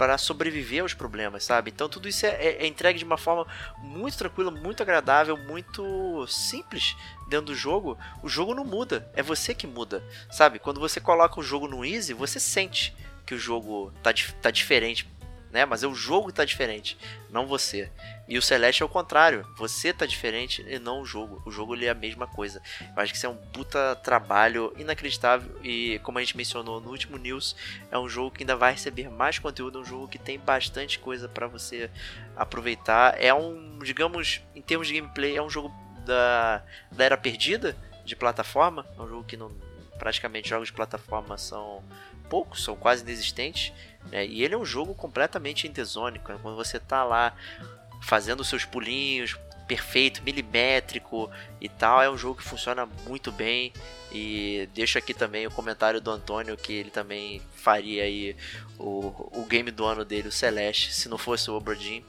para sobreviver aos problemas, sabe? Então tudo isso é, é, é, entregue de uma forma muito tranquila, muito agradável, muito simples dentro do jogo. O jogo não muda, é você que muda, sabe? Quando você coloca o jogo no easy, você sente que o jogo tá, tá diferente né? Mas é o jogo tá diferente, não você. E o Celeste é o contrário, você tá diferente e não o jogo. O jogo ele é a mesma coisa. Eu acho que isso é um puta trabalho inacreditável e como a gente mencionou no último news, é um jogo que ainda vai receber mais conteúdo, é um jogo que tem bastante coisa para você aproveitar. É um, digamos, em termos de gameplay, é um jogo da, da era perdida de plataforma, é um jogo que não praticamente jogos de plataforma são poucos, são quase inexistentes. Né? E ele é um jogo completamente intesônico. Né? Quando você tá lá fazendo seus pulinhos, perfeito, milimétrico e tal, é um jogo que funciona muito bem. E deixo aqui também o comentário do Antônio que ele também faria aí o, o game do ano dele, o Celeste, se não fosse o Obradin.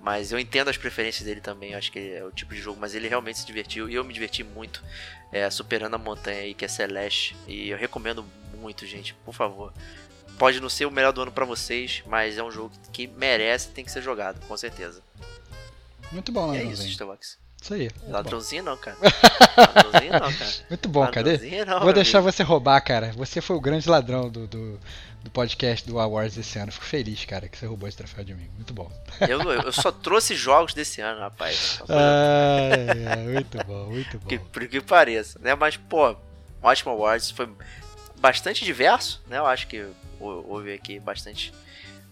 Mas eu entendo as preferências dele também, acho que é o tipo de jogo, mas ele realmente se divertiu e eu me diverti muito é, superando a montanha aí que é Celeste. E eu recomendo muito, gente, por favor. Pode não ser o melhor do ano para vocês, mas é um jogo que merece tem que ser jogado, com certeza. Muito bom, né? É isso, Starbucks. Isso aí. bom. Ladrãozinho não, cara. Ladrãozinho não, cara. Muito bom, cadê? Não, Vou deixar amigo. você roubar, cara. Você foi o grande ladrão do, do, do podcast do Awards esse ano. Fico feliz, cara, que você roubou esse troféu de mim. Muito bom. Eu, eu só trouxe jogos desse ano, rapaz. Ai, ai, muito bom, muito bom. que, por que pareça, né? Mas, pô, ótimo Awards, foi bastante diverso, né? Eu acho que houve aqui bastante,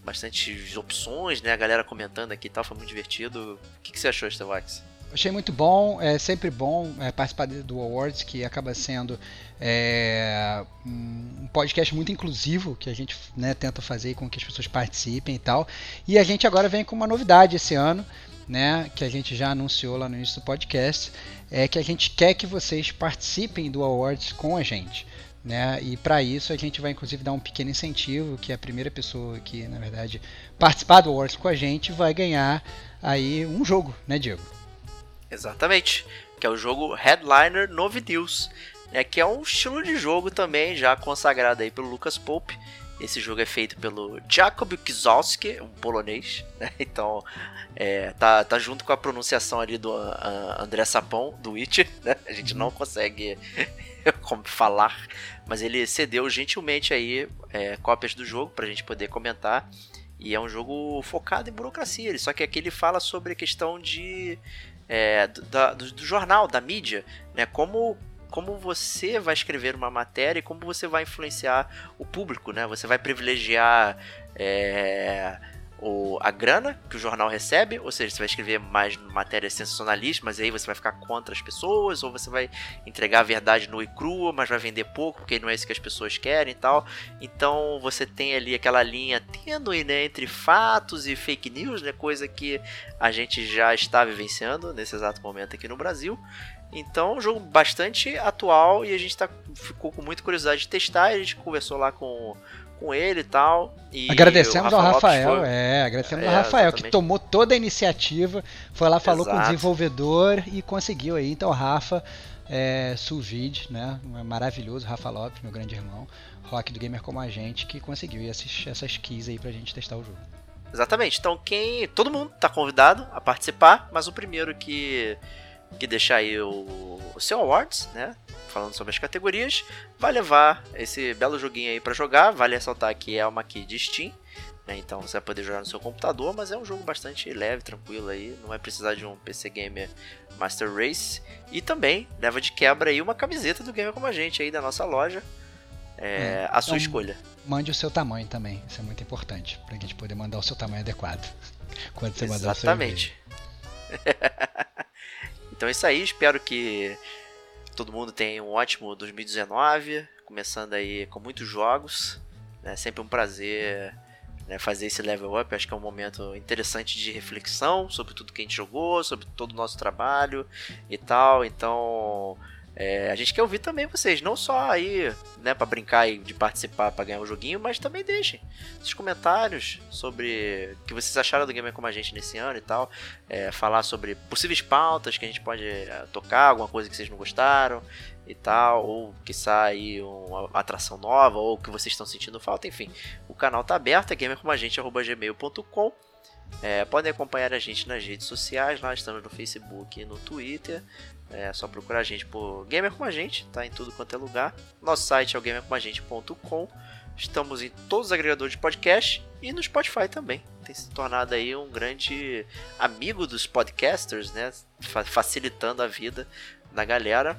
bastante opções, né? A galera comentando aqui e tal, foi muito divertido. O que, que você achou, Stevox? Achei muito bom, é sempre bom é, participar do Awards, que acaba sendo é, um podcast muito inclusivo, que a gente né, tenta fazer com que as pessoas participem e tal. E a gente agora vem com uma novidade esse ano, né, que a gente já anunciou lá no início do podcast, é que a gente quer que vocês participem do Awards com a gente. Né? E para isso a gente vai inclusive dar um pequeno incentivo, que a primeira pessoa que, na verdade, participar do Awards com a gente vai ganhar aí um jogo, né, Diego? Exatamente, que é o jogo Headliner Novi News, né, que é um estilo de jogo também já consagrado aí pelo Lucas Pope. Esse jogo é feito pelo Jacob Kizowski, um polonês, né? então é, tá, tá junto com a pronunciação ali do ah, André Sapão, do Witcher, né? a gente não consegue como falar, mas ele cedeu gentilmente aí é, cópias do jogo pra gente poder comentar. E é um jogo focado em burocracia, ele- só que aqui ele fala sobre a questão de é, do, do- do jornal, da mídia, né? Como, como você vai escrever uma matéria e como você vai influenciar o público, né? Você vai privilegiar é, o, a grana que o jornal recebe, ou seja, você vai escrever mais matérias sensacionalistas, mas aí você vai ficar contra as pessoas, ou você vai entregar a verdade nua e crua, mas vai vender pouco, porque não é isso que as pessoas querem e tal. Então você tem ali aquela linha tênue né, entre fatos e fake news, né, coisa que a gente já está vivenciando nesse exato momento aqui no Brasil. Então, um jogo bastante atual e a gente tá, ficou com muita curiosidade de testar. A gente conversou lá com, com ele e tal. E Agradecemos ao Rafael, foi- é, agradecemos É, ao Rafael, que exatamente. tomou toda a iniciativa, foi lá, falou com o Exato. desenvolvedor e conseguiu aí. Então, Rafa, é, Sulvid, né, maravilhoso, Rafa Lopes, meu grande irmão, rock do gamer como a gente, que conseguiu esses, essas keys aí pra gente testar o jogo. Exatamente. Então, quem. Todo mundo tá convidado a participar, mas o primeiro que. que deixar aí o, o seu awards, né? Falando sobre as categorias, vai levar esse belo joguinho aí pra jogar. Vale ressaltar que é uma key de Steam. né, Então você vai poder jogar no seu computador, mas é um jogo bastante leve, tranquilo aí. Não vai precisar de um PC Gamer Master Race. E também leva de quebra aí uma camiseta do Gamer Como a Gente aí da nossa loja. É, a sua então, escolha. Mande o seu tamanho também, isso é muito importante, pra gente poder mandar o seu tamanho adequado. Quando você mandar o seu. Exatamente. então é isso aí, espero que todo mundo tenha um ótimo 2019, começando aí com muitos jogos. É sempre um prazer né, fazer esse level up, acho que é um momento interessante de reflexão sobre tudo que a gente jogou, sobre todo o nosso trabalho e tal. Então é, a gente quer ouvir também vocês, não só aí, né, para brincar e de participar para ganhar um joguinho, mas também deixem seus comentários sobre o que vocês acharam do Gamer Como a Gente nesse ano e tal. É, falar sobre possíveis pautas que a gente pode é, tocar, alguma coisa que vocês não gostaram e tal, ou que sai uma atração nova, ou que vocês estão sentindo falta, enfim. O canal tá aberto, é gamercomagente.gmail.com é, podem acompanhar a gente nas redes sociais, lá estamos no Facebook e no Twitter. É só procurar a gente por Gamer Como a Gente, tá em tudo quanto é lugar. Nosso site é o gamercomagente.com. Estamos em todos os agregadores de podcast e no Spotify também. Tem se tornado aí um grande amigo dos podcasters, né? Fa- Facilitando a vida da galera.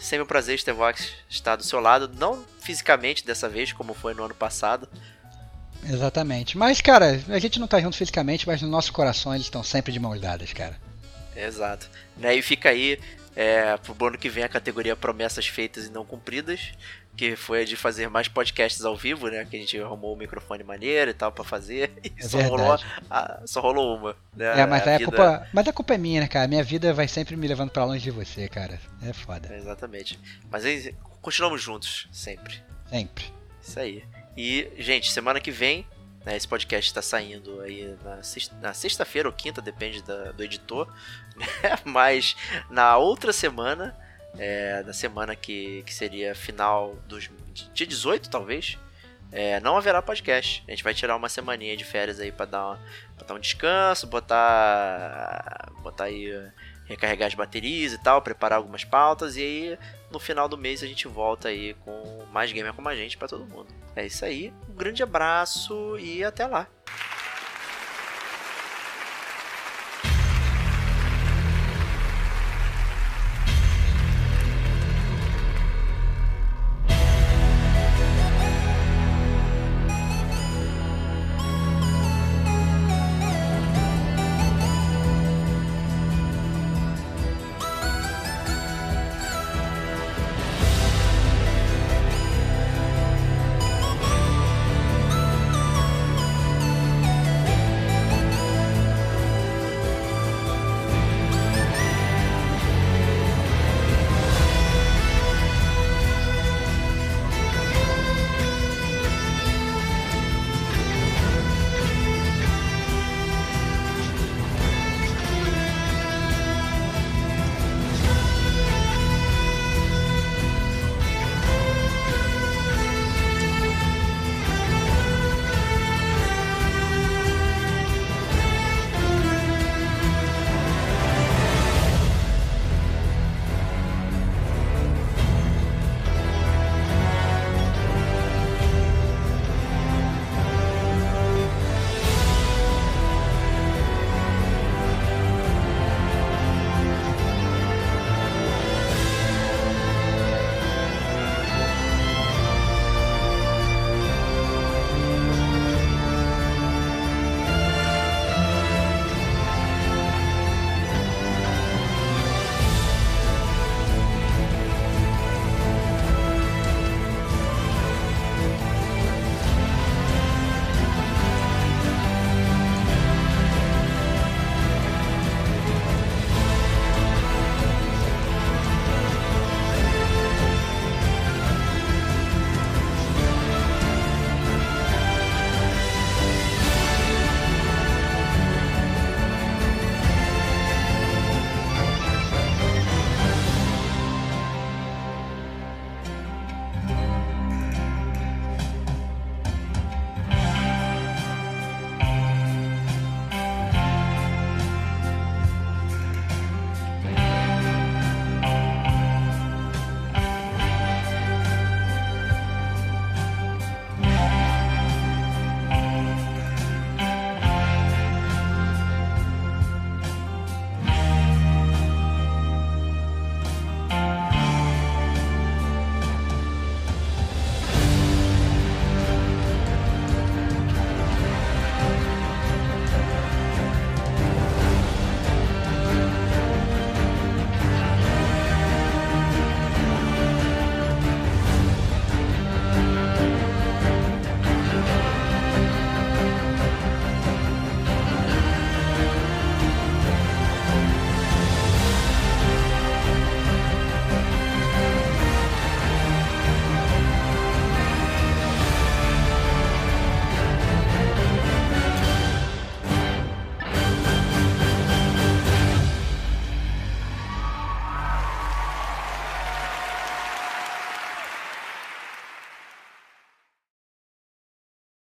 Sempre um prazer, Stevox, estar do seu lado, não fisicamente dessa vez, como foi no ano passado, Exatamente. Mas, cara, a gente não tá junto fisicamente, mas no nosso coração eles estão sempre de mãos dadas, cara. Exato. Né, e fica aí é, pro ano que vem a categoria Promessas Feitas e Não Cumpridas, que foi a de fazer mais podcasts ao vivo, né? Que a gente arrumou o microfone maneiro e tal pra fazer. E É só, rolou, a- só rolou uma. Né? É, mas a, vida- culpa, mas a culpa é minha, né, cara? Minha vida vai sempre me levando pra longe de você, cara. É foda. Exatamente. Mas aí, continuamos juntos, sempre. Sempre. Isso aí. E, gente, semana que vem, né, esse podcast está saindo aí na sex- na sexta-feira ou quinta, depende da- do editor. né? Mas na outra semana, é, na semana que, que seria final dos dia 18, talvez, é, não haverá podcast. A gente vai tirar uma semaninha de férias aí para dar, uma, dar um descanso, botar, botar aí, recarregar as baterias e tal, preparar algumas pautas e aí no final do mês a gente volta aí com mais gamer como a gente para todo mundo. É isso aí, um grande abraço e até lá.